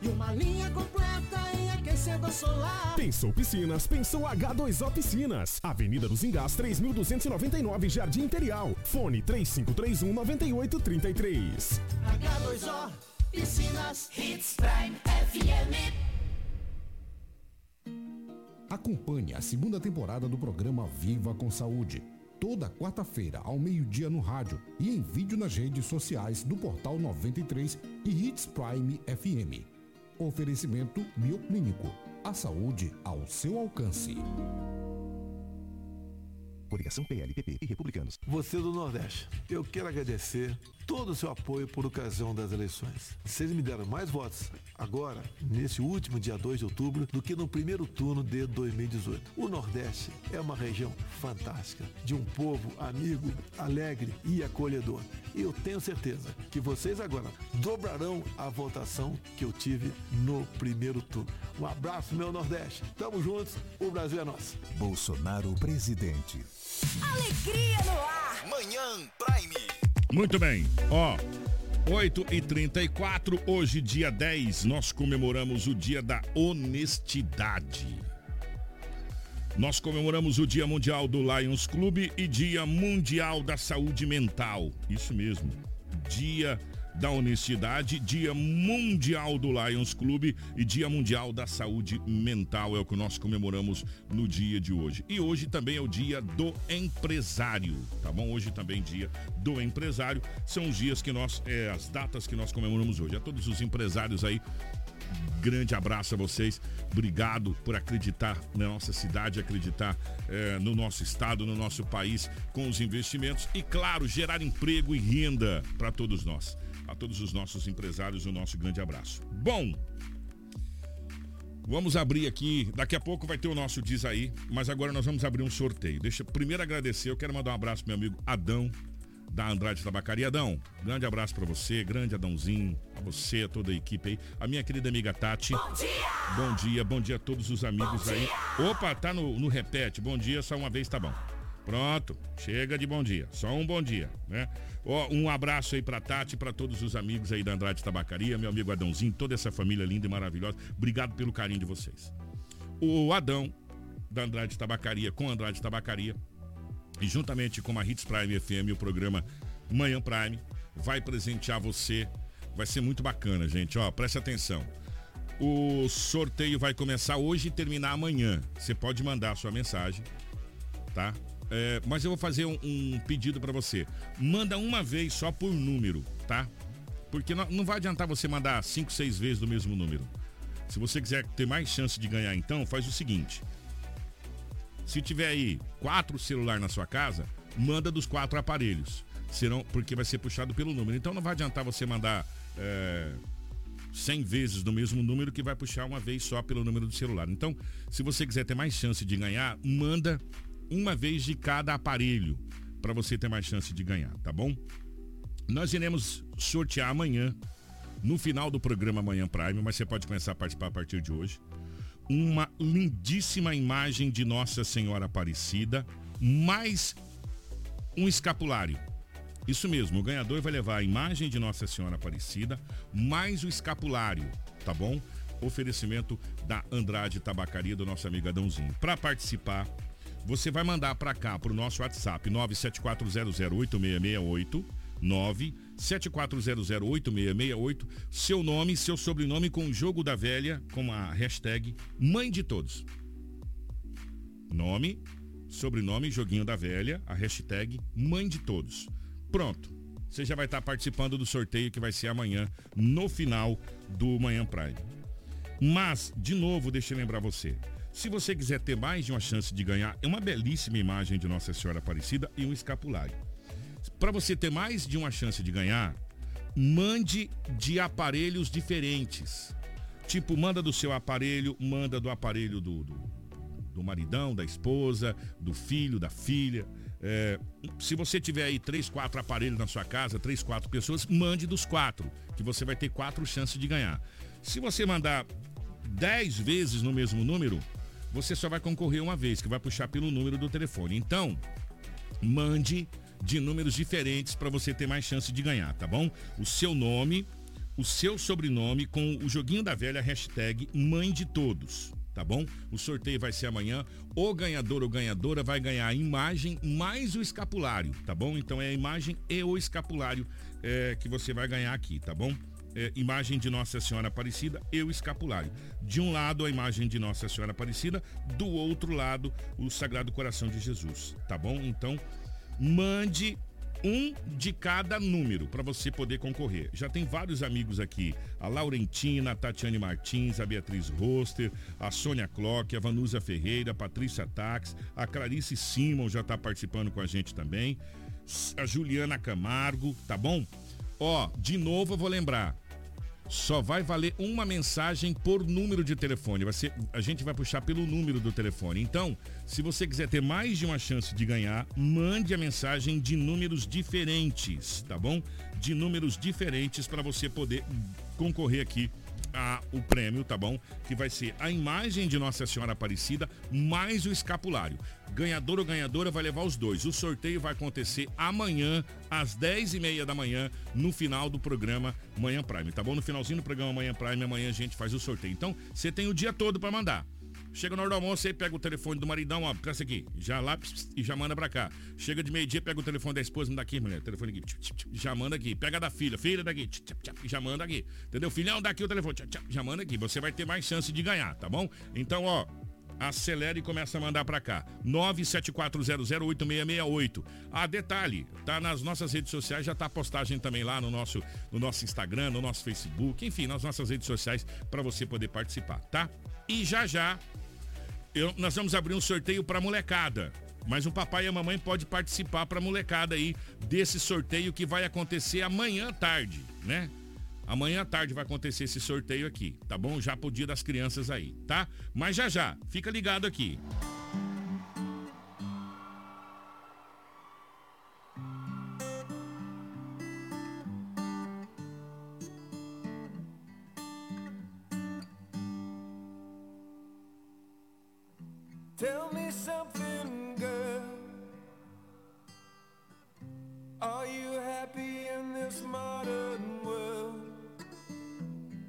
E uma linha completa em aquecedor solar. Pensou Piscinas, pensou H2O Piscinas. Avenida dos Engás 3299, Jardim Imperial. Fone 3531 9833. H2O Piscinas Hits Prime FM. Acompanhe a segunda temporada do programa Viva com Saúde. Toda quarta-feira, ao meio-dia no rádio e em vídeo nas redes sociais do Portal 93 e Hits Prime FM. Oferecimento Bioclínico. A saúde ao seu alcance. Coligação PLPP e Republicanos. Você do Nordeste, eu quero agradecer todo o seu apoio por ocasião das eleições. Vocês me deram mais votos agora, nesse último dia 2 de outubro, do que no primeiro turno de 2018. O Nordeste é uma região fantástica, de um povo amigo, alegre e acolhedor. E eu tenho certeza que vocês agora dobrarão a votação que eu tive no primeiro turno. Um abraço, meu Nordeste. Tamo juntos, o Brasil é nosso. Bolsonaro presidente. Alegria no ar. Manhã Prime. Muito bem, ó. 8 e 34 hoje, dia 10, nós comemoramos o Dia da Honestidade. Nós comemoramos o Dia Mundial do Lions Clube e Dia Mundial da Saúde Mental. Isso mesmo. Dia da Honestidade, Dia Mundial do Lions Clube e Dia Mundial da Saúde Mental é o que nós comemoramos no dia de hoje. E hoje também é o Dia do Empresário, tá bom? Hoje também é dia do empresário. São os dias que nós, é, as datas que nós comemoramos hoje. A todos os empresários aí grande abraço a vocês. Obrigado por acreditar na nossa cidade, acreditar eh, no nosso estado, no nosso país, com os investimentos e, claro, gerar emprego e renda para todos nós. A todos os nossos empresários, o nosso grande abraço. Bom, vamos abrir aqui. Daqui a pouco vai ter o nosso Diz aí, mas agora nós vamos abrir um sorteio. Deixa eu primeiro agradecer. Eu quero mandar um abraço pro meu amigo Adão da Andrade Tabacaria. Adão, grande abraço para você, grande Adãozinho, a você, a toda a equipe aí. A minha querida amiga Tati. Bom dia! Bom dia, bom dia a todos os amigos Bom aí. dia! Opa, tá no, no repete. Bom dia, só uma vez tá bom. Pronto, chega de bom dia. Só um bom dia, né? Ó, um abraço aí pra Tati, pra todos os amigos aí da Andrade Tabacaria, meu amigo Adãozinho, toda essa família linda e maravilhosa. Obrigado pelo carinho de vocês. O Adão da Andrade Tabacaria com Andrade Tabacaria e juntamente com a Hits Prime FM, o programa Manhã Prime, vai presentear você. Vai ser muito bacana, gente. Ó, preste atenção. O sorteio vai começar hoje e terminar amanhã. Você pode mandar a sua mensagem, tá? É, mas eu vou fazer um, um pedido para você. Manda uma vez só por número, tá? Porque não, não vai adiantar você mandar cinco, seis vezes do mesmo número. Se você quiser ter mais chance de ganhar, então, faz o seguinte. Se tiver aí quatro celulares na sua casa, manda dos quatro aparelhos. Serão, porque vai ser puxado pelo número. Então não vai adiantar você mandar é, 100 vezes do mesmo número que vai puxar uma vez só pelo número do celular. Então, se você quiser ter mais chance de ganhar, manda uma vez de cada aparelho para você ter mais chance de ganhar, tá bom? Nós iremos sortear amanhã, no final do programa Amanhã Prime, mas você pode começar a participar a partir de hoje. Uma lindíssima imagem de Nossa Senhora Aparecida, mais um escapulário. Isso mesmo, o ganhador vai levar a imagem de Nossa Senhora Aparecida, mais o escapulário, tá bom? Oferecimento da Andrade Tabacaria do nosso amigo Adãozinho. Para participar, você vai mandar para cá pro nosso WhatsApp 974008668 974008668 seu nome, seu sobrenome com o jogo da velha com a hashtag mãe de todos. Nome, sobrenome, joguinho da velha, a hashtag mãe de todos. Pronto. Você já vai estar participando do sorteio que vai ser amanhã, no final do Manhã Prime. Mas, de novo, deixa eu lembrar você. Se você quiser ter mais de uma chance de ganhar, é uma belíssima imagem de Nossa Senhora Aparecida e um escapulário. Para você ter mais de uma chance de ganhar, mande de aparelhos diferentes. Tipo, manda do seu aparelho, manda do aparelho do, do, do maridão, da esposa, do filho, da filha. É, se você tiver aí três, quatro aparelhos na sua casa, três, quatro pessoas, mande dos quatro, que você vai ter quatro chances de ganhar. Se você mandar dez vezes no mesmo número, você só vai concorrer uma vez, que vai puxar pelo número do telefone. Então, mande de números diferentes para você ter mais chance de ganhar, tá bom? O seu nome, o seu sobrenome com o joguinho da velha hashtag mãe de todos, tá bom? O sorteio vai ser amanhã. O ganhador ou ganhadora vai ganhar a imagem mais o escapulário, tá bom? Então é a imagem e o escapulário é, que você vai ganhar aqui, tá bom? É, imagem de Nossa Senhora Aparecida e o escapulário. De um lado a imagem de Nossa Senhora Aparecida, do outro lado o Sagrado Coração de Jesus, tá bom? Então mande um de cada número para você poder concorrer. Já tem vários amigos aqui: a Laurentina, a Tatiane Martins, a Beatriz Roster, a Sônia Clock, a Vanusa Ferreira, a Patrícia Tax, a Clarice Simon já está participando com a gente também, a Juliana Camargo, tá bom? Ó, de novo eu vou lembrar só vai valer uma mensagem por número de telefone. Vai ser, a gente vai puxar pelo número do telefone. Então, se você quiser ter mais de uma chance de ganhar, mande a mensagem de números diferentes, tá bom? De números diferentes para você poder concorrer aqui a, o prêmio, tá bom? Que vai ser a imagem de Nossa Senhora Aparecida mais o escapulário. Ganhador ou ganhadora vai levar os dois. O sorteio vai acontecer amanhã, às 10 e meia da manhã, no final do programa Manhã Prime, tá bom? No finalzinho do programa Manhã Prime, amanhã a gente faz o sorteio. Então, você tem o dia todo para mandar. Chega na hora do almoço, aí pega o telefone do maridão, ó, presta aqui, já lá e já manda pra cá. Chega de meio-dia, pega o telefone da esposa, me dá aqui, mulher, telefone aqui, já manda aqui. Pega da filha, filha daqui, já manda aqui. Entendeu? Filhão, dá aqui o telefone, já manda aqui. Você vai ter mais chance de ganhar, tá bom? Então, ó, acelera e começa a mandar para cá. 974008668. Ah, detalhe, tá nas nossas redes sociais, já tá a postagem também lá no nosso, no nosso Instagram, no nosso Facebook, enfim, nas nossas redes sociais para você poder participar, tá? E já já eu, nós vamos abrir um sorteio para molecada. Mas o papai e a mamãe pode participar para molecada aí desse sorteio que vai acontecer amanhã tarde, né? Amanhã à tarde vai acontecer esse sorteio aqui, tá bom? Já pro dia das crianças aí, tá? Mas já já, fica ligado aqui. Are you happy in this modern?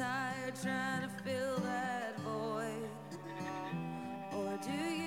Tired trying to fill that void? Or do you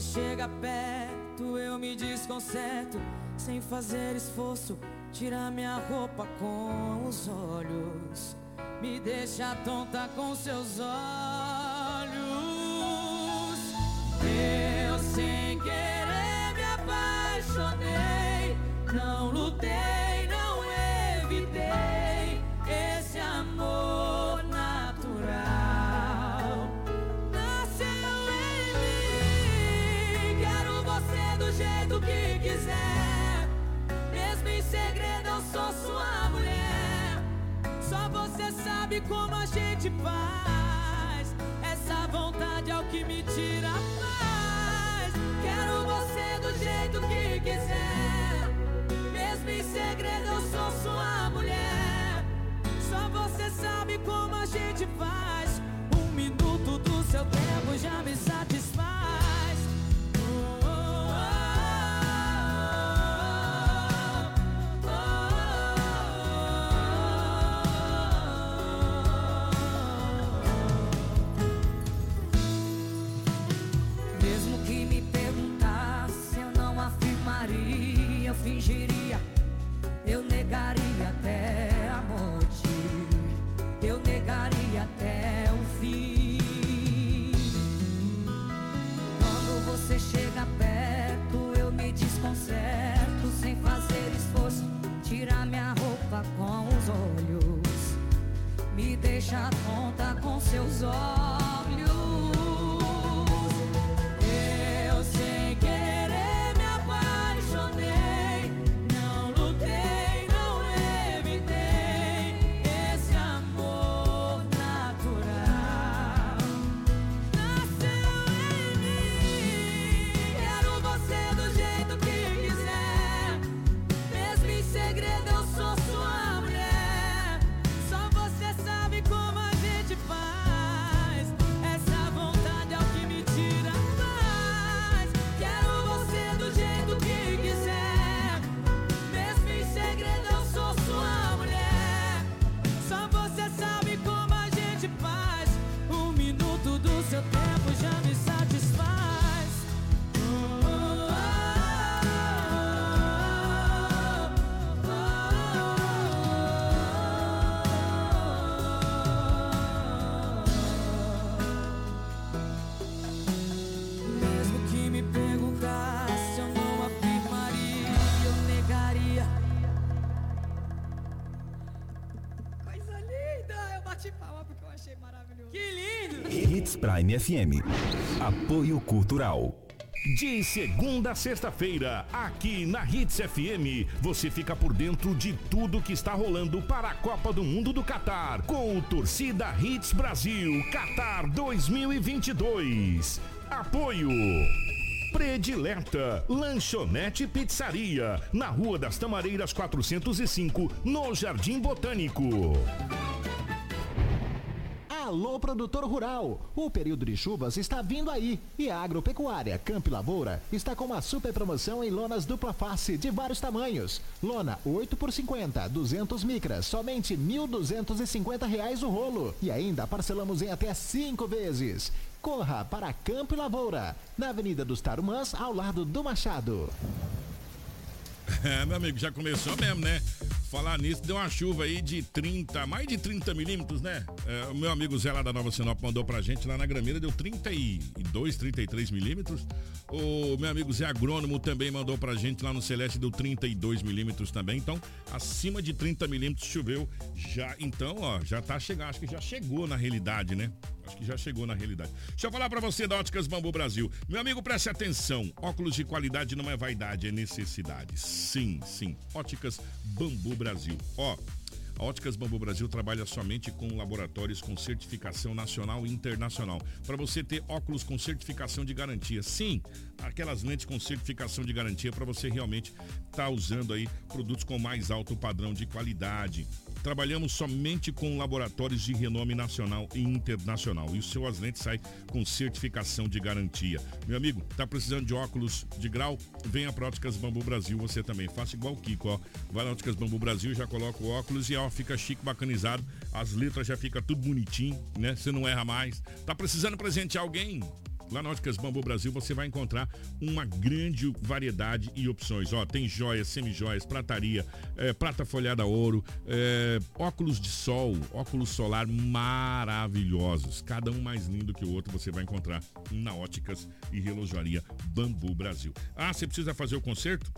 chega perto, eu me desconcerto, sem fazer esforço, tira minha roupa com os olhos, me deixa tonta com seus olhos. Eu sem querer me apaixonei, como a gente faz. Essa vontade é o que me tira Prime FM. Apoio Cultural. De segunda a sexta-feira, aqui na Hits FM, você fica por dentro de tudo que está rolando para a Copa do Mundo do Catar, com o Torcida Hits Brasil Catar 2022. Apoio. Predileta, Lanchonete Pizzaria, na Rua das Tamareiras 405, no Jardim Botânico. Alô, produtor rural! O período de chuvas está vindo aí e a Agropecuária Campo Lavoura está com uma super promoção em lonas dupla face de vários tamanhos. Lona 8 por 50, 200 micras, somente 1.250 reais o rolo. E ainda parcelamos em até cinco vezes. Corra para Campo e Lavoura, na Avenida dos Tarumãs, ao lado do Machado. É, meu amigo, já começou mesmo, né? Falar nisso, deu uma chuva aí de 30, mais de 30 milímetros, né? É, o meu amigo Zé lá da Nova Sinop mandou pra gente lá na Grameira, deu 32, 33 milímetros. O meu amigo Zé Agrônomo também mandou pra gente lá no Celeste, deu 32 milímetros também. Então, acima de 30 milímetros choveu já. Então, ó, já tá chegando, acho que já chegou na realidade, né? Acho que já chegou na realidade. Deixa eu falar pra você da Óticas Bambu Brasil. Meu amigo, preste atenção. Óculos de qualidade não é vaidade, é necessidade. Sim, sim. Óticas Bambu Brasil. Ó, a Óticas Bambu Brasil trabalha somente com laboratórios com certificação nacional e internacional. Para você ter óculos com certificação de garantia. Sim, aquelas lentes com certificação de garantia para você realmente estar usando aí produtos com mais alto padrão de qualidade. Trabalhamos somente com laboratórios de renome nacional e internacional. E o seu as lentes sai com certificação de garantia. Meu amigo, tá precisando de óculos de grau? Venha para Óticas Bambu Brasil, você também. Faça igual o Kiko, ó. Vai na Óticas Bambu Brasil, já coloca o óculos e ó, fica chique, bacanizado. As letras já fica tudo bonitinho, né? Você não erra mais. Tá precisando presentear alguém? Lá na Óticas Bambu Brasil você vai encontrar uma grande variedade e opções. Ó, tem joias, semijoias, prataria, é, prata folhada ouro, é, óculos de sol, óculos solar maravilhosos. Cada um mais lindo que o outro você vai encontrar na Óticas e Relojaria Bambu Brasil. Ah, você precisa fazer o concerto?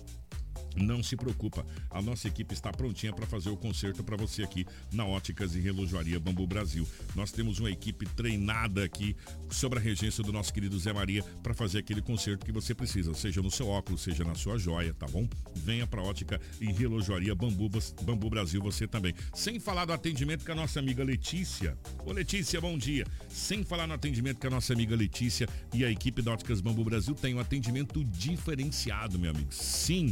Não se preocupa, a nossa equipe está prontinha para fazer o concerto para você aqui na Óticas e Relojoaria Bambu Brasil. Nós temos uma equipe treinada aqui sobre a regência do nosso querido Zé Maria para fazer aquele concerto que você precisa, seja no seu óculos, seja na sua joia, tá bom? Venha para Ótica e Relojoaria Bambu, Bambu Brasil você também. Sem falar do atendimento com a nossa amiga Letícia. Ô Letícia, bom dia. Sem falar no atendimento com a nossa amiga Letícia e a equipe da Óticas Bambu Brasil tem um atendimento diferenciado, meu amigo. Sim,